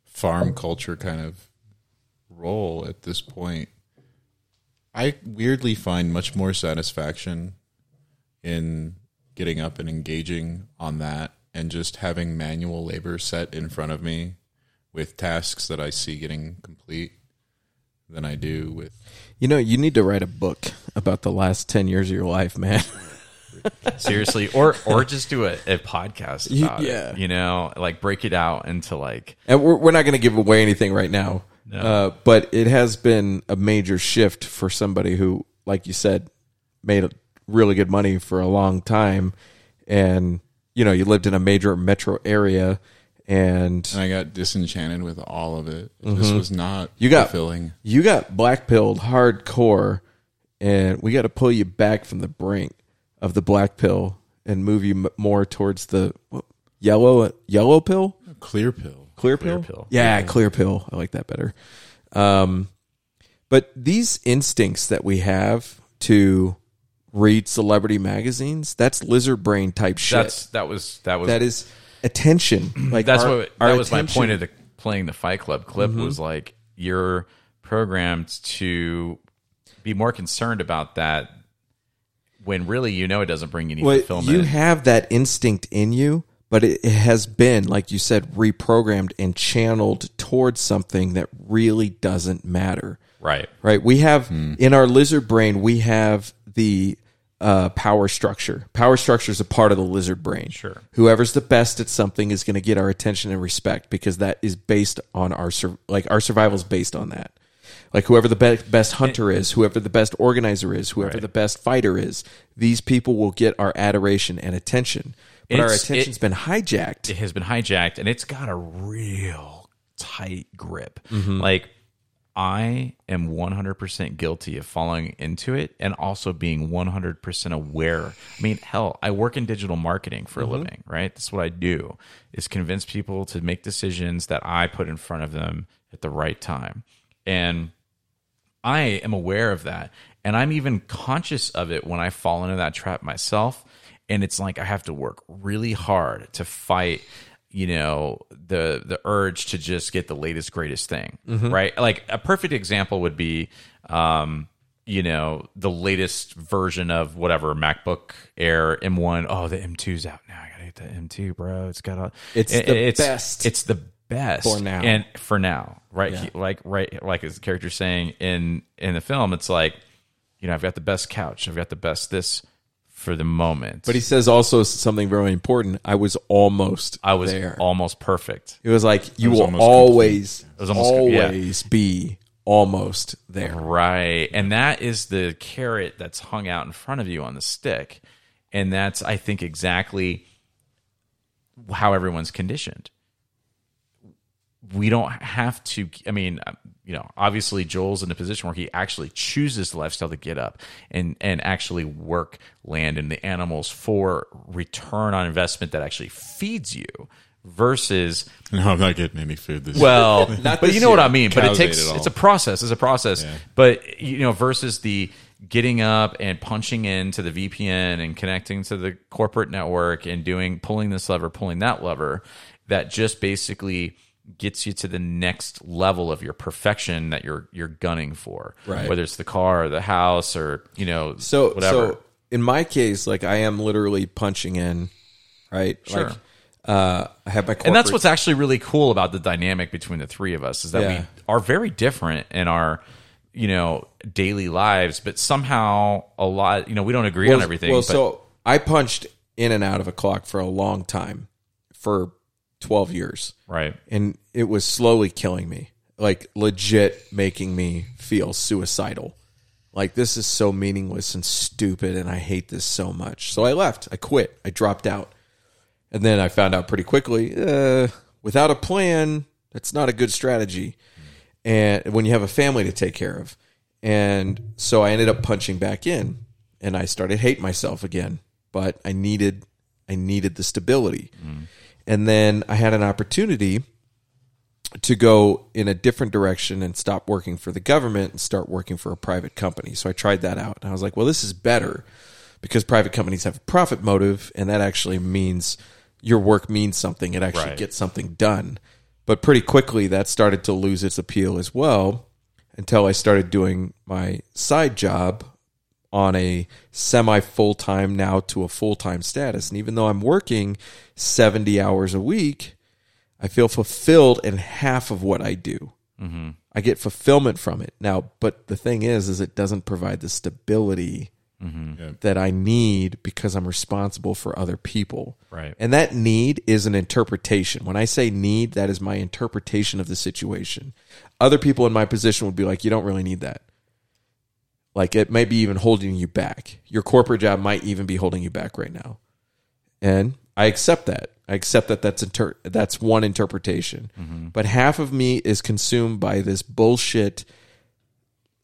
farm culture kind of role at this point. I weirdly find much more satisfaction in getting up and engaging on that and just having manual labor set in front of me with tasks that I see getting complete than I do with You know, you need to write a book about the last 10 years of your life, man. seriously or or just do a, a podcast You- yeah. it you know like break it out into like and we're, we're not going to give away anything right now. No. Uh, but it has been a major shift for somebody who, like you said, made really good money for a long time. And, you know, you lived in a major metro area and, and I got disenchanted with all of it. It just Mhm. was not you got fulfilling. You got black pilled hardcore, and we got to pull you back from the brink of the black pill and move you m- more towards the what, yellow yellow pill, Clear pill. clear Clear pill, pill. Yeah, clear pill. I like that better. Um, but these instincts that we have to read celebrity magazines, that's lizard brain type shit. that's that was that was that is attention. Like that's our- what that was my point of the playing the Fight Club clip Mhm. was like you're programmed to be more concerned about that when really you know it doesn't bring any Well, fulfillment. you have that instinct in you, but it, it has been, like you said, reprogrammed and channeled towards something that really doesn't matter. Right. Right. We have in our lizard brain, we have the uh, power structure. Power structure is a part of the lizard brain. Sure. Whoever's the best at something is going to get our attention and respect because that is based on our sur- like our survival is based on that. Like whoever the be- best hunter is, whoever the best organizer is, whoever Right. the best fighter is, these people will get our adoration and attention. But our It's- attention's it- been hijacked. It has been hijacked, and it's got a real tight grip. Mhm. Like I am 100% guilty of falling into it and also being 100% aware. I mean, hell, I work in digital marketing for Mhm. a living, right? That's what I do is convince people to make decisions that I put in front of them at the right time. And I am aware of that. And I'm even conscious of it when I fall into that trap myself. And it's like I have to work really hard to fight, you know, the the urge to just get the latest, greatest thing. Mhm. Right. Like a perfect example would be um, you know, the latest version of whatever MacBook Air M1. Oh, the M2's out now. I gotta get the M2, bro. It's got a It's it- the it's, best It's the best for now. and for now, right? Yeah. He- like right, like as the character saying in in the film, it's like, you know, I've got the best couch, I've got the best this for the moment. But he says also something very important. I was almost I was there. almost perfect. It was like you was will almost always. Almost- yeah. always be almost there. Right. And that is the carrot that's hung out in front of you on the stick. And that's, I think, exactly how everyone's conditioned. We don't have to, I mean, uh, you know, obviously Joel's in a position where he actually chooses the lifestyle to get up and, and actually work land and the animals for return on investment that actually feeds you versus No, I'm not getting any food this well, year. but you know what I mean. But it takes it it's a process. It's a process. Yeah. But you know, versus the getting up and punching into the VPN and connecting to the corporate network and doing pulling this lever, pulling that lever, that just basically gets you to the next level of your perfection that you're you're gunning for. Right. Whether it's the car or the house or you know So, whatever. so in my case, like I am literally punching in, right? Sure. Like, uh, I have my corporate, and that's what's actually really cool about the dynamic between the three of us is that Yeah. we are very different in our you know daily lives but somehow a lot you know we don't agree well, on everything Well, but so I punched in and out of a clock for a long time, for twelve years, right? And it was slowly killing me, like legit making me feel suicidal. Like this is so meaningless and stupid, and I hate this so much. So I left. I quit. I dropped out, and then I found out pretty quickly, uh, without a plan, that's not a good strategy. And when you have a family to take care of, and so I ended up punching back in, and I started hate myself again. But I needed, I needed the stability, and then I had an opportunity to go in a different direction and stop working for the government and start working for a private company. So I tried that out. And I was like, well, this is better because private companies have a profit motive and that actually means your work means something. It actually Right. gets something done. But pretty quickly that started to lose its appeal as well until I started doing my side job on a semi full time now to a full time status. And even though I'm working 70 hours a week, I feel fulfilled in half of what I do. Mhm. I get fulfillment from it now, but the thing is, is it doesn't provide the stability Mhm. Yeah. that I need because I'm responsible for other people. Right. And that need is an interpretation. When I say need, that is my interpretation of the situation. Other people in my position would be like, you don't really need that. Like it may be even holding you back. Your corporate job might even be holding you back right now. And I accept that. I accept that that's inter- that's one interpretation. Mhm. But half of me is consumed by this bullshit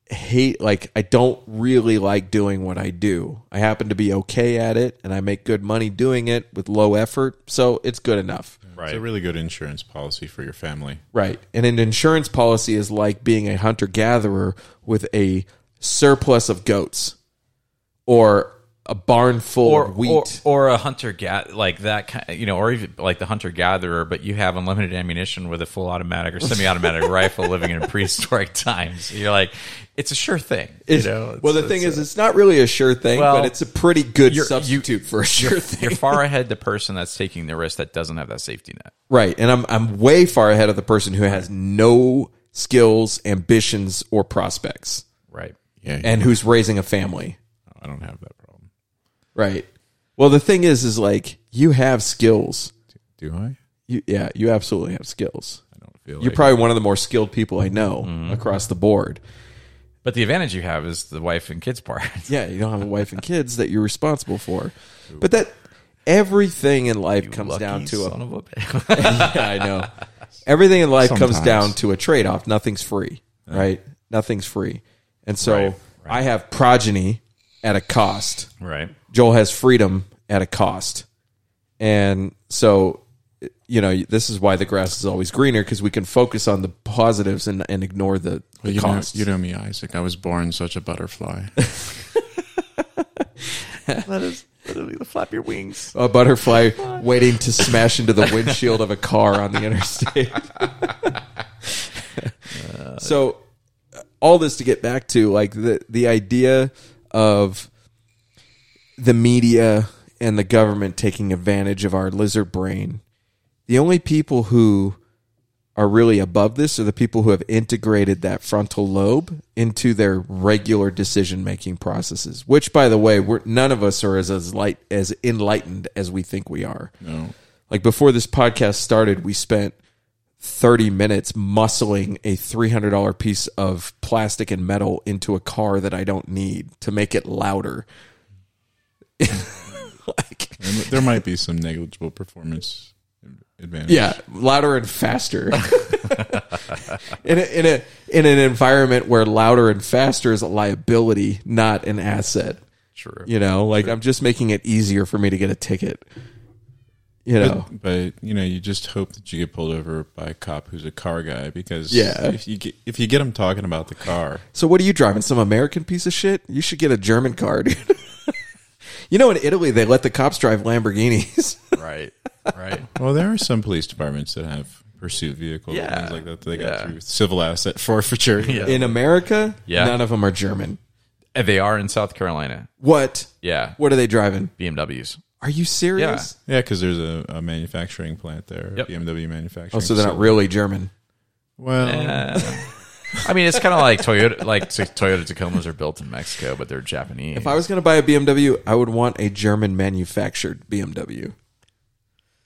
hate like I don't really like doing what I do. I happen to be okay at it and I make good money doing it with low effort, so it's good enough. It's a really good insurance policy for your family. Right. And an insurance policy is like being a hunter gatherer with a surplus of goats or a barn full or of wheat. or, or a hunter gat like that kind you know or even like the hunter gatherer but you have unlimited ammunition with a full automatic or semi-automatic rifle living in prehistoric times you're like it's a sure thing you It's- know well, the thing is, it's not really a sure thing, Well, but it's a pretty good substitute for a sure you're, thing. you're far ahead the person that's taking the risk that doesn't have that safety net Right. And I'm I'm way far ahead of the person who has no skills, ambitions, or prospects. Right. Yeah. And who's raising a family. I don't have that problem. Right. Well, the thing is, is like you have skills. Do I? You, yeah, you absolutely have skills. I don't feel You're like probably one of the more skilled people I know Mm-hmm. across the board. But the advantage you have is the wife and kids part. Yeah, you don't have a wife and kids that you're responsible for. But that everything in life comes lucky down to a, of a bitch. yeah, I know. Everything in life comes down to a trade off. Nothing's free, right? Nothing's free. And so Right, I have progeny at a cost. Right. Joel has freedom at a cost. And so, you know, this is why the grass is always greener because we can focus on the positives and, and ignore the, the Well, you know, costs. you know me, Isaac. I was born such a butterfly. Let us literally flap your wings. a butterfly waiting to smash into the windshield of a car on the interstate. Uh, so, all this to get back to like the the idea of the media and the government taking advantage of our lizard brain. The only people who are really above this are the people who have integrated that frontal lobe into their regular decision making processes. Which, by the way, we're none of us are as as light as enlightened as we think we are. No. Like before this podcast started, we spent thirty minutes muscling a three hundred dollar piece of plastic and metal into a car that I don't need to make it louder. like, There- might be some negligible performance advantage. Yeah, louder and faster. in a, in a in an environment where louder and faster is a liability, not an asset. True. You know, like I'm just making it easier for me to get a ticket. You know, But, but you know, you just hope that you get pulled over by a cop who's a car guy because Yeah. if you get, if you get him talking about the car, so what are you driving? Some American piece of shit? You should get a German car, dude. you know, in Italy they let the cops drive Lamborghinis. Right. Right. well, there are some police departments that have pursuit vehicles Yeah. things like that. They Yeah. got through civil asset forfeiture. Yeah. in America, Yeah. none of them are German. And they are in South Carolina. What? Yeah. What are they driving? BMWs. Are you serious? Yeah, because there's a, a manufacturing plant there, Yep. BMW manufacturing. Oh, so they're not facility. really German. Well, Eh. I mean, it's kind of like Toyota. Like t- Toyota Tacomas are built in Mexico, but they're Japanese. If I was going to buy a BMW, I would want a German manufactured BMW.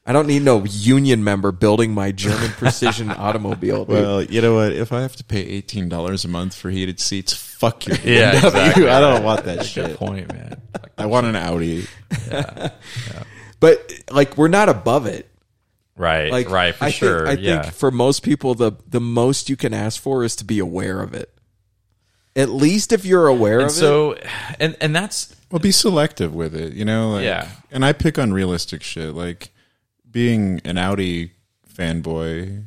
I don't need no union member building my German precision automobile. dude. Well, you know what? If I have to pay eighteen dollars a month for heated seats, fuck your Yeah, BMW. exactly. I don't want that Good shit. point, man. I want an Audi. Yeah. but like we're not above it. Right. Like right. For I sure. Think, I yeah. think for most people, the the most you can ask for is to be aware of it. At least if you're aware and of it. so, and and that's Well, be selective with it, you know. Like, Yeah. And I pick unrealistic shit. Like being an Audi fanboy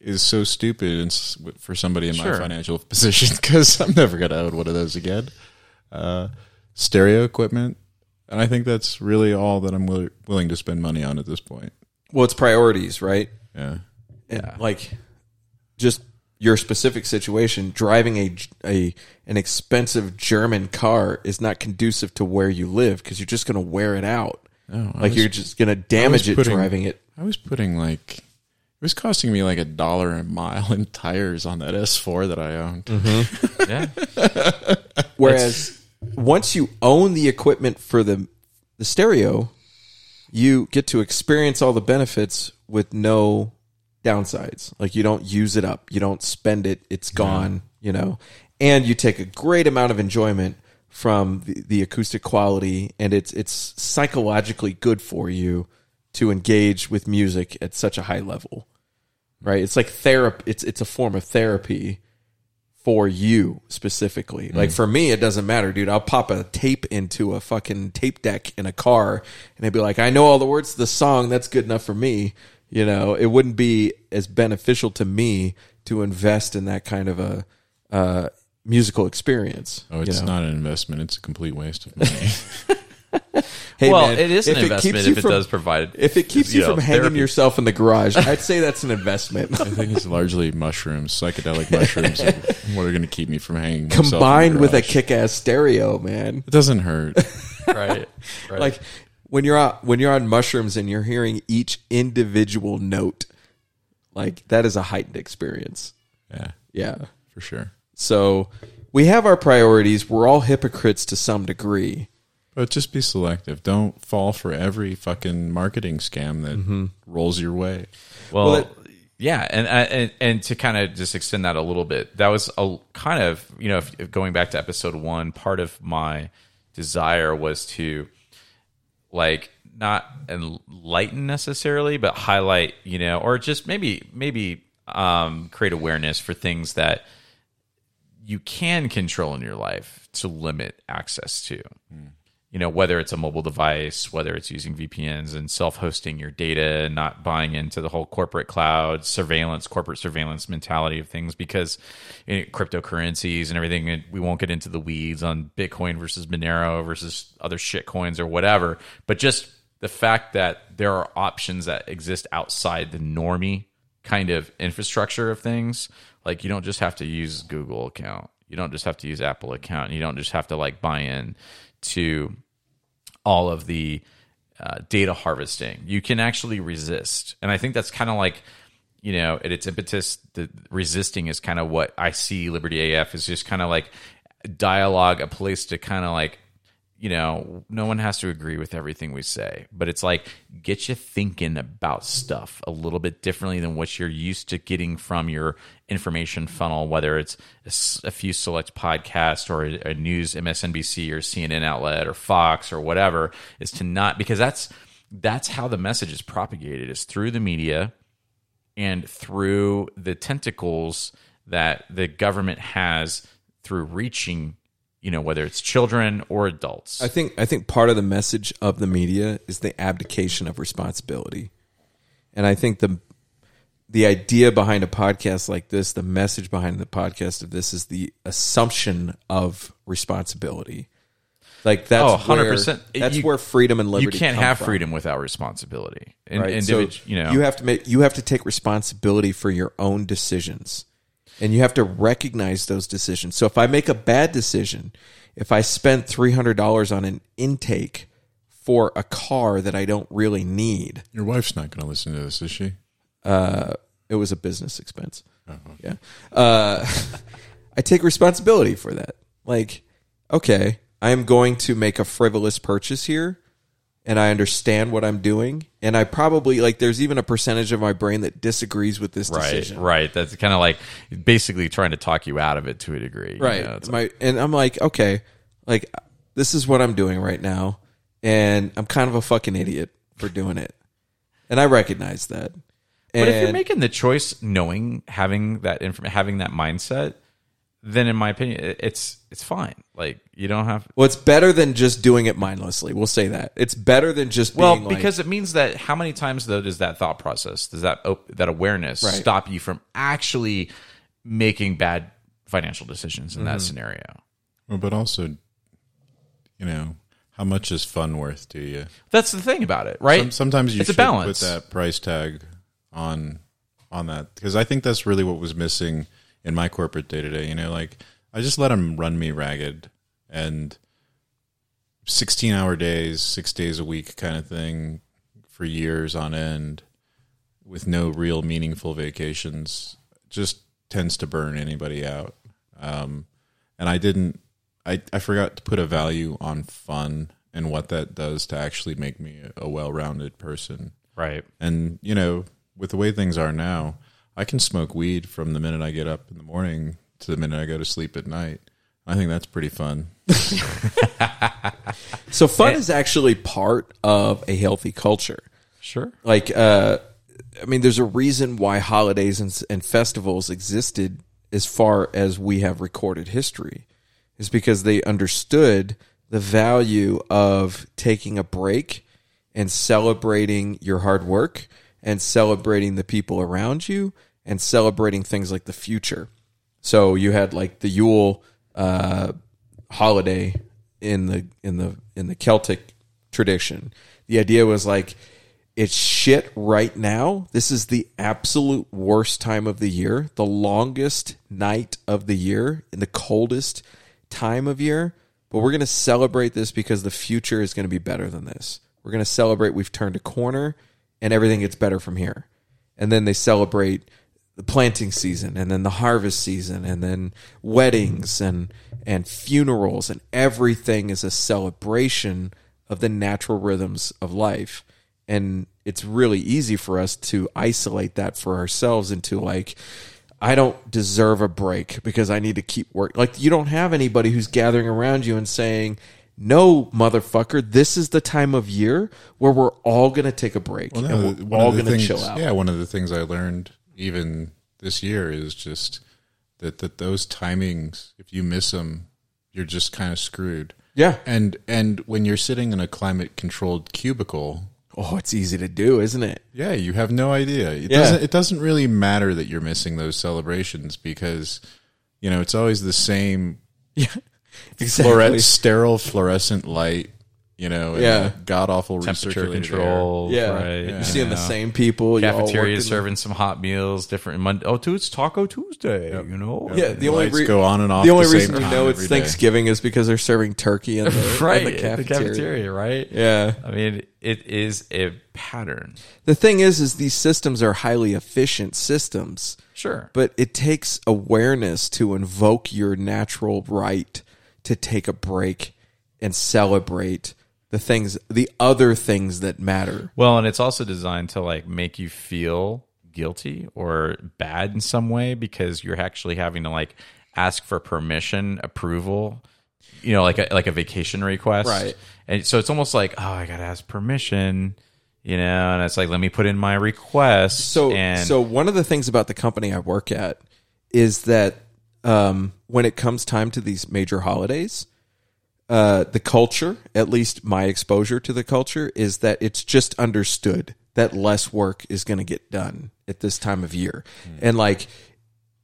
is so stupid for somebody in Sure. my financial position because I'm never gonna own one of those again. Uh, stereo equipment, and I think that's really all that I'm wi- willing to spend money on at this point. well, it's priorities, right? Yeah. And like just your specific situation, driving a a an expensive German car is not conducive to where you live because you're just going to wear it out. No, I like was- you're just going to I was damage it driving it. I was putting like it was costing me like a dollar a mile in tires on that S4 that I owned. Mm-hmm. yeah. Whereas once you own the equipment for the the stereo, you get to experience all the benefits with no downsides. Like you don't use it up, you don't spend it, it's gone, you know. And you take a great amount of enjoyment from the, the acoustic quality and it's it's psychologically good for you to engage with music at such a high level. Right? It's like therapy it's it's a form of therapy for you specifically. Like for me, it doesn't matter, dude. I'll pop a tape into a fucking tape deck in a car and I'd be like, I know all the words to the song. That's good enough for me. You know, it wouldn't be as beneficial to me to invest in that kind of a, uh, musical experience. Oh, you it's know? not an investment; it's a complete waste of money. Hey, Well, man, it is an if investment keeps you if it does provide, If it keeps you you, know, from hanging therapy. yourself in the garage, I'd say that's an investment. I think it's largely mushrooms, psychedelic mushrooms, are what are going to keep me from hanging. myself in the Combined with a kick-ass stereo, man. It doesn't hurt. right. Right. like when you're on, when you're on mushrooms and you're hearing each individual note like that is a heightened experience yeah, yeah for sure. So we have our priorities we're all hypocrites to some degree But just be selective. Don't fall for every fucking marketing scam that Mm-hmm. rolls your way. Well, Well, it- yeah, and, and and to kind of just extend that a little bit, that was a kind of you know if, if going back to episode one, part of my desire was to like not enlighten necessarily, but highlight you know, or just maybe maybe um, create awareness for things that you can control in your life to limit access to. You know, whether it's a mobile device, whether it's using VPNs and self-hosting your data not buying into the whole corporate cloud surveillance, corporate surveillance mentality of things, because you know, cryptocurrencies and everything, we won't get into the weeds on Bitcoin versus Monero versus other shit coins or whatever, but just the fact that there are options that exist outside the normie kind of infrastructure of things. Like you don't just have to use Google account. You don't just have to use Apple account. You don't just have to like buy in to all of the uh, data harvesting. You can actually resist, and I think that's kind of like you know at its impetus. The resisting is kind of what I see Liberty AF is just kind of like dialogue, a place to kind of like you know, no one has to agree with everything we say, but it's like get you thinking about stuff a little bit differently than what you're used to getting from your information funnel, whether it's a few select podcasts or a, news MSNBC or CNN outlet or Fox or whatever, is to not because that's that's how the message is propagated is through the media and through the tentacles that the government has through reaching you know whether it's children or adults I think I think part of the message of the media is the abdication of responsibility. And I think the the idea behind a podcast like this, the message behind the podcast of this is the assumption of responsibility. Like that's oh, 100%. where that's You- where freedom and liberty you can't have from. freedom without responsibility In, right? So you know you have to make you have to take responsibility for your own decisions, and you have to recognize those decisions. So if I make a bad decision, if I hundred dollars on an intake for a car that I don't really need, Your wife's not going to listen to this, is she? uh, it was a business expense. Yeah, uh, I take responsibility for that. Like, okay, I am going to make a frivolous purchase here, and I understand what I'm doing, and I probably like. There's even a percentage of my brain that disagrees with this right decision. right that's kind of like basically trying to talk you out of it to a degree you right know? It's my and i'm like okay like this is what i'm doing right now and i'm kind of a fucking idiot for doing it and i recognize that But if you're making the choice, knowing having that inform- having that mindset, then in my opinion, it's it's fine. Like you don't have. well it's better than just doing it mindlessly we'll say that it's better than just being Well, like, because it means that how many times though does that thought process, does that op- that awareness Right. stop you from actually making bad financial decisions in that Mhm. scenario? Well, but also, you know, how much is fun worth to you? That's the thing about it, right? Some- sometimes you It's a should balance. put that price tag on on that because I think that's really what was missing in my corporate day to day. You know, like I just let them run me ragged and sixteen hour days, six days a week kind of thing for years on end with no real meaningful vacations just tends to burn anybody out. Um, and I didn't, I, I forgot to put a value on fun and what that does to actually make me a, a well rounded person. Right. And, you know, with the way things are now, I can smoke weed from the minute I get up in the morning to the minute I go to sleep at night. I think that's pretty fun. so fun is actually part of a healthy culture Sure. like uh i mean there's a reason why holidays and, and festivals existed as far as we have recorded history is because they understood the value of taking a break and celebrating your hard work and celebrating the people around you and celebrating things like the future so you had like the yule uh holiday in the in the in the celtic tradition the idea was like it's shit right now. This is the absolute worst time of the year, the longest night of the year, and the coldest time of year. But we're going to celebrate this because the future is going to be better than this. We're going to celebrate we've turned a corner and everything gets better from here. And then they celebrate the planting season and then the harvest season and then weddings and and funerals and everything is a celebration of the natural rhythms of life. And it's really easy for us to isolate that for ourselves into like, I don't deserve a break because I need to keep working. Like you don't have anybody who's gathering around you and saying, "No, motherfucker, this is the time of year where we're all going to take a break Well, and we're all going to chill out." Yeah, one of the things I learned even this year is just that that those timings, if you miss them, you're just kind of screwed. Yeah. and and when you're sitting in a climate controlled cubicle, oh, it's easy to do, isn't it? Yeah, you have no idea. It Yeah. doesn't. It doesn't really matter that you're missing those celebrations because you know it's always the same. Yeah, Fluorescent, sterile fluorescent light. You know, Yeah. god awful temperature recirculated control. Yeah. right. You're seeing the same people, you all Cafeteria working- serving some hot meals, different. Monday. oh, dude, it's Taco Tuesday. You know. Yeah, the only lights re- go on and off The only the reason you time know it's every day. Thanksgiving is because they're serving turkey in the, right in the cafeteria. the cafeteria, right? Yeah. I mean, it is a pattern. The thing is, is these systems are highly efficient systems. Sure. But it takes awareness to invoke your natural right to take a break and celebrate the things, the other things that matter. Well, and it's also designed to like make you feel guilty or bad in some way because you're actually having to like ask for permission, approval, you know, like a like a vacation request. Right. And so it's almost like, oh, I got to ask permission, you know, and it's like let me put in my request. So, and so one of the things about the company I work at is that um, when it comes time to these major holidays, uh, the culture, at least my exposure to the culture, is that it's just understood that less work is going to get done at this time of year, and like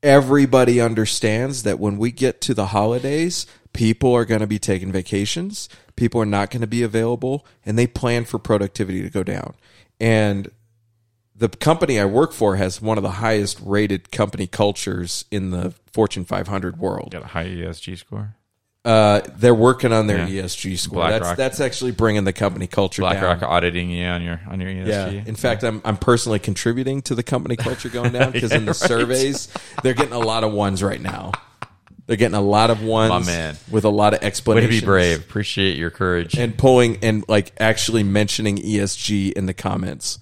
everybody understands that when we get to the holidays, people are going to be taking vacations, people are not going to be available, and they plan for productivity to go down. And the company I work for has one of the highest rated company cultures in the Fortune 500 world. got a high ESG score. Uh, they're working on their Yeah. ESG score. BlackRock. that's that's actually bringing the company culture down. BlackRock down. auditing you on your on your ESG. Yeah. In fact, I'm I'm personally contributing to the company culture going down because in the right. surveys they're getting a lot of ones right now. They're getting a lot of ones, My man. with a lot of Way to explanations. be brave. Appreciate your courage. and pulling and like actually mentioning ESG in the comments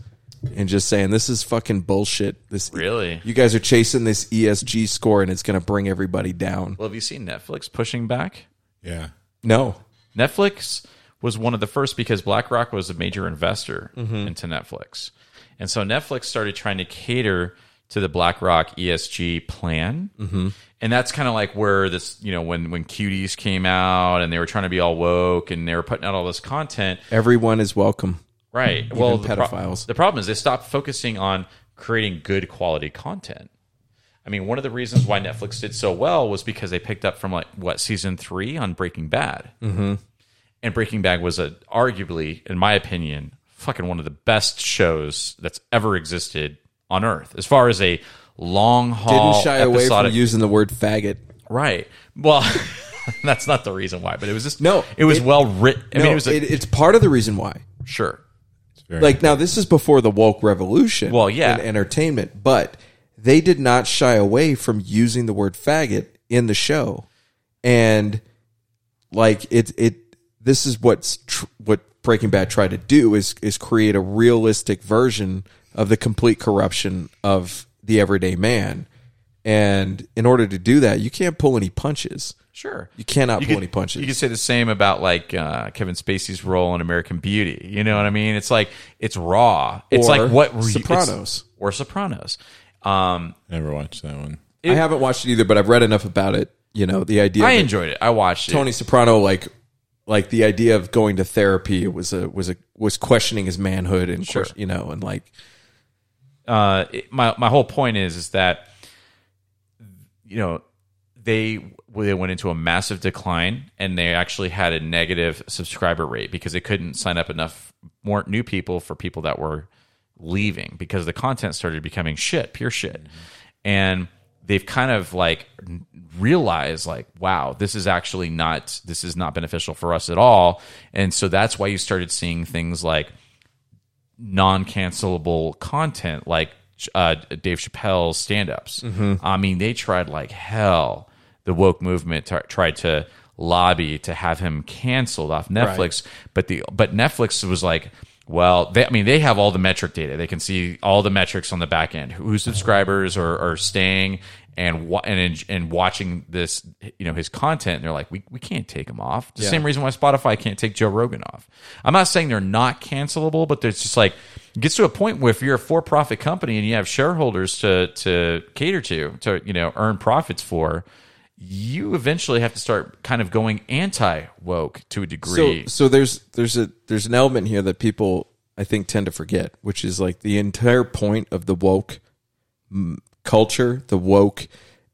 and just saying this is fucking bullshit. This Really? you guys are chasing this ESG score and it's going to bring everybody down. Well, have you seen Netflix pushing back? Yeah. No. Netflix was one of the first because BlackRock was a major investor Mhm. into Netflix. And so Netflix started trying to cater to the BlackRock ESG plan. Mhm. And that's kind of like where this, you know, when when cuties came out and they were trying to be all woke and they were putting out all this content. Everyone is welcome. Right. Even well, the pro- pedophiles. the problem is they stopped focusing on creating good quality content. I mean, one of the reasons why Netflix did so well was because they picked up from like what season three on Breaking Bad, Mhm. and Breaking Bad was a arguably, in my opinion, fucking one of the best shows that's ever existed on Earth as far as a long haul. Didn't shy away from using the word faggot. Right. Well, that's not the reason why, but it was just No, It was it- well written. I no, mean, it was a, it, it's part of the reason why. sure. Like now, this is before the woke revolution. Well, yeah. in entertainment, but they did not shy away from using the word faggot in the show, and like it, it. This is what's tr- what Breaking Bad tried to do is is create a realistic version of the complete corruption of the everyday man, and in order to do that, you can't pull any punches. Sure. You cannot You pull could- any punches. You could say the same about like uh, Kevin Spacey's role in American Beauty. You know what I mean? It's like it's raw. It's Or like what were Sopranos. or Sopranos. Um, Never watched that one. I haven't watched it either, but I've read enough about it. You know, the idea. I enjoyed it. I watched it. Tony Soprano, like, like the idea of going to therapy was a was a was questioning his manhood and Sure. you know, and like, uh, it- my my whole point is is that you know they they went into a massive decline and they actually had a negative subscriber rate because they couldn't sign up enough more new people for people that were leaving because the content started becoming shit, pure shit, and they've kind of like realized like wow this is actually not this is not beneficial for us at all and so that's why you started seeing things like non-cancelable content like uh, Dave Chappelle's stand-ups. Mhm. I mean, they tried like hell the woke movement t- tried to lobby to have him canceled off Netflix, but the but Netflix was like. Well, they, I mean, they have all the metric data. They can see all the metrics on the back end. Whose subscribers are, are staying and wa- and and watching this, you know, his content. And they're like, we, we can't take him off. The Yeah. same reason why Spotify can't take Joe Rogan off. I'm not saying they're not cancelable, but there's just like it gets to a point where if you're a for-profit company and you have shareholders to to cater to to you know earn profits for, you eventually have to start kind of going anti woke to a degree. So, so there's there's a there's an element here that people I think tend to forget, which is like the entire point of the woke mm, culture, the woke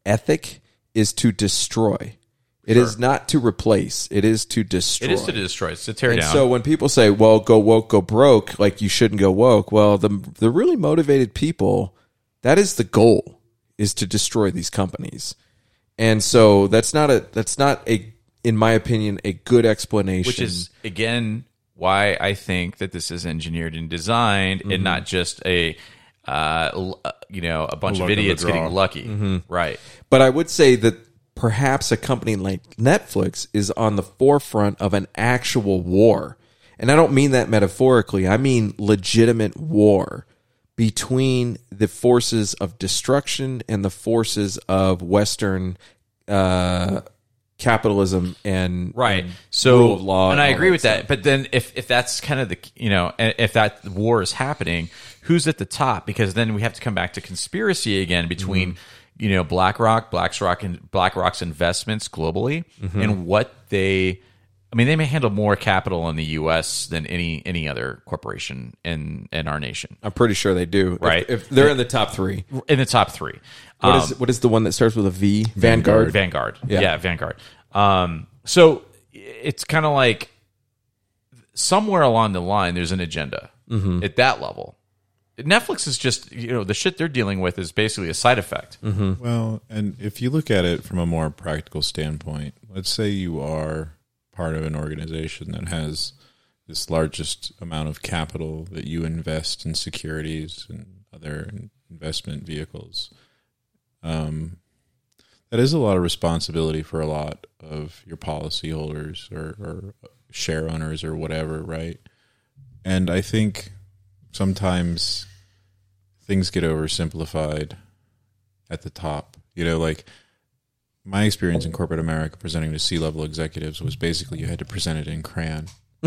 ethic, is to destroy. It is not to replace. It is to destroy. It is to destroy. It's to tear and down. So when people say, "Well, go woke, go broke," like you shouldn't go woke. Well, the the really motivated people, that is the goal, is to destroy these companies. And so that's not a that's not a in my opinion a good explanation. which is again why I think that this is engineered and designed, Mhm. and not just a uh, uh, you know a bunch of Luck of idiots getting draw. lucky, Mhm. right? But I would say that perhaps a company like Netflix is on the forefront of an actual war. And I don't mean that metaphorically, I mean legitimate war between the forces of destruction and the forces of Western uh, capitalism and right and so rule of law. and i all agree with stuff. that but then if if that's kind of the you know if that war is happening who's at the top because then we have to come back to conspiracy again between Mm-hmm. you know blackrock blackrock and blackrock's investments globally Mhm. and what they i mean they may handle more capital in the us than any any other corporation in in our nation I'm pretty sure they do. Right If, they're in the top three. in the top three What is Um, what is the one that starts with a V? Vanguard. Vanguard. Yeah, Vanguard. Um, so it's kind of like somewhere along the line, there's an agenda Mhm. at that level. Netflix is just, you know, the shit they're dealing with is basically a side effect. Well, and if you look at it from a more practical standpoint, let's say you are part of an organization that has this largest amount of capital that you invest in securities and other investment vehicles. Um, that is a lot of responsibility for a lot of your policyholders or, or share owners or whatever, right? And I think sometimes things get oversimplified at the top. You know, like my experience in corporate America presenting to C level executives was basically you had to present it in crayon.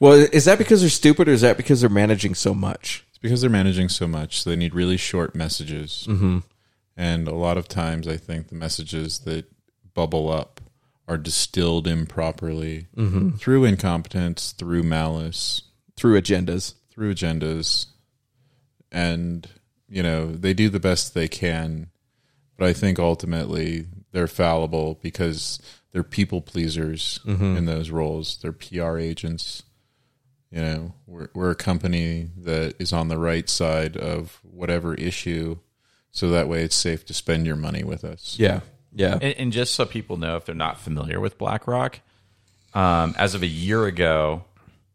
Well, is that because they're stupid or is that because they're managing so much? It's because they're managing so much, so they need really short messages. Mhm. And a lot of times, I think the messages that bubble up are distilled improperly Mhm. through incompetence, through malice, Through agendas. through agendas. And, you know, they do the best they can. But I think ultimately they're fallible because they're people pleasers Mhm. in those roles. They're PR agents. You know, we're, we're a company that is on the right side of whatever issue. So that way it's safe to spend your money with us. Yeah. Yeah. And, and just so people know, if they're not familiar with BlackRock, um, as of a year ago,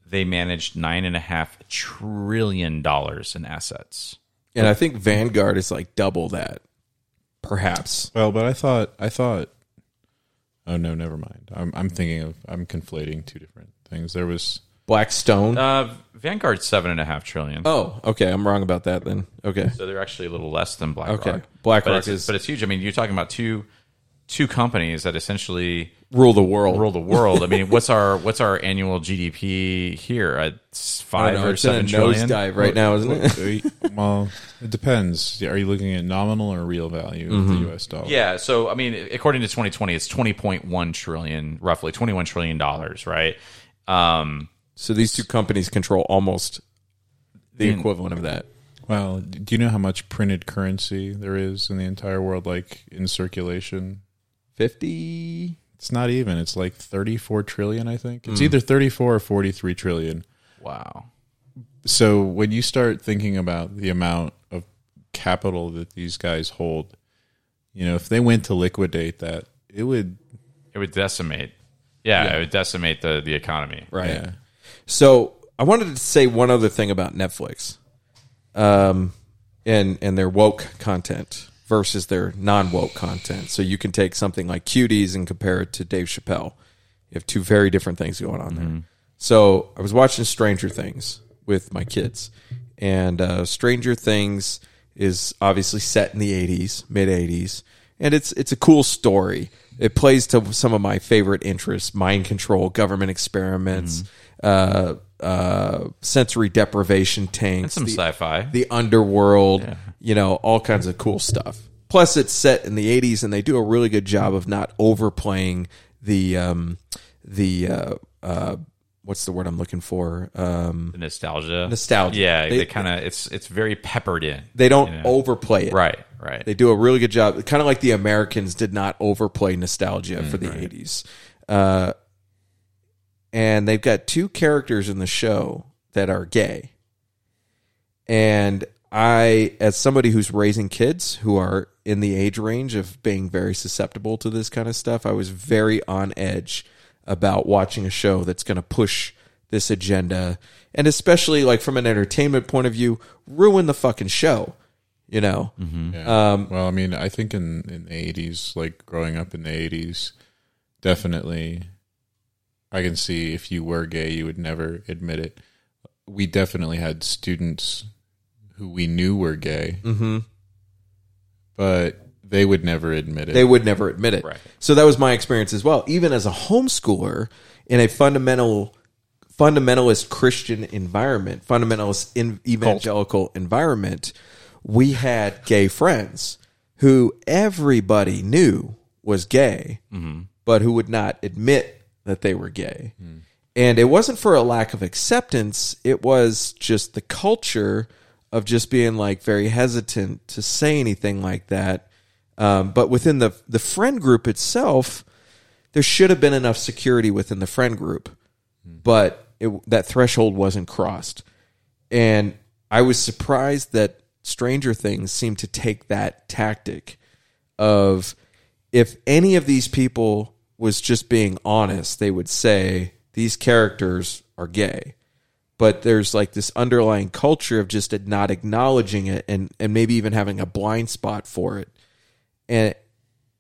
they managed nine and a half trillion dollars in assets. And I think Vanguard is like double that. Perhaps. Well, but I thought I thought. Oh no, never mind. I'm I'm thinking of I'm conflating two different things. There was Blackstone. Uh, Vanguard's seven and a half trillion. Oh, okay. I'm wrong about that then. Okay. So they're actually a little less than BlackRock. Okay. BlackRock but is- but it's huge. I mean, you're talking about two two companies that essentially Rule the world. Rule the world. I mean, what's our what's our annual GDP here? It's five know, or it's in a seven trillion nosedive right now, isn't it? well, it depends. Are you looking at nominal or real value of Mm-hmm. the U.S. dollar? Yeah, so I mean, according to 2020, it's 20.1 trillion, roughly 21 trillion dollars, right? Um, So these two companies control almost the In- equivalent of that. Well, do you know how much printed currency there is in the entire world, like in circulation? 50 It's not even. It's like 34 trillion, I think. It's Mm. either 34 or 43 trillion. wow. So when you start thinking about the amount of capital that these guys hold, you know, if they went to liquidate that, it would It would decimate. Yeah, Yeah. it would decimate the the economy. Right. Yeah. So I wanted to say one other thing about Netflix, um, and and their woke content versus their non woke content. So you can take something like Cuties and compare it to Dave Chappelle. You have two very different things going on there. So I was watching Stranger Things with my kids, and uh, Stranger Things is obviously set in the '80s, mid '80s, and it's it's a cool story. It plays to some of my favorite interests: mind control, government experiments, uh, uh, sensory deprivation tanks, some the- sci-fi. the underworld, you know, all kinds of cool stuff. Plus, it's set in the '80s, and they do a really good job of not overplaying the um, the uh, uh, what's the word I'm looking for? Um, The nostalgia. Nostalgia. Yeah, They- they, kind of it's it's very peppered in. they don't you know? overplay it. Right, right. They do a really good job. Kind of like the Americans did not overplay nostalgia for the 80s. Uh, and they've got two characters in the show that are gay. And I, as somebody who's raising kids who are in the age range of being very susceptible to this kind of stuff, I was very on edge about watching a show that's going to push this agenda and especially like from an entertainment point of view, ruin the fucking show. You know, Yeah. um, well, I mean, I think in in the eighties, like growing up in the eighties, definitely, I can see if you were gay, you would never admit it. We definitely had students who we knew were gay, Mhm. but they would never admit it. They would never admit it. So that was my experience as well. Even as a homeschooler in a fundamental fundamentalist Christian environment, fundamentalist in evangelical environment, we had gay friends who everybody knew was gay, Mhm. but who would not admit that they were gay. And it wasn't for a lack of acceptance, it was just the culture of just being like very hesitant to say anything like that. Um, but within the the friend group itself, there should have been enough security within the friend group, but it, that threshold wasn't crossed. And I was surprised that Stranger Things seemed to take that tactic of if any of these people was just being honest, they would say these characters are gay. But there's like this underlying culture of just not acknowledging it and, and maybe even having a blind spot for it. And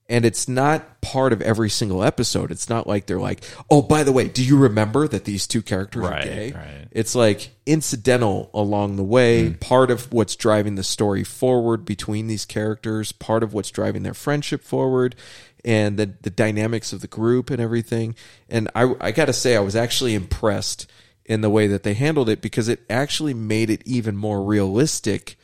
and it's not part of every single episode. It's not like they're like, "Oh, by the way, do you remember that these two characters Right, are gay?" right. It's like incidental along the way, mm. part of what's driving the story forward between these characters, part of what's driving their friendship forward, and the the dynamics of the group and everything. And I I got to say I was actually impressed in the way that they handled it because it actually made it even more realistic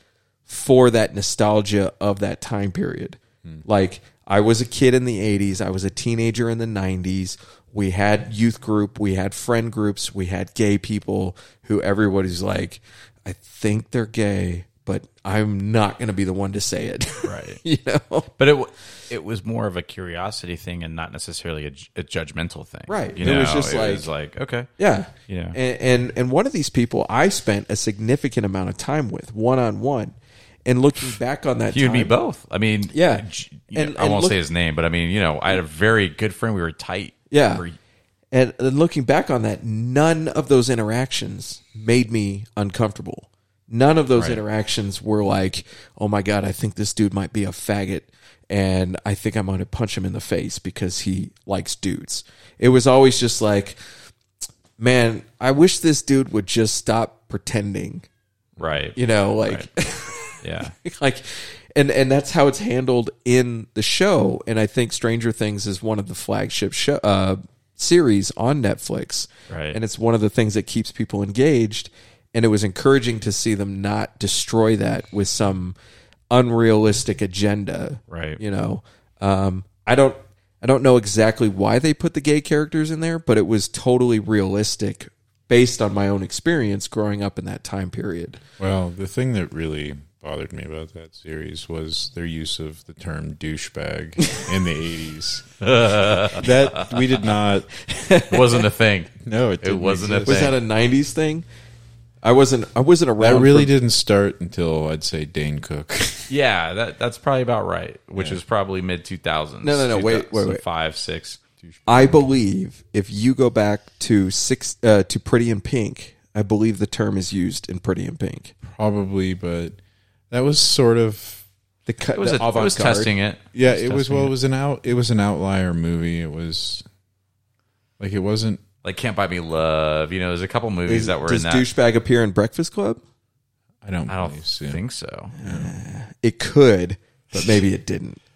for that nostalgia of that time period. Hmm. Like I was a kid in the 80s, I was a teenager in the 90s. We had youth group, we had friend groups, we had gay people who everybody's like I think they're gay, but I'm not going to be the one to say it. Right. you know. But it it was more of a curiosity thing and not necessarily a, a judgmental thing. Right. You it know, was just it like, was like okay. Yeah. You know. And, and and one of these people I spent a significant amount of time with, one on one. And looking back on that You and me both. I mean, Yeah. And- I won't look- say his name, but I mean, you know, I had a very good friend. We were tight. Yeah. For- And then looking back on that, none of those interactions made me uncomfortable. None of those Right. interactions were like, oh my God, I think this dude might be a faggot and I think I'm going to punch him in the face because he likes dudes. It was always just like, man, I wish this dude would just stop pretending. Right. You know, like, Yeah. like, and and that's how it's handled in the show. And I think Stranger Things is one of the flagship show, uh, series on Netflix. Right. And it's one of the things that keeps people engaged. And it was encouraging to see them not destroy that with some unrealistic agenda. Right. You know, um, I don't. I don't know exactly why they put the gay characters in there, but it was totally realistic based on my own experience growing up in that time period. Well, the thing that really bothered me about that series was their use of the term douchebag in the 80s. that we did not Wasn't a thing. No, it, It didn't wasn't a exist. Was that a '90s thing? I wasn't. I wasn't around. That really for- didn't start until I'd say Dane Cook. Yeah, that that's probably about right. Which Yeah. is probably mid two thousands. No, no, no, wait, wait, wait. Five, six. I believe if you go back to six uh, to Pretty in Pink, I believe the term is used in Pretty in Pink. Probably, but that was sort of the, cu- It was the a- it was testing it. Yeah, Just it was. Well, it. it was an out. It was an outlier movie. It was like it wasn't. Like Can't Buy Me Love. You know, there's a couple movies Is- that were does in that. douchebag appear in Breakfast Club? I don't. I don't believe so. think so. It could, but maybe it didn't.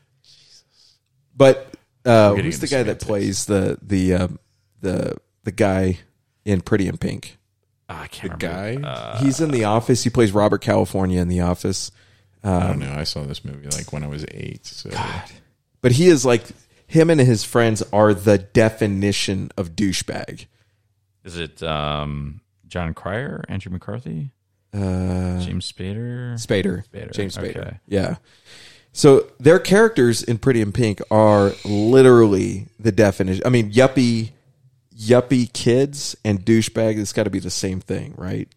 But uh, getting who's the into guy that plays the the um, the the guy in Pretty in Pink? Ah, I can't The remember. guy. Uh, He's in The Office. He plays Robert California in The Office. I Um, don't know. I saw this movie like when I was eight. So But he is like him and his friends are the definition of douchebag. is it um, Jon Cryer, Andrew McCarthy, Uh, James Spader? Spader. Spader. James Spader. Okay. Yeah. So their characters in Pretty in Pink are literally the definition. I mean, yuppie, yuppie kids and douchebag. It's got to be the same thing, right?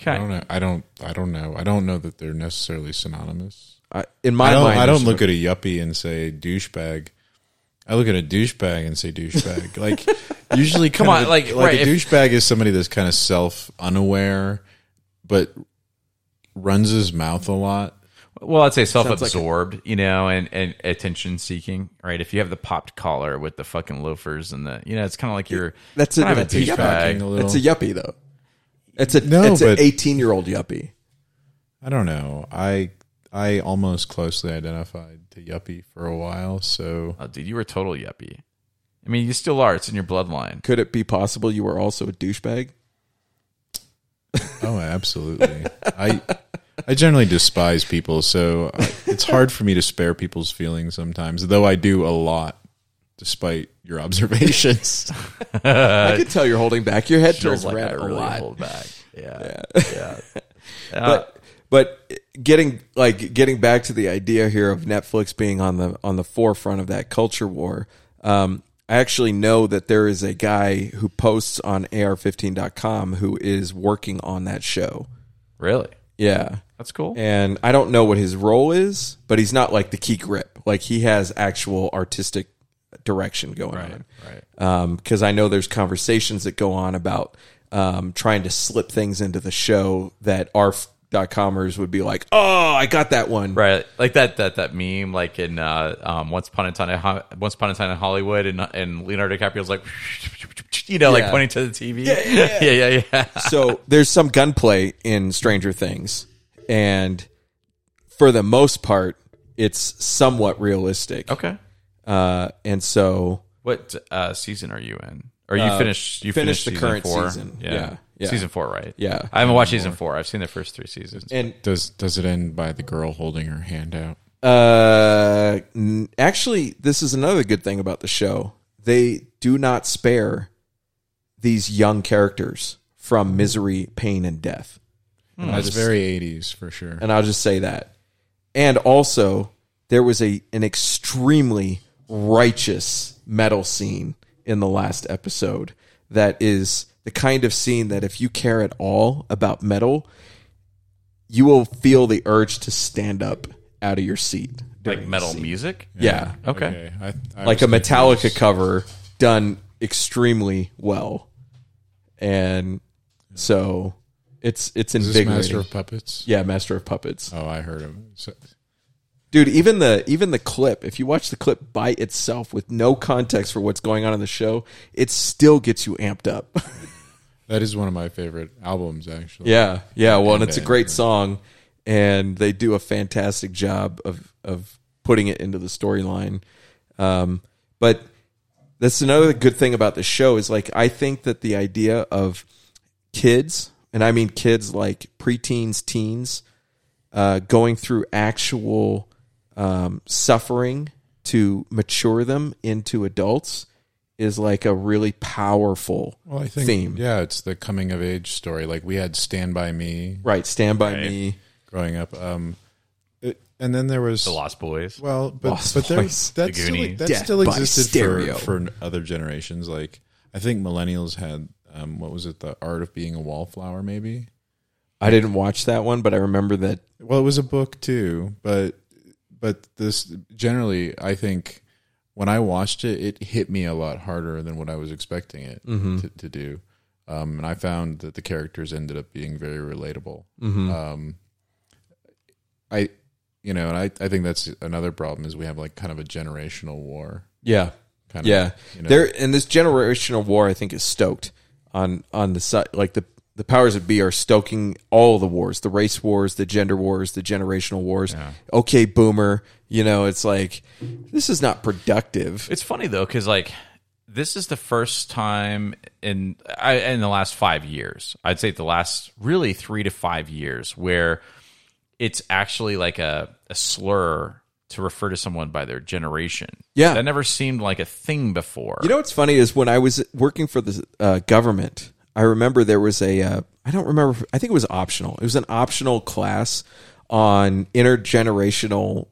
Okay. I don't know. I don't. I don't know. I don't know that they're necessarily synonymous. I, in my I don't, mind, I don't look at a yuppie and say douchebag. I look at a douchebag and say douchebag. like usually, Come on, of a- like, right, a if- douchebag is somebody that's kind of self unaware, but runs his mouth a lot. Well, I'd say Sounds like a- self-absorbed, you know, and, and attention-seeking, right? If you have the popped collar with the fucking loafers and the, you know, it's kind of like you're That's a, kind of that's a douchebag. a yuppie. It's a yuppie though. It's a No, it's an eighteen year old yuppie. I don't know. I I almost closely identified to yuppie for a while. So Oh, dude, you were a total yuppie. I mean, you still are. It's in your bloodline. Could it be possible you were also a douchebag? Oh, absolutely. I I generally despise people, so I, it's hard for me to spare people's feelings sometimes. Though I do a lot, despite your observations. I could tell you're holding back. Your head Feels turns like red I a really lot. hold back. Yeah, Yeah. yeah. but but getting like getting back to the idea here of Netflix being on the on the forefront of that culture war. Um, I actually know that there is a guy who posts on AR15.com who is working on that show. really, Yeah. that's cool. And I don't know what his role is, but he's not like the key grip. Like he has actual artistic direction going on. right. Because I know there's conversations that go on about um, trying to slip things into the show that ARF.comers would be like, oh, I got that one. Right, like that that that meme, like in uh, um, Once Upon a Time, Once Upon a Time in Hollywood, and and Leonardo DiCaprio's like, you know, like pointing to the TV. Yeah, yeah, yeah, yeah. yeah. so there's some gunplay in Stranger Things, and for the most part, it's somewhat realistic. okay. Uh, and so What uh, season are you in? Or you Uh, finished? You finished finished, the current four? season. Yeah. Yeah, yeah. season four, right? Yeah. I haven't watched season four. I've seen the first three seasons. and does does it end by the girl holding her hand out? Uh, n- actually, this is another good thing about the show. They do not spare these young characters from misery, pain, and death. And That's just- very eighties for sure. and I'll just say that. And also, there was a an extremely righteous metal scene in the last episode that is the kind of scene that if you care at all about metal, you will feel the urge to stand up out of your seat. like metal music. Yeah. Okay. I, I Like a Metallica confused. cover done extremely well. And so it's it's Is this invigorating. Master of Puppets? Yeah, Master of Puppets. Oh, I heard of it. So, Dude, even the even the clip, if you watch the clip by itself with no context for what's going on in the show, it still gets you amped up. that is one of my favorite albums, actually. yeah, yeah. Well, and it's a great song, and they do a fantastic job of of putting it into the storyline. Um, but that's another good thing about the show is like I think that the idea of kids, and I mean kids like preteens, teens, uh, going through actual um, suffering to mature them into adults is like a really powerful Well, I think theme. yeah, it's the coming of age story. Like we had Stand by Me, Right, Stand by Me. growing up. Um, it, and then there was The Lost Boys. Well, but Lost but there, Boys. that The still, that Death still existed for, for other generations. Like I think millennials had um, what was it, the art of being a wallflower? Maybe. I didn't watch that one, but I remember that. Well, it was a book too, but but this generally, I think when I watched it, it hit me a lot harder than what I was expecting it Mm-hmm. to, to do. Um, and I found that the characters ended up being very relatable. Mm-hmm. Um, I you know, and I, I think that's another problem is we have like kind of a generational war. Yeah. Kind of, yeah. you know. There and this generational war I think is stoked on on the side like the the powers that be are stoking all the wars, the race wars, the gender wars, the generational wars. Okay, boomer, you know, it's like this is not productive. It's funny though, because like this is the first time in I, in the last five years, I'd say the last really three to five years, where it's actually like a, a slur to refer to someone by their generation. Yeah. that never seemed like a thing before. You know what's funny is when I was working for the uh, government, I remember there was a uh, I don't remember I think it was optional. It was an optional class on intergenerational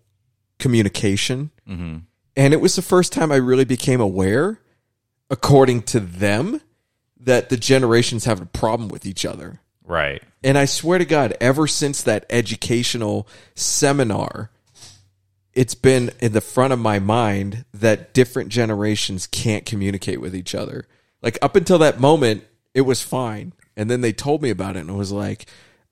communication. Mhm. And it was the first time I really became aware according to them that the generations have a problem with each other. right? And I swear to God, ever since that educational seminar, it's been in the front of my mind that different generations can't communicate with each other. Like up until that moment, it was fine. And then they told me about it and it was like,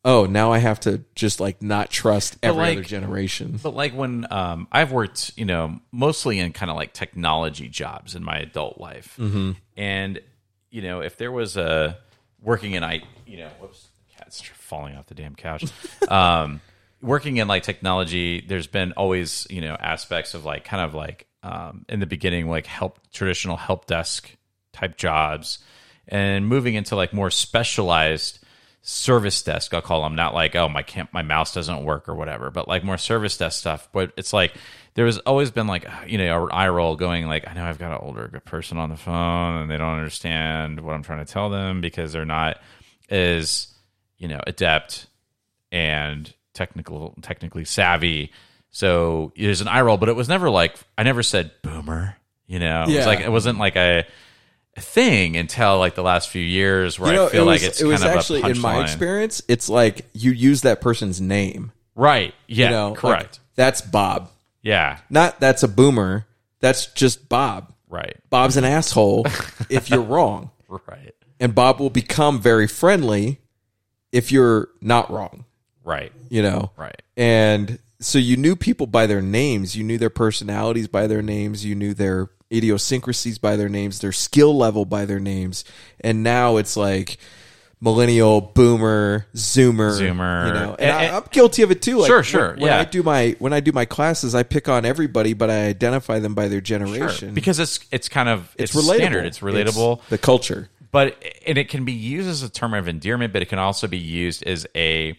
oh, now I have to just like not trust every like- other generation. But like when um, I've worked, you know, mostly in kind of like technology jobs in my adult life, Mhm. and you know, if there was a working in I, you know, whoops, cat's falling off the damn couch. um, working in like technology, there's been always you know aspects of like kind of like um, in the beginning like help traditional help desk type jobs, and moving into like more specialized service desk i'll call them not like oh my camp my mouse doesn't work or whatever but like more service desk stuff. But it's like there there's always been like uh, you know an eye roll going like i know i've got an older person on the phone and they don't understand what i'm trying to tell them because they're not as you know adept and technical technically savvy. So there's an eye roll but it was never like i never said boomer you know? It was like it wasn't like a thing until like the last few years where You know, I feel it like it's it was kind of actually a in my punchline. experience, it's like you use that person's name. Right. Yeah. You know, like, correct. that's Bob. Yeah. Not that's a boomer. That's just Bob. Right. Bob's an asshole if you're wrong. Right. And Bob will become very friendly if you're not wrong. Right. You know? Right. And so you knew people by their names, you knew their personalities by their names, you knew their idiosyncrasies by their names, their skill level by their names. And now it's like millennial, boomer, zoomer, Zoomer. You know, and, And- I, I'm guilty of it too. Like, Sure, sure, When, when yeah. I do my when I do my classes, I pick on everybody, but I identify them by their generation Sure. Because it's it's kind of It's it's, relatable. standard. It's relatable. It's the culture. But and it can be used as a term of endearment, but it can also be used as a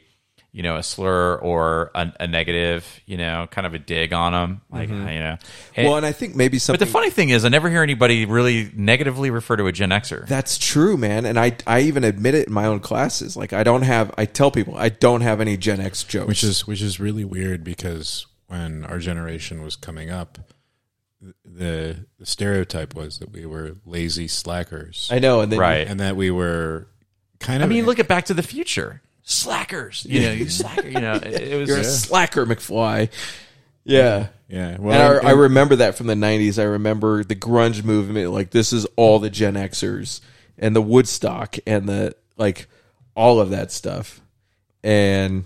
you know a slur or a, a negative, you know, kind of a dig on them, like Mhm. you know. Well, and I think maybe something. But the funny thing is, I never hear anybody really negatively refer to a Gen Xer. That's true, man. And I I even admit it in my own classes. Like I don't have I tell people I don't have any Gen X jokes. which is which is really weird because when our generation was coming up, the the stereotype was that we were lazy slackers. I know, and then- Right. and that we were kind of, I of. mean, look at Back to the Future. Slackers, you know, you slacker, you know. It, it was You're a slacker, McFly. Yeah. Yeah. Well, and I, and- I remember that from the 90s. I remember the grunge movement. Like, this is all the Gen Xers and the Woodstock and the, like, all of that stuff. And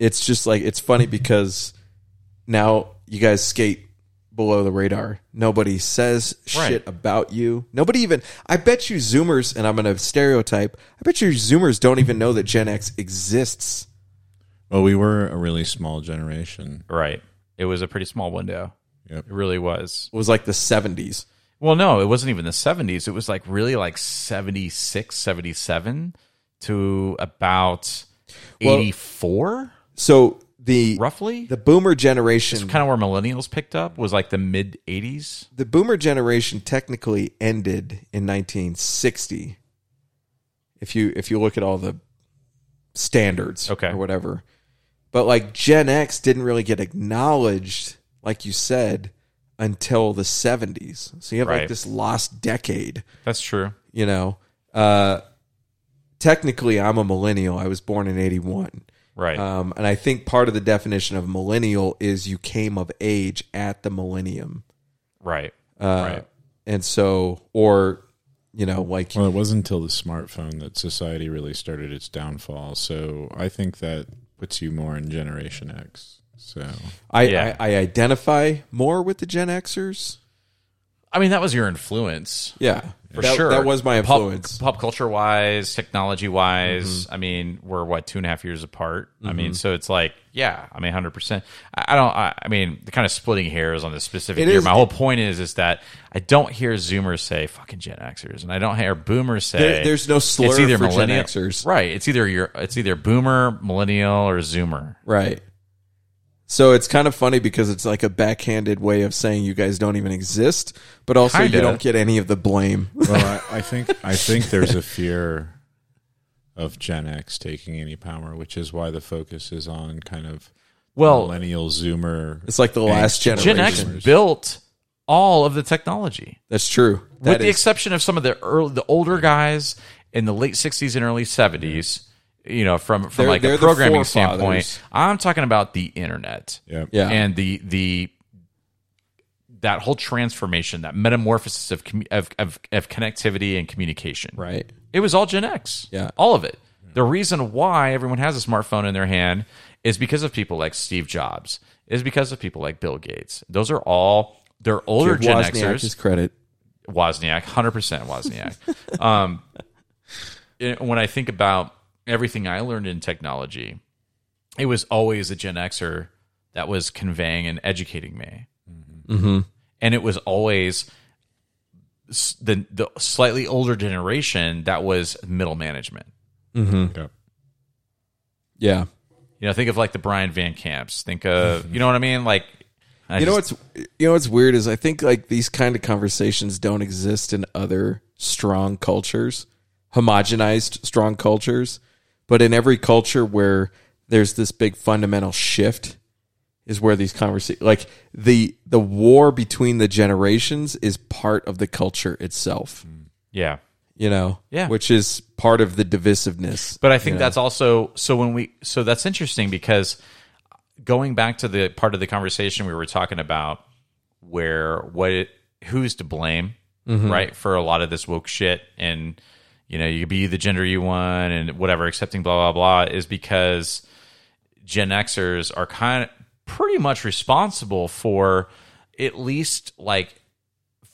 it's just like, it's funny because now you guys skate below the radar. Nobody says Right. shit about you. Nobody even, I bet you Zoomers, and I'm going to stereotype, I bet you Zoomers don't even know that Gen X exists. Well, we were a really small generation. Right. It was a pretty small window. Yep. It really was. It was like the 70s. Well, no, it wasn't even the 70s. It was like really like 76, 77 to about Well, 84. So the roughly? the boomer generation kind of where millennials picked up was like the mid 80s. the boomer generation technically ended in 1960 if you if you look at all the standards Okay. or whatever. But like gen x didn't really get acknowledged like you said until the 70s so you have like this lost decade. That's true. you know? Uh technically i'm a millennial. I was born in 81 Right. um and i think part of the definition of millennial is you came of age at the millennium Right. uh, right. and so or you know like Well, it wasn't until the smartphone that society really started its downfall. So I think that puts you more in Generation X. So I, Yeah. I I identify more with the Gen Xers. I mean, that was your influence. Yeah, For That- sure. that was my Pop- influence. Pop, culture wise, technology wise. Mhm. I mean, we're what, two and a half years apart? I mean, Mhm. so it's like, yeah, I mean, 100%. I, I don't, I, I mean, the kind of splitting hairs on this specific It year. is- My whole point is, is that I don't hear Zoomers say fucking Gen Xers, and I don't hear Boomers say. There- there's no slur it's either for Gen millennial- Xers. Right. It's either your, it's either Boomer, Millennial, or Zoomer. Right. So it's kind of funny because it's like a backhanded way of saying you guys don't even exist, but also Kinda. you don't get any of the blame. well, I, I think I think there's a fear of Gen X taking any power, which is why the focus is on kind of Well, millennial Zoomer. It's like the last angst. Gen X built all of the technology. That's true. with That the is- exception of some of the early, the older guys in the late '60s and early '70s. You know, from from They're- like they're a the programming standpoint, I'm talking about the internet, Yep. Yeah. and the the that whole transformation, that metamorphosis of commu- of, of of connectivity and communication. Right. It was all Gen X. Yeah. all of it. The reason why everyone has a smartphone in their hand is because of people like Steve Jobs. Is because of people like Bill Gates. Those are all they're older Give Gen Wozniak Xers. his credit. Wozniak, hundred percent Wozniak. um, when I think about everything I learned in technology, it was always a Gen Xer that was conveying and educating me, Mm-hmm. and it was always the the slightly older generation that was middle management. Mm-hmm. Yep. Yeah. You know, think of like the Brian Van Camps. Think of you know what I mean, like. I you know just- what's you know what's weird is I think like these kind of conversations don't exist in other strong cultures, homogenized strong cultures, but in every culture where there's this big fundamental shift is where these conversations like the the war between the generations is part of the culture itself. yeah. You know, Yeah. which is part of the divisiveness. But I think you know? that's also so when we so that's interesting because going back to the part of the conversation we were talking about where what it, who's to blame Mhm. right for a lot of this woke shit and you know you could be the gender you want and whatever accepting blah blah blah is because Gen Xers are kind of pretty much responsible for at least like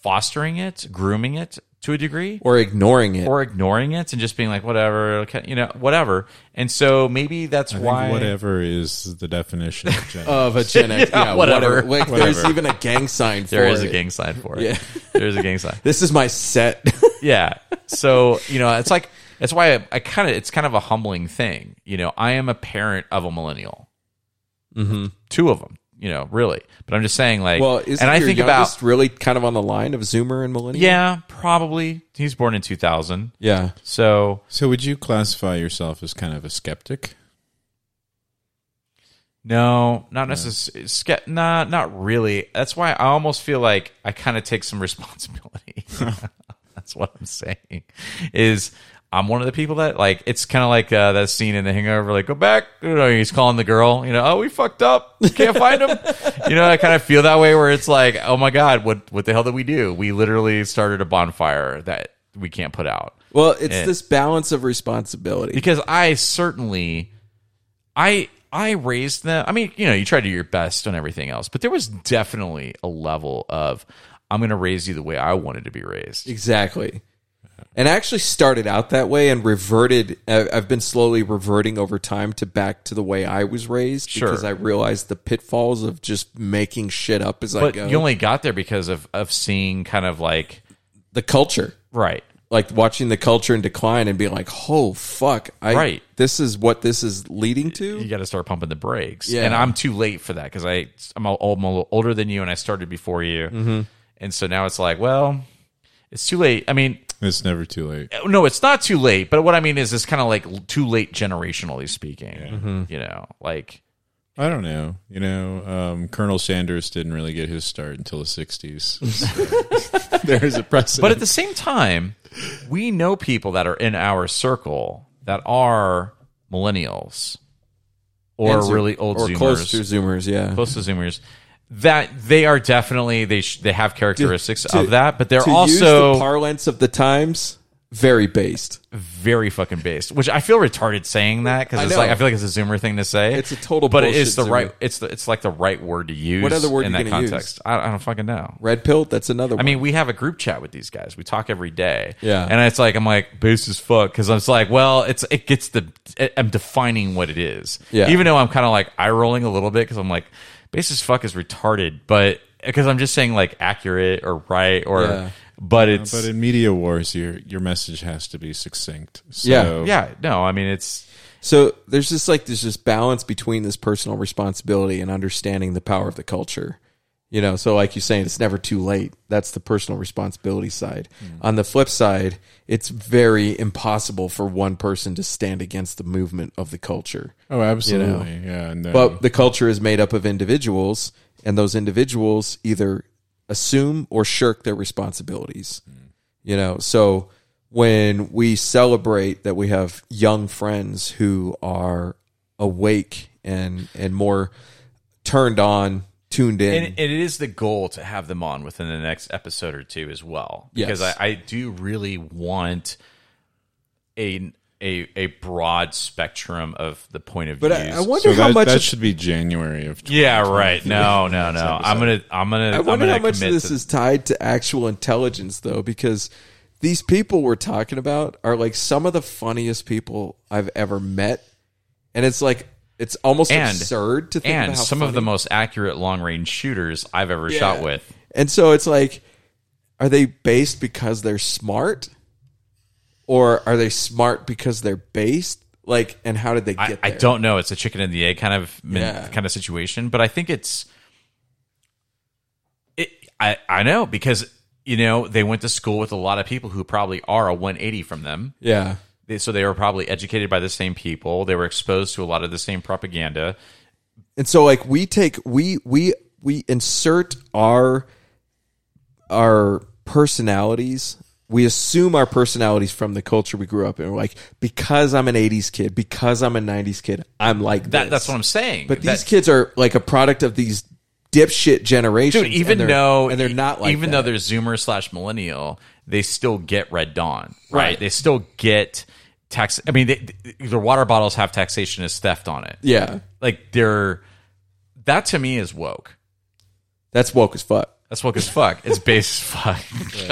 fostering it, grooming it to a degree or ignoring it. or ignoring it and just being like whatever you know whatever and so maybe that's I think why whatever is the definition of Gen of a Gen X. Yeah, yeah, whatever. Like there's even a gang sign for there is it. a gang sign for it Yeah. there's a gang sign This is my set. yeah so you know it's like that's why i, I kind of it's kind of a humbling thing you know i am a parent of a millennial mm-hmm. two of them you know really but i'm just saying like Well, is and i your think about really kind of on the line of Zoomer and Millennial? yeah probably he's born in 2000 Yeah. so So would you classify yourself as kind of a skeptic? No, not necessarily. Ske- nah, not really. That's why I almost feel like I kind of take some responsibility. That's what I'm saying. Is I'm one of the people that like. It's kind of like uh, that scene in The Hangover. Like, go back. You know, he's calling the girl. You know, oh, we fucked up. Can't find him. you know, I kind of feel that way. Where it's like, oh my god, what what the hell did we do? We literally started a bonfire that we can't put out. Well, it's And- this balance of responsibility. because I certainly, I I raised them. I mean, you know, you try to do your best on everything else, but there was definitely a level of I'm going to raise you the way I wanted to be raised. Exactly. And I actually started out that way and reverted. I've been slowly reverting over time to back to the way I was raised Sure. because I realized the pitfalls of just making shit up as I go. you only got there because of of seeing kind of like the culture, right? Like watching the culture in decline and being like, "Oh fuck, I, Right. This is what this is leading to." You got to start pumping the brakes. Yeah. And I'm too late for that because I I'm a, I'm a little older than you and I started before you, Mhm. and so now it's like, well, it's too late. I mean, It's never too late. no, it's not too late. But what I mean is, it's kind of like too late generationally speaking. Mm-hmm. You know, like I don't know. You know, um, Colonel Sanders didn't really get his start until the '60s. So there's a precedent. But at the same time, we know people that are in our circle that are millennials or Zoom- really old or Zoomers, close to Zoomers, yeah. close to Zoomers. That they are definitely they sh- they have characteristics To- of that, but they're to also use the parlance of the times. very based. very fucking based. Which I feel retarded saying that because it's know. like I feel like it's a Zoomer thing to say. It's a total but it is the Zoomer. right. It's the it's like the right word to use. What other word in that context? I, I don't fucking know. Red pill. That's another. one. I mean, we have a group chat with these guys. We talk every day. Yeah. and it's like I'm like base as fuck because I'm just like, well, it's it gets the I'm defining what it is. Yeah. even though I'm kind of like eye rolling a little bit because I'm like base as fuck is retarded, but because I'm just saying like accurate or right or. Yeah. But Uh, it's but in media wars, your your message has to be succinct. So, Yeah. yeah, no, I mean it's So there's just like there's this balance between this personal responsibility and understanding the power of the culture. You know, so like you're saying, it's never too late. That's the personal responsibility side. Mm. On the flip side, it's very impossible for one person to stand against the movement of the culture. Oh, absolutely. Yeah, no. Uh, but the culture is made up of individuals, and those individuals either assume or shirk their responsibilities. Mm. You know, so when we celebrate that we have young friends who are awake and and more turned on, tuned in. And it is the goal to have them on within the next episode or two as well, because Yes. I, I do really want a a a broad spectrum of the point of But I- views. I wonder so how that, much that should be January of. yeah, right. No, no, Next no. I'm gonna I'm gonna I I'm wonder gonna how much of this to, is tied to actual intelligence, though, because these people we're talking about are like some of the funniest people I've ever met, and it's like it's almost and absurd to think and some of the most accurate long range shooters I've ever Yeah. shot with. And so it's like, are they based because they're smart, or are they smart because they're based? Like, and how did they get I there? don't know. It's a chicken and the egg kind of min- Yeah. kind of situation, but I think it's. It, I I know because you know they went to school with a lot of people who probably are a 180 from them. Yeah. They, so they were probably educated by the same people. They were exposed to a lot of the same propaganda. And so like we take we we we insert our our personalities. We assume our personalities from the culture we grew up in. We're like, because I'm an 80s kid, because I'm a 90s kid, I'm like That this. that's what I'm saying. But That- these kids are like a product of these dipshit generations. Dude, even and though and they're not like even that. though they're Zoomer slash millennial, they still get Red Dawn, right? Right. They still get tax. I mean, they, their water bottles have taxation as theft on it. Yeah. like they're that to me is woke. That's woke as fuck. That's woke as fuck. It's base as fuck.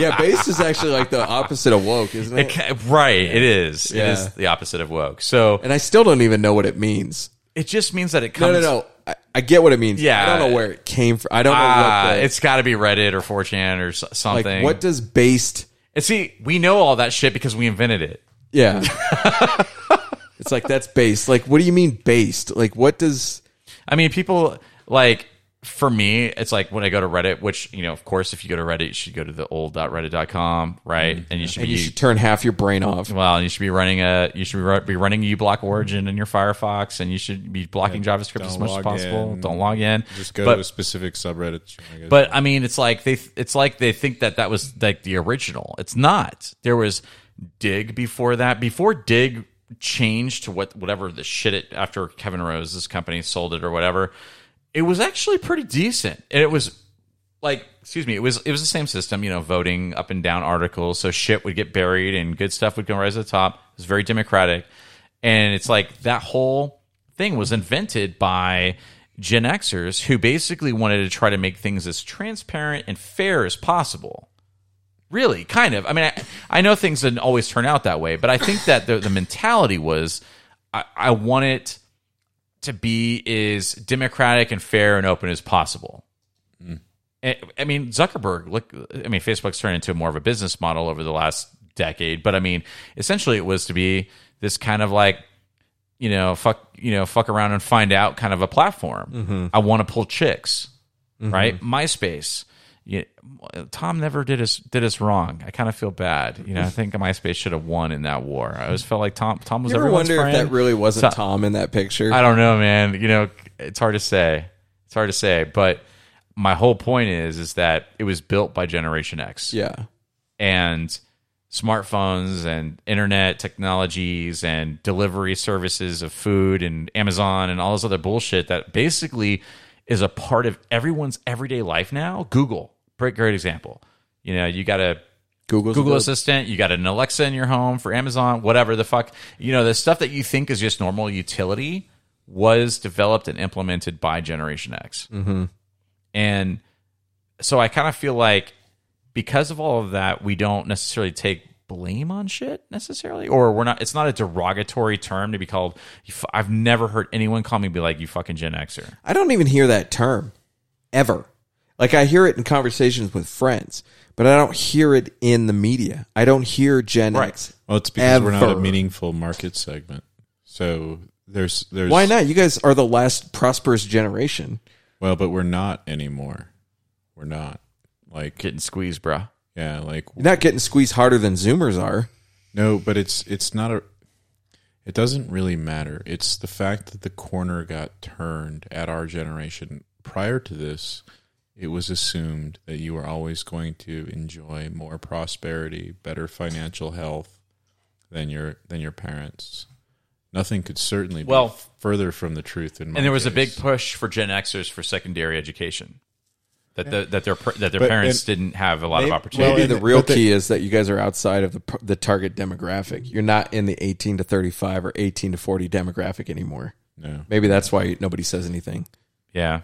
yeah, base is actually like the opposite of woke, isn't It it? ca- right. It is. It Yeah. is the opposite of woke. So And I still don't even know what it means. it just means that it No, comes. no, no. I, I get what it means. Yeah. I don't know where it came from. I don't know Ah, what the, it's got to be Reddit or 4chan or s- like. something. What does based? And see, we know all that shit because we invented it. Yeah. it's like that's based. Like, what do you mean based? Like, what does? I mean, people like for me, it's like when I go to Reddit, which you know, of course, if you go to Reddit, you should go to the old.reddit.com, right? And you should And be you should turn half your brain off. well, you should be running a you should be, ru- be running uBlock Origin in your Firefox, and you should be blocking JavaScript as much as possible. in. Don't log in. Just go but, to a specific subreddit. I guess. But I mean, it's like they it's like they think that that was like the original. It's not. There was Digg before that. Before Digg changed to what whatever the shit it after Kevin Rose's company sold it or whatever. It was actually pretty decent, and it was like excuse me, it was it was the same system. You know, voting up and down articles, so shit would get buried and good stuff would go rise to the top. It was very democratic, and it's like that whole thing was invented by Gen Xers who basically wanted to try to make things as transparent and fair as possible. Really, kind of. I mean, I, I know things didn't always turn out that way, but I think that the, the mentality was I, I want it to be as democratic and fair and open as possible. I I mean, Zuckerberg, look, I mean, Facebook's turned into more of a business model over the last decade, but I mean, essentially it was to be this kind of like, you know, fuck, you know, fuck around and find out kind of a platform. Mhm. I want to pull chicks, Mhm. right? MySpace. Yeah, Tom never did us did us wrong. I kind of feel bad. You know, I think MySpace should have won in that war. I always felt like Tom Tom was You ever wonder if that really wasn't So- Tom in that picture? I don't know, man. You know, it's hard to say. It's hard to say, but my whole point is is that it was built by Generation X. Yeah. And smartphones and internet technologies and delivery services of food and Amazon and all this other bullshit that basically is a part of everyone's everyday life now. Google, great great example. You know, you got to Google's Google. Assistant. You got an Alexa in your home for Amazon, whatever the fuck. You know, the stuff that you think is just normal utility was developed and implemented by Generation X. Mhm. And so I kind of feel like because of all of that, we don't necessarily take blame on shit necessarily, or we're not. It's not a derogatory term to be called. I've never heard anyone call me be like you fucking Gen Xer. I don't even hear that term ever. Like I hear it in conversations with friends, but I don't hear it in the media. I don't hear Gen X. Well, it's because we're not a meaningful market segment. So there's there's Why not? You guys are the last prosperous generation. Well, but we're not anymore. We're not like getting squeezed, bro. Yeah, like You're not getting squeezed harder than Zoomers are. No, but it's it's not a. It doesn't really matter. It's the fact that the corner got turned at our generation. Prior to this, it was assumed that you were always going to enjoy more prosperity, better financial health than your than your parents. Nothing could certainly be Well, further from the truth. In my And there was a big push for Gen Xers for secondary education. That the, that their that their But- parents didn't have a lot of Maybe- opportunity. Maybe the real key is that you guys are outside of the the target demographic. You're not in the 18 to 35 or 18 to 40 demographic anymore. No. Maybe that's why nobody says anything. Yeah.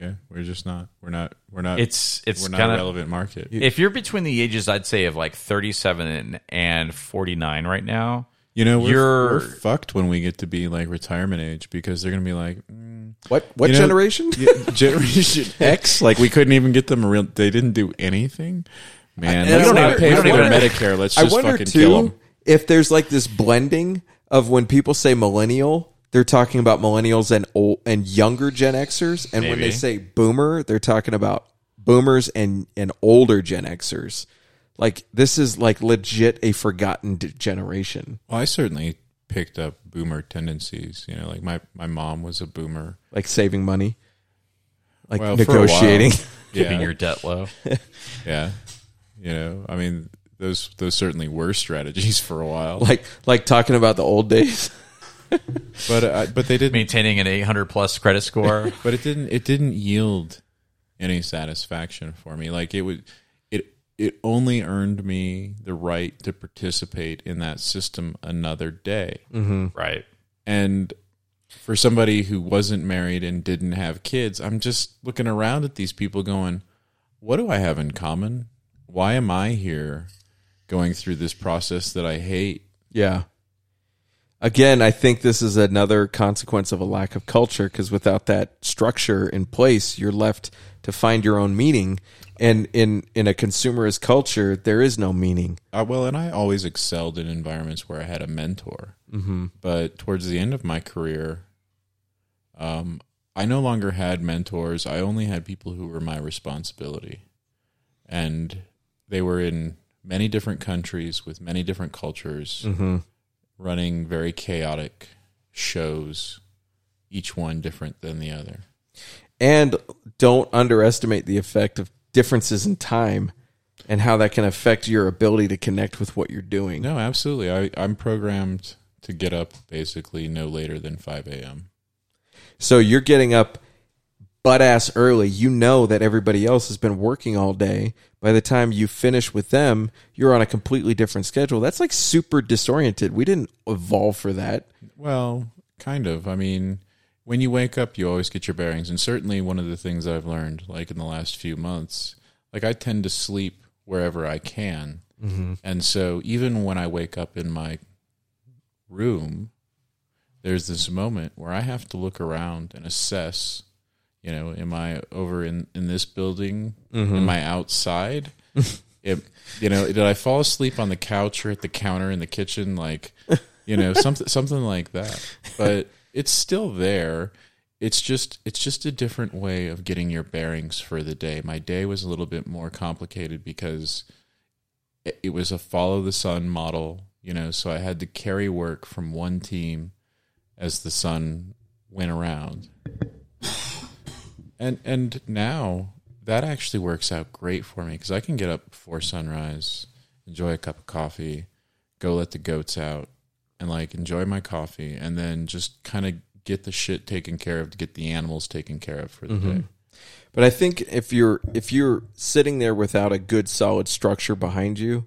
Yeah, we're just not. We're not. We're not. it's it's we're not kind a of relevant market. If you're between the ages, I'd say of like 37 and, and 49 right now, You know, we're, you're we're fucked when we get to be like retirement age because they're going to be like, mm, What what you know, generation? Generation X. Like we couldn't even get them a real. They didn't do anything. Man, And let's I not wonder- pay I for their Medicare. Let's I just wonder fucking too kill them. if there's like this blending of when people say millennial, they're talking about millennials and old and younger Gen Xers, and when they say boomer, they're talking about boomers and and older Gen Xers. Like this is like legit a forgotten d- generation. Well, I certainly picked up boomer tendencies. You know, like my my mom was a boomer, Like saving money, like Well, for a negotiating. Keeping your debt low. yeah, you know, I mean, those those certainly were strategies for a while. like like talking about the old days. but uh, but they didn't maintaining an 800 plus credit score. but it didn't it didn't yield any satisfaction for me like it would it it only earned me the right to participate in that system another day Mm-hmm. Right. and for somebody who wasn't married and didn't have kids i'm just looking around at these people going what do i have in common why am i here going through this process that i hate Yeah. Again, I think this is another consequence of a lack of culture because without that structure in place, you're left to find your own meaning. And in, in a consumerist culture, there is no meaning. Uh, well, and I always excelled in environments where I had a mentor. Mhm. But towards the end of my career, um, I no longer had mentors. I only had people who were my responsibility. And they were in many different countries with many different cultures, Mhm. Running very chaotic shows, each one different than the other. And don't underestimate the effect of differences in time and how that can affect your ability to connect with what you're doing. No, absolutely. I, I'm programmed to get up basically no later than 5 a.m. So you're getting up butt ass early. You know that everybody else has been working all day. By the time you finish with them, you're on a completely different schedule. That's like super disoriented. We didn't evolve for that. Well, kind of. I mean, when you wake up, you always get your bearings. And certainly one of the things I've learned, like in the last few months, like I tend to sleep wherever I can. Mhm. And so even when I wake up in my room, there's this moment where I have to look around and assess, you know, am I over in, in this building? Mhm. Am I outside? You know, did I fall asleep on the couch or at the counter in the kitchen? Like, you know, something something like that. But it's still there. It's just it's just a different way of getting your bearings for the day. My day was a little bit more complicated because it, it was a follow the sun model, you know, so I had to carry work from one team as the sun went around. And and now that actually works out great for me because I can get up before sunrise, enjoy a cup of coffee, go let the goats out, and like enjoy my coffee, and then just kind of get the shit taken care of to get the animals taken care of for the Mhm. day. But I think if you're if you're sitting there without a good solid structure behind you,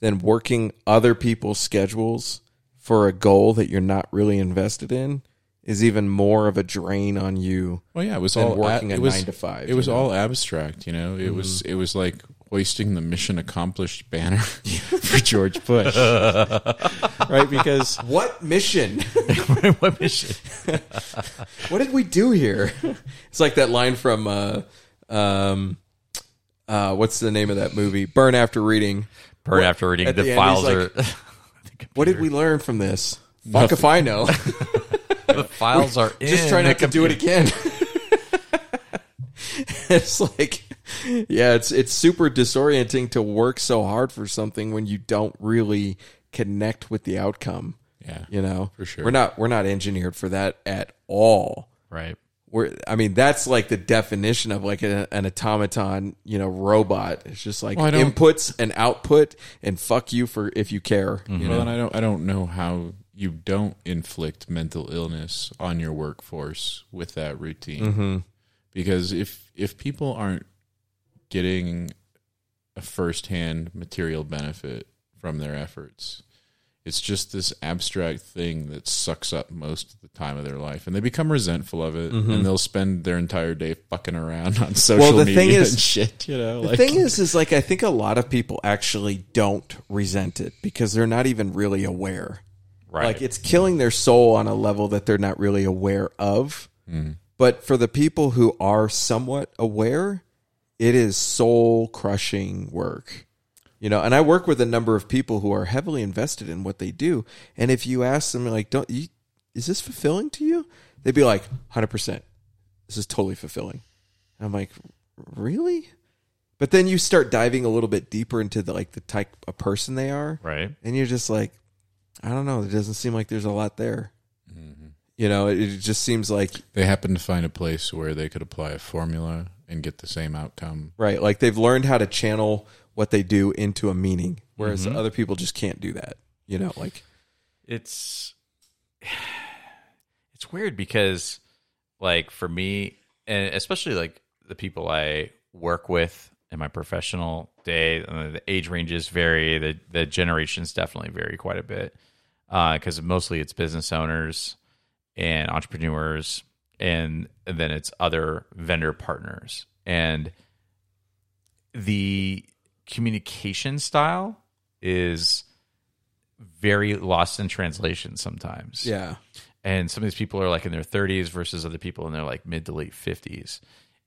then working other people's schedules for a goal that you're not really invested in is even more of a drain on you. Well, yeah, it was all working a, a it was, nine to five. It was know? all abstract, you know. It Mhm. was it was like hoisting the mission accomplished banner for George Bush, right? Because what mission? what mission? what did we do here? It's like that line from uh, um, uh, what's the name of that movie? Burn After Reading. Burn What- After Reading, at the end, he's files like, are- what did we learn from this? Fuck if I know. The files are just in try the not to do it again. it's like, yeah, it's it's super disorienting to work so hard for something when you don't really connect with the outcome. Yeah, you know, for sure. We're not we're not engineered for that at all. Right. We're I mean that's like the definition of like an, an automaton, you know, robot. It's just like Well, inputs and output, and fuck you for if you care. You well, know? and I don't I don't know how you don't inflict mental illness on your workforce with that routine. Mhm. Because if if people aren't getting a firsthand material benefit from their efforts, it's just this abstract thing that sucks up most of the time of their life, and they become resentful of it, Mhm. and they'll spend their entire day fucking around on social well, the media thing is, and shit. You know, the like- thing is, is like I think a lot of people actually don't resent it because they're not even really aware. Right. Like it's killing their soul on a level that they're not really aware of. Mhm. But for the people who are somewhat aware, it is soul crushing work. You know, and I work with a number of people who are heavily invested in what they do. And if you ask them, like, don't you, is this fulfilling to you? They'd be like, 100%. This is totally fulfilling. And I'm like, really? But then you start diving a little bit deeper into the like the type of person they are, Right. And you're just like, I don't know. It doesn't seem like there's a lot there. You know, it, it just seems like they happen to find a place where they could apply a formula and get the same outcome. right, like they've learned how to channel what they do into a meaning, whereas Mhm. other people just can't do that. You know, like it's it's weird because like for me and especially like the people i work with in my professional day uh, the age ranges vary the the generations definitely vary quite a bit because mostly it's business owners and entrepreneurs and, and then it's other vendor partners and the communication style is very lost in translation sometimes. Yeah. And some of these people are like in their 30s versus other people in their like mid to late 50s.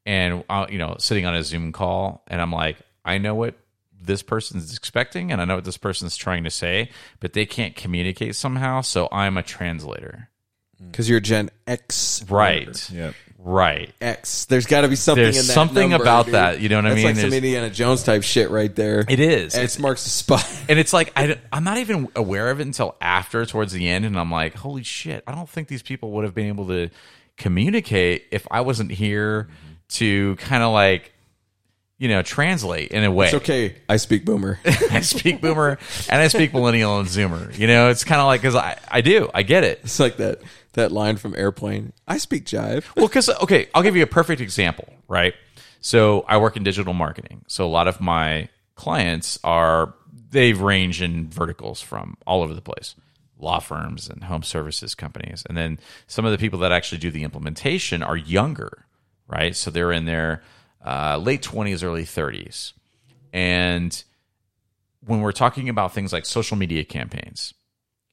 And uh, you know, sitting on a Zoom call and I'm like, I know what this person's expecting and I know what this person's trying to say, but they can't communicate somehow, so I'm a translator. because you're Gen X, Right. Yeah. Right. X. There's got to be something. There's in that something number, about dude. that, you know what I That's mean? Like some There's- Indiana Jones type shit right there. It is. X marks the spot. and it's like I, am not even aware of it until after towards the end and i'm like holy shit i don't think these people would have been able to communicate if i wasn't here to kind of like you know translate in a way It's okay. I speak boomer. i speak boomer and i speak millennial and zoomer you know it's kind of like because I, I do i get it It's like that that line from Airplane. I speak jive. well because okay i'll give you a perfect example right so i work in digital marketing so a lot of my clients are they've range in verticals from all over the place law firms and home services companies and then some of the people that actually do the implementation are younger right so they're in their uh, late 20s early 30s and when we're talking about things like social media campaigns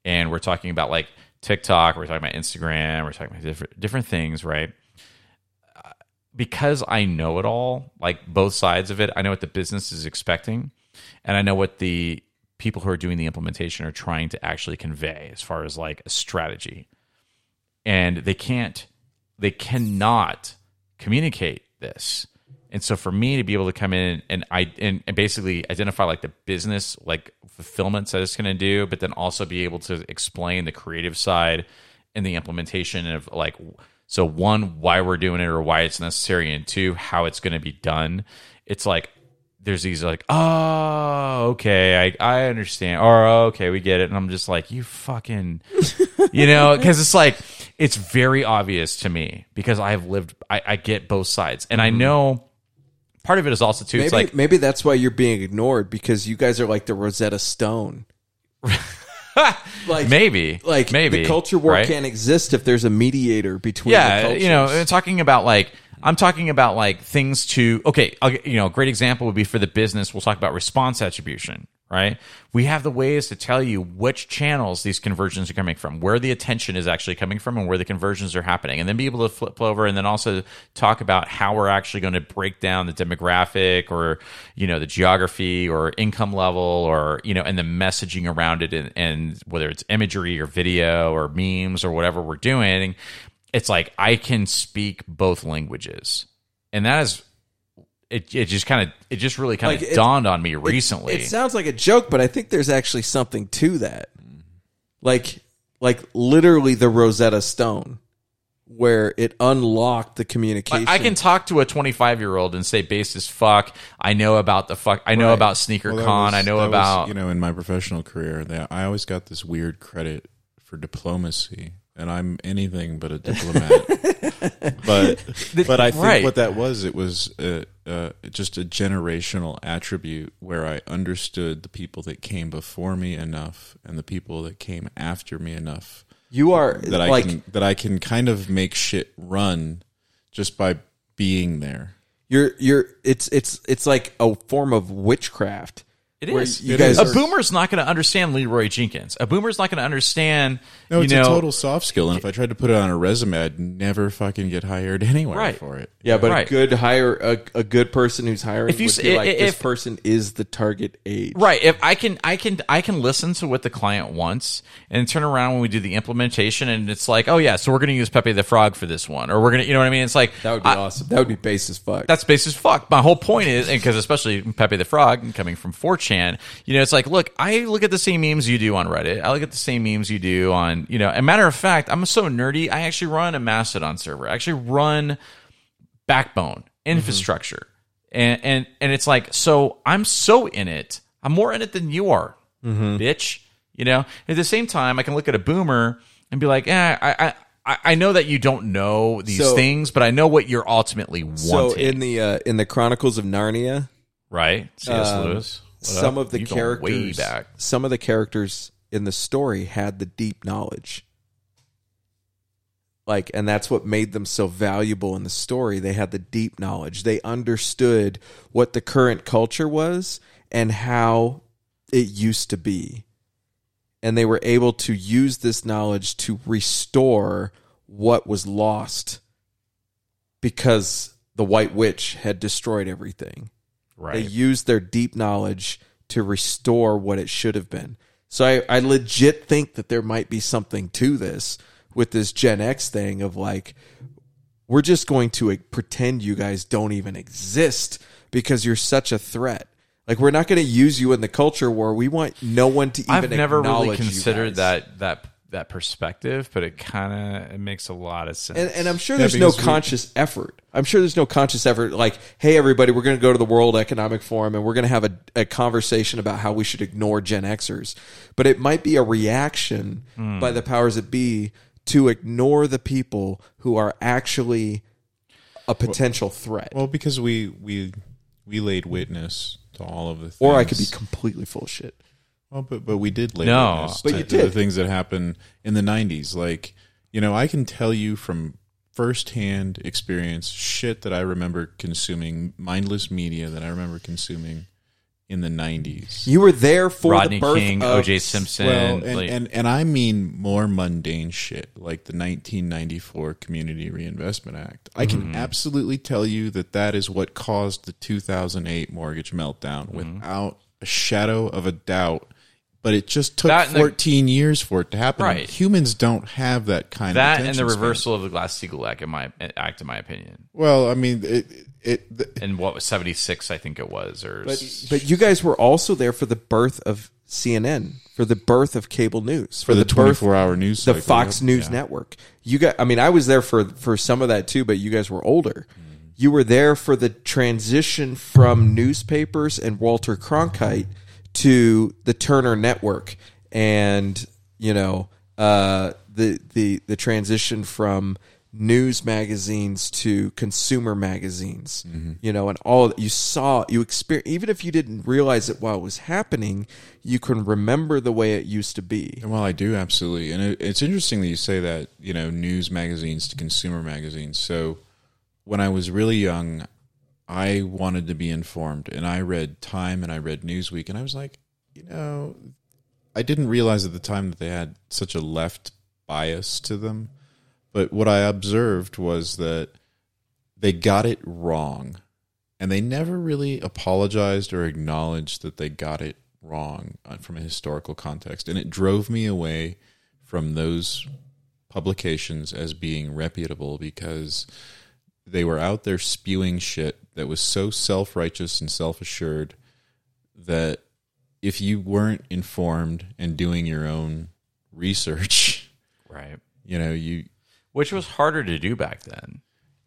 and we're talking about like TikTok, we're talking about Instagram, we're talking about different different things, right? Uh, Because I know it all, like both sides of it, I know what the business is expecting, and I know what the people who are doing the implementation are trying to actually convey as far as like a strategy. And they can't, they cannot communicate this. And so for me to be able to come in and I and, and basically identify like the business like fulfillments that it's going to do, but then also be able to explain the creative side and the implementation of like so one why we're doing it or why it's necessary, and two how it's going to be done. It's like there's these like oh okay I I understand or oh, okay we get it, and I'm just like you fucking you know because it's like it's very obvious to me because I've lived I, I get both sides and I mm-hmm. know part of it is also too. maybe it's like maybe that's why you're being ignored because you guys are like the Rosetta Stone. like maybe, like maybe the culture war right? can't exist if there's a mediator between. yeah, you know, talking about like I'm talking about like things to okay, I'll, you know, a great example would be for the business. We'll talk about response attribution, right? We have the ways to tell you which channels these conversions are coming from, where the attention is actually coming from, and where the conversions are happening, and then be able to flip over and then also talk about how we're actually going to break down the demographic or you know the geography or income level or you know and the messaging around it and, and whether it's imagery or video or memes or whatever we're doing it's like I can speak both languages, and that is it. It just kind of it just really kind of it- dawned on me recently. It, sounds like a joke, but I think there's actually something to that. Like, like literally the Rosetta Stone, where it unlocked the communication. I can talk to a 25 year old and say base as fuck. I know about the fuck. I know Right. about sneaker Well, con. was- I know that was, about you know in my professional career that I always got this weird credit for diplomacy, and I'm anything but a diplomat. but but I think Right. what that was, it was uh, uh, just a generational attribute where I understood the people that came before me enough, and the people that came after me enough. You are, that I like- can that I can kind of make shit run just by being there. You're you're it's it's it's like a form of witchcraft. It where is. You guys a are- boomer's not going to understand Leroy Jenkins. A boomer's not going to understand. No, you it's know, a total soft skill, and if I tried to put it on a resume, I'd never fucking get hired anywhere Right. for it. Yeah, but Right. a good hire a, a good person who's hiring If you would s- be like i- this if- person is the target age. Right. If I can, I can, I can listen to what the client wants and turn around when we do the implementation, and it's like, oh yeah, so we're going to use Pepe the Frog for this one, or we're going to, you know what I mean? It's like That would be awesome. That would be base as fuck. That's base as fuck. My whole point is, because especially Pepe the Frog coming from 4chan, you know, it's like, look, I look at the same memes you do on Reddit. I look at the same memes you do on, you know, a matter of fact, I'm so nerdy. I actually run a Mastodon server. I actually run Backbone infrastructure, and and and it's like, so I'm so in it. I'm more in it than you are, bitch. You know. At the same time, I can look at a boomer and be like, eh, I I. I I know that you don't know these So- things, but I know what you're ultimately wanting. So in the uh, in the Chronicles of Narnia, right? C.S. um, Lewis. Some up? of the You going way characters, some of the characters in the story had the deep knowledge. Like, and that's what made them so valuable in the story. They had the deep knowledge. They understood what the current culture was and how it used to be. And they were able to use this knowledge to restore what was lost because the White Witch had destroyed everything. Right. They used their deep knowledge to restore what it should have been. So I, I legit think that there might be something to this with this Gen X thing of like, we're just going to pretend you guys don't even exist because you're such a threat. Like we're not going to use you in the culture war. We want no one to even I've never really considered that that that perspective, but it kind of it makes a lot of sense. And, and I'm sure Yeah, there's no because we- conscious effort. I'm sure there's no conscious effort like, hey, everybody, we're going to go to the World Economic Forum and we're going to have a, a conversation about how we should ignore Gen Xers. But it might be a reaction Hmm. by the powers that be to ignore the people who are actually a potential threat. Well, because we we we laid witness to all of the things. or I could be completely full of shit. Well, but but we did lay No. witness But to, you to the things that happened in the '90s. Like you know, I can tell you from firsthand experience shit that I remember consuming, mindless media that I remember consuming in the '90s. You were there for Rodney the birth King, of O.J. Simpson, Well, and, like- and and I mean more mundane shit like the 1994 Community Reinvestment Act. I Mm-hmm. can absolutely tell you that that is what caused the 2008 mortgage meltdown Mm-hmm. without a shadow of a doubt. But it just took That and the- 14 years for it to happen. Right. Humans don't have that kind that of that and attention the span. reversal of the Glass Steagall Act, in my act, in my opinion. Well, I mean, it it the, And what was seventy six? I think it was, or But but you guys were also there for the birth of CNN, for the birth of cable news, For the birth- 24-hour news the Fox yep. News Yeah. Network. You got, I mean, I was there for for some of that too, but you guys were older. Mm-hmm. You were there for the transition from newspapers and Walter Cronkite to the Turner Network, and you know uh, the the the transition from news magazines to consumer magazines. Mm-hmm. You know, and all you saw, you experience, even if you didn't realize it while it was happening, you can remember the way it used to be. Well, I do absolutely, and it, it's interesting that you say that. You know, news magazines to consumer magazines. So, when I was really young, I wanted to be informed, and I read Time and I read Newsweek, and I was like, you know, I didn't realize at the time that they had such a left bias to them. But what I observed was that they got it wrong, and they never really apologized or acknowledged that they got it wrong uh, from a historical context, and it drove me away from those publications as being reputable because they were out there spewing shit that was so self-righteous and self-assured that if you weren't informed and doing your own research Right. you know you which was harder to do back then.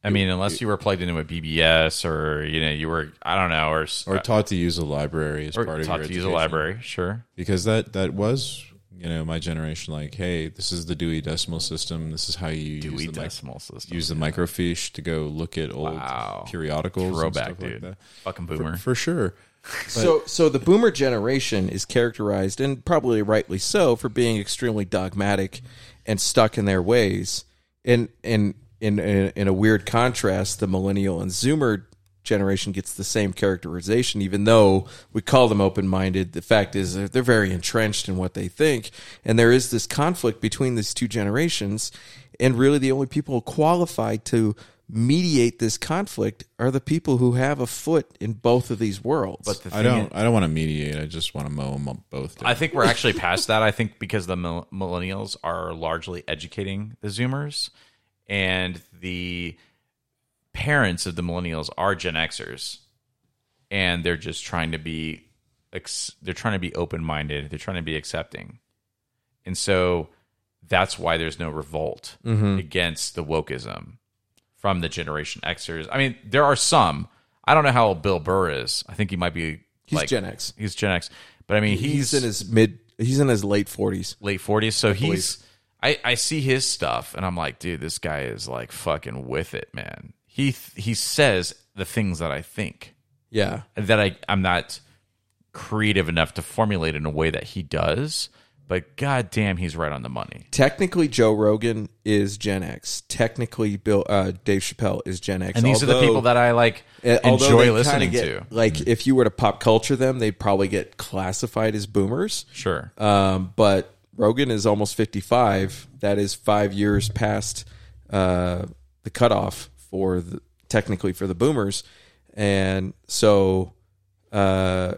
I mean, unless you were plugged into a BBS or you know you were I don't know or or taught to use a library as or part of taught your to use a library, sure. because that that was you know my generation like hey this is the Dewey Decimal System. This is how you Dewey use the mic- Decimal System, use the microfiche to go look at old periodicals Throwback, and stuff dude. like that. Fucking For- boomer. for, sure. So so the boomer generation is characterized and probably rightly so for being extremely dogmatic and stuck in their ways. And and in in, in a weird contrast the millennial and zoomer generation gets the same characterization even though we call them open-minded the fact is they're, they're very entrenched in what they think and there is this conflict between these two generations and really the only people qualified to mediate this conflict are the people who have a foot in both of these worlds But the I don't I don't want to mediate I just want to mow them up both down. I think we're actually past that. I think because the millennials are largely educating the Zoomers, and the parents of the millennials are Gen Xers, and they're just trying to be, ex- they're trying to be open minded. They're trying to be accepting, and so that's why there's no revolt Mhm. against the wokeism from the Generation Xers. I mean, there are some. I don't know how old Bill Burr is. I think he might be. He's like- Gen X. He's Gen X, but I mean, he's, he's in his mid he's in his late 40s late 40s so I he's I, I see his stuff and i'm like dude this guy is like fucking with it man he th- he says the things that i think. Yeah. that i i'm not creative enough to formulate in a way that he does but god damn he's right on the money. Technically Joe Rogan is Gen X. Technically Bill uh, Dave Chappelle is Gen X And these are the people that I, like, uh, although enjoy listening kinda to. get- like if you were to pop culture them they'd probably get classified as boomers. Sure. um, but Rogan is almost 55 that is five years past uh, the cutoff for the, technically for the boomers and so uh,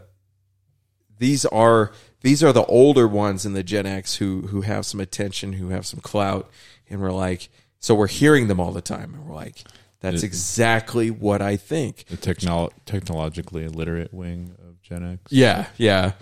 these are these are the older ones in the Gen X who who have some attention, who have some clout, and we're like, so we're hearing them all the time, and we're like, that's The- exactly what I think. the technol- technologically illiterate wing of Gen X Yeah, yeah.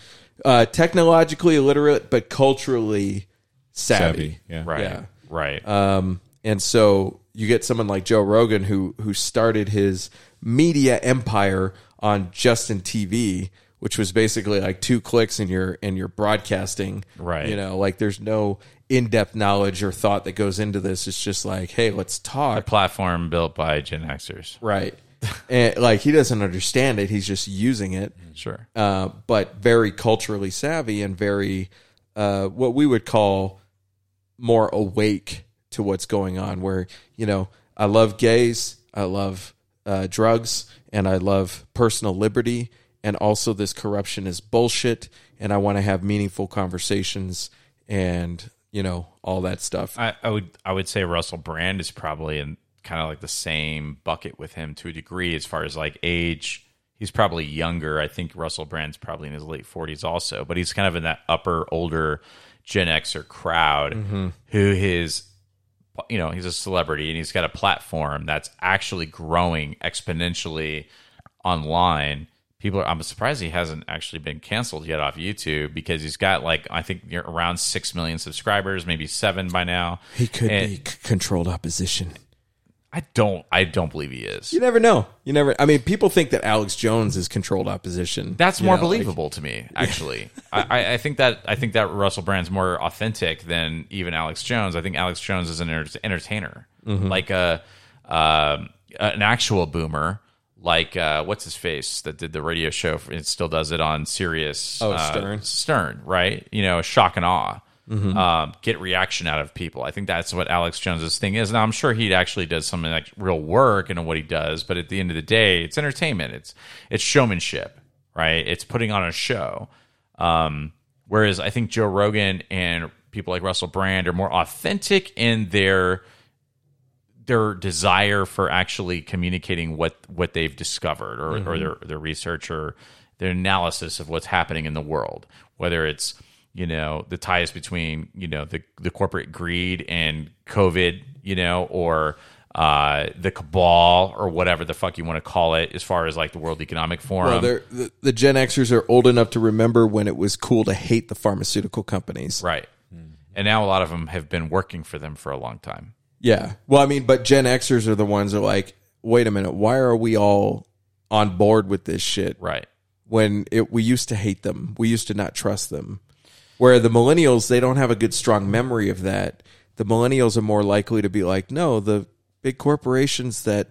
Uh, technologically illiterate, but culturally savvy. Savvy, yeah. Right, Yeah. right. Um, and so you get someone like Joe Rogan who who started his media empire on Justin TV, which was basically like two clicks and you're and you're broadcasting. Right. You know, like there's no in depth knowledge or thought that goes into this. It's just like, hey, let's talk. a platform built by gen xers Right. and like he doesn't understand it. He's just using it. Sure. Uh, but very culturally savvy and very uh, what we would call more awake to what's going on. Where you know, I love gays, I love uh, drugs, and I love personal liberty, and also this corruption is bullshit. And I want to have meaningful conversations, and you know, all that stuff. I, I would I would say Russell Brand is probably in kind of like the same bucket with him to a degree as far as like age. He's probably younger. I think Russell Brand's probably in his late forties also, but he's kind of in that upper older Gen Xer crowd Mhm. who his you know he's a celebrity and he's got a platform that's actually growing exponentially online. People are. I'm surprised he hasn't actually been canceled yet off YouTube because he's got like I think around six million subscribers, maybe seven by now. He could And be c- controlled opposition. I don't. I don't believe he is. You never know. You never. I mean, people think that Alex Jones is controlled opposition. That's more know, like- believable to me, actually. I, I- I think that I think that Russell Brand's more authentic than even Alex Jones. I think Alex Jones is an enter- entertainer, Mhm. like a um, an actual boomer, like uh, what's his face that did the radio show. For, it still does it on Sirius. Oh, uh, Stern. Stern, right? You know, shock and awe. Mhm. Um, get reaction out of people. I think that's what Alex Jones's thing is. Now I'm sure he actually does some like real work in what he does, but at the end of the day, it's entertainment. It's it's showmanship, right? It's putting on a show. Um, whereas I think Joe Rogan and people like Russell Brand are more authentic in their their desire for actually communicating what what they've discovered or, or Mhm. their their research or their analysis of what's happening in the world whether it's you know the ties between you know the the corporate greed and covid you know or uh, the cabal or whatever the fuck you want to call it as far as like the world economic forum Well, the, the Gen Xers are old enough to remember when it was cool to hate the pharmaceutical companies. right and now a lot of them have been working for them for a long time Yeah. Well, I mean, but Gen Xers are the ones that are like, wait a minute, why are we all on board with this shit? Right. When it, we used to hate them, we used to not trust them. Where the millennials, they don't have a good, strong memory of that. The millennials are more likely to be like, no, the big corporations that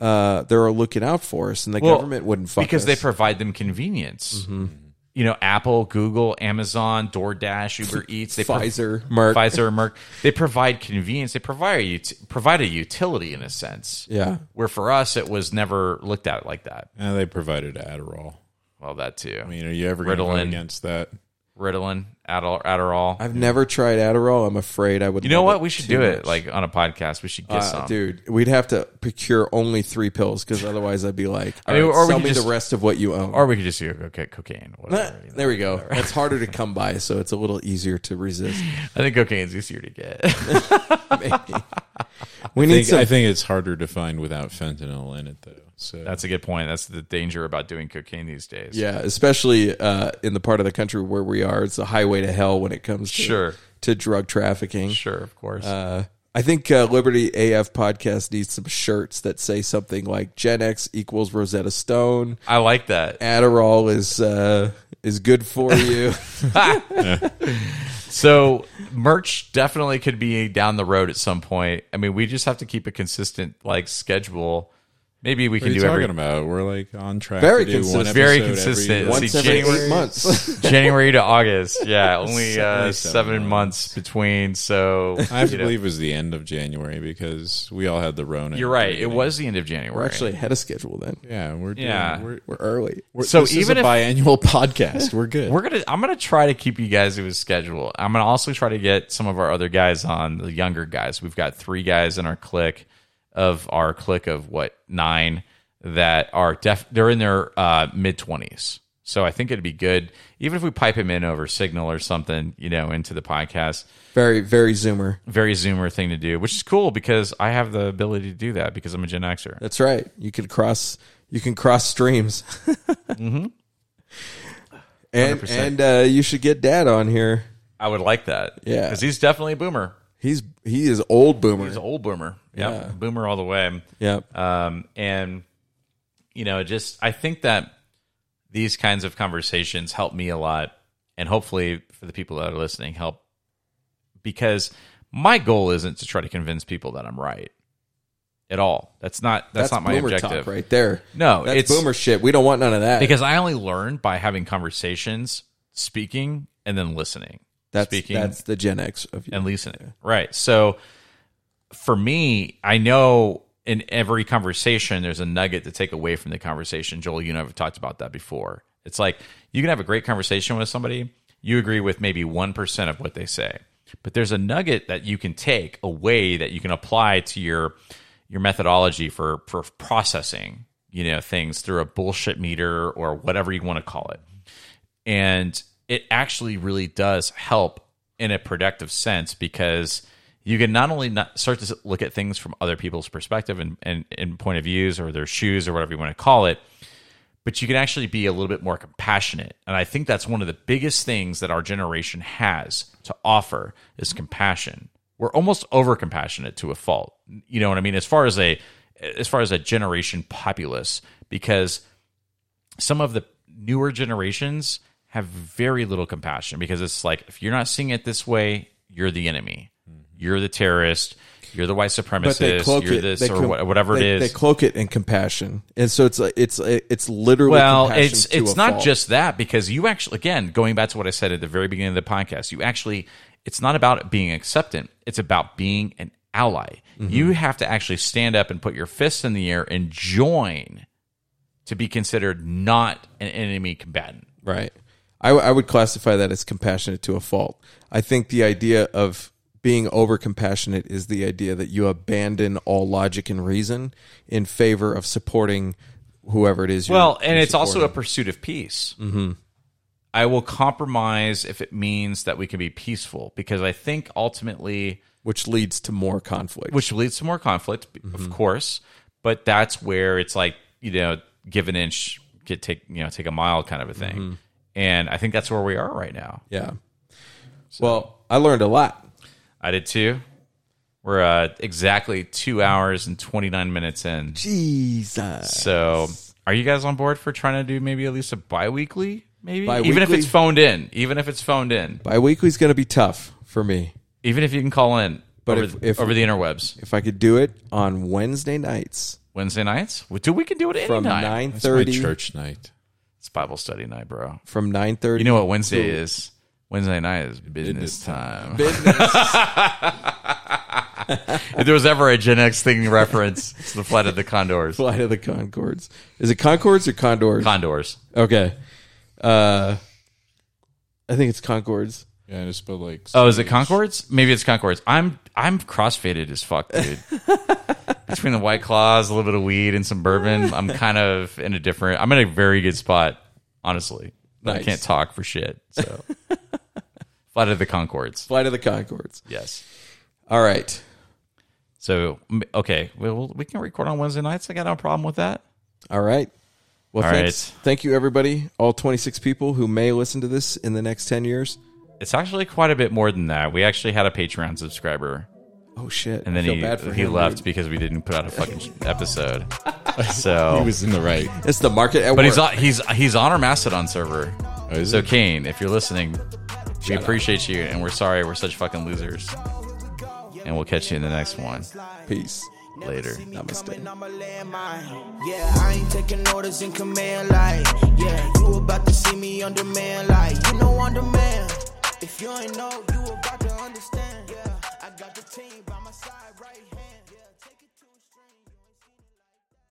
uh, they're looking out for us, and the Well, government wouldn't fuck because us. they provide them convenience. Mhm. You know, Apple, Google, Amazon, DoorDash, Uber Eats, they prov- Pfizer, Merck. Pfizer, Merck. They provide convenience. They provide a ut- provide a utility in a sense. Yeah. Where for us, it was never looked at like that. And they provided Adderall. Well, that too. I mean, are you ever going to vote against that? Ritalin, Adderall. Adderall. I've never tried Adderall. I'm afraid I would. You know what? We should too do it like on a podcast. We should get Uh, some. dude. We'd have to procure only three pills because otherwise I'd be like, I mean, "All right, or we sell could me just- the rest of what you own. Or we could just do okay, cocaine. Nah, Whatever, you know, there we go. whatever. That's harder to come by, so it's a little easier to resist. I think cocaine's easier to get. Maybe. We I need think, some. I think it's harder to find without fentanyl in it, though. So That's a good point. That's the danger about doing cocaine these days. yeah, especially uh, in the part of the country where we are, it's a highway to hell when it comes to Sure. to drug trafficking. Sure, of course. Uh, I think uh, Liberty AF podcast needs some shirts that say something like Gen X equals Rosetta Stone. I like that. Adderall is uh, is good for you. So merch definitely could be down the road at some point. I mean, we just have to keep a consistent like schedule. Maybe we What can are you do talking every about? We're like on track. Very to do one consistent. very episode every- consistent. Once See, every January, eight months. January to August. Yeah, only uh, seven, seven months between. So I have to know. believe it was the end of January because we all had the Rona. You're right. It was the end of January. We're actually ahead of schedule then. Yeah, we're doing, Yeah. We're, We're early. we're, So this even is a if- biannual podcast, we're good. We're gonna. I'm gonna try to keep you guys to a schedule. I'm gonna also try to get some of our other guys on, the younger guys. We've got three guys in our clique of our clique of what nine that are def. They're in their uh, mid twenties. So I think it'd be good, even if we pipe him in over Signal or something, you know, into the podcast. Very very Zoomer. Very Zoomer thing to do, which is cool because I have the ability to do that because I'm a Gen Xer. That's right. You can cross. You can cross streams. mm-hmm. And and uh, you should get Dad on here. I would like that. Yeah. because he's definitely a boomer. He's he is old boomer. He's an old boomer. Yep. Yeah. Boomer all the way. Yep. Um, and, you know, just, I think that these kinds of conversations help me a lot. And hopefully for the people that are listening, help because my goal isn't to try to convince people that I'm right at all. That's not, that's, not my boomer objective. talk right there. No, that's it's boomer shit. We don't want none of that. because I only learn by having conversations, speaking, and then listening. That's speaking that's the Gen X of you. and listening. Right. So for me, I know in every conversation there's a nugget to take away from the conversation. Joel, you and I have talked about that before. It's like you can have a great conversation with somebody, you agree with maybe 1% of what they say. But there's a nugget that you can take away that you can apply to your your methodology for for processing, you know, things through a bullshit meter or whatever you want to call it and it actually really does help in a productive sense because you can not only not start to look at things from other people's perspective and, and, and point of views or their shoes or whatever you want to call it but you can actually be a little bit more compassionate and i think that's one of the biggest things that our generation has to offer is compassion we're almost over compassionate to a fault. You know what I mean? As far as a as far as a generation populace, because some of the newer generations have very little compassion because it's like if you're not seeing it this way, you're the enemy. You're the terrorist. You're the white supremacist. You're this they or com- whatever they- it is. They cloak it in compassion, and so it's like it's it's literally well compassion it's it's not fault. just that because you actually again going back to what i said at the very beginning of the podcast you actually it's not about being acceptant it's about being an ally Mhm. you have to actually stand up and put your fists in the air and join to be considered not an enemy combatant Right. I, w- I would classify that as compassionate to a fault. I think the idea of being over compassionate is the idea that you abandon all logic and reason in favor of supporting whoever it is. You're, well and it's also a pursuit of peace Mhm. i will compromise if it means that we can be peaceful because i think ultimately which leads to more conflict which leads to more conflict of Mhm. course but that's where it's like you know give an inch get take you know take a mile kind of a thing Mhm. And i think that's where we are right now. Yeah. Well, I learned a lot. i did too. We're uh, exactly two hours and 29 minutes in. Jesus. so are you guys on board for trying to do maybe at least a bi-weekly maybe? Even if it's phoned in. Even if it's phoned in. Bi-weekly's going to be tough for me. even if you can call in But over, if, if over the interwebs. if I could do it on Wednesday nights, wednesday nights? We, do we can do it From anytime 9:30 church night. It's bible study night bro from nine thirty. You know what Wednesday is? Wednesday night is business, time. Business. if there was ever a Gen X thing reference, it's the flight of the Condors. Flight of the Conchords. Is it Conchords or Condors? Condors. Okay. Uh, I think it's Conchords. Yeah, and it's spelled like. Oh, is it Conchords? Maybe it's Conchords. I'm I'm crossfaded as fuck, dude. Between the White Claws, a little bit of weed, and some bourbon, I'm kind of in a different. I'm in a very good spot, honestly. But I can't talk for shit. So, flight of the Conchords. Flight of the Conchords. Yes. All right. So okay, well we can record on Wednesday nights. I got no problem with that. All right. Well, All thanks. Thank you, everybody. All 26 people who may listen to this in the next 10 years. It's actually quite a bit more than that. We actually had a Patreon subscriber. Oh shit! And then he bad for he him, left dude. because we didn't put out a fucking episode. So He was in the right. It's the market at but he's on, he's he's on our Mastodon server. Oh, is so he? Kane, if you're listening, we Shout out. appreciate you, and we're sorry we're such fucking losers. And we'll catch you in the next one. Peace. Later. Namaste. Yeah, I ain't taking orders in command like Yeah, you about to see me on demand like You know on demand If you ain't know, you about to understand Yeah, I got the team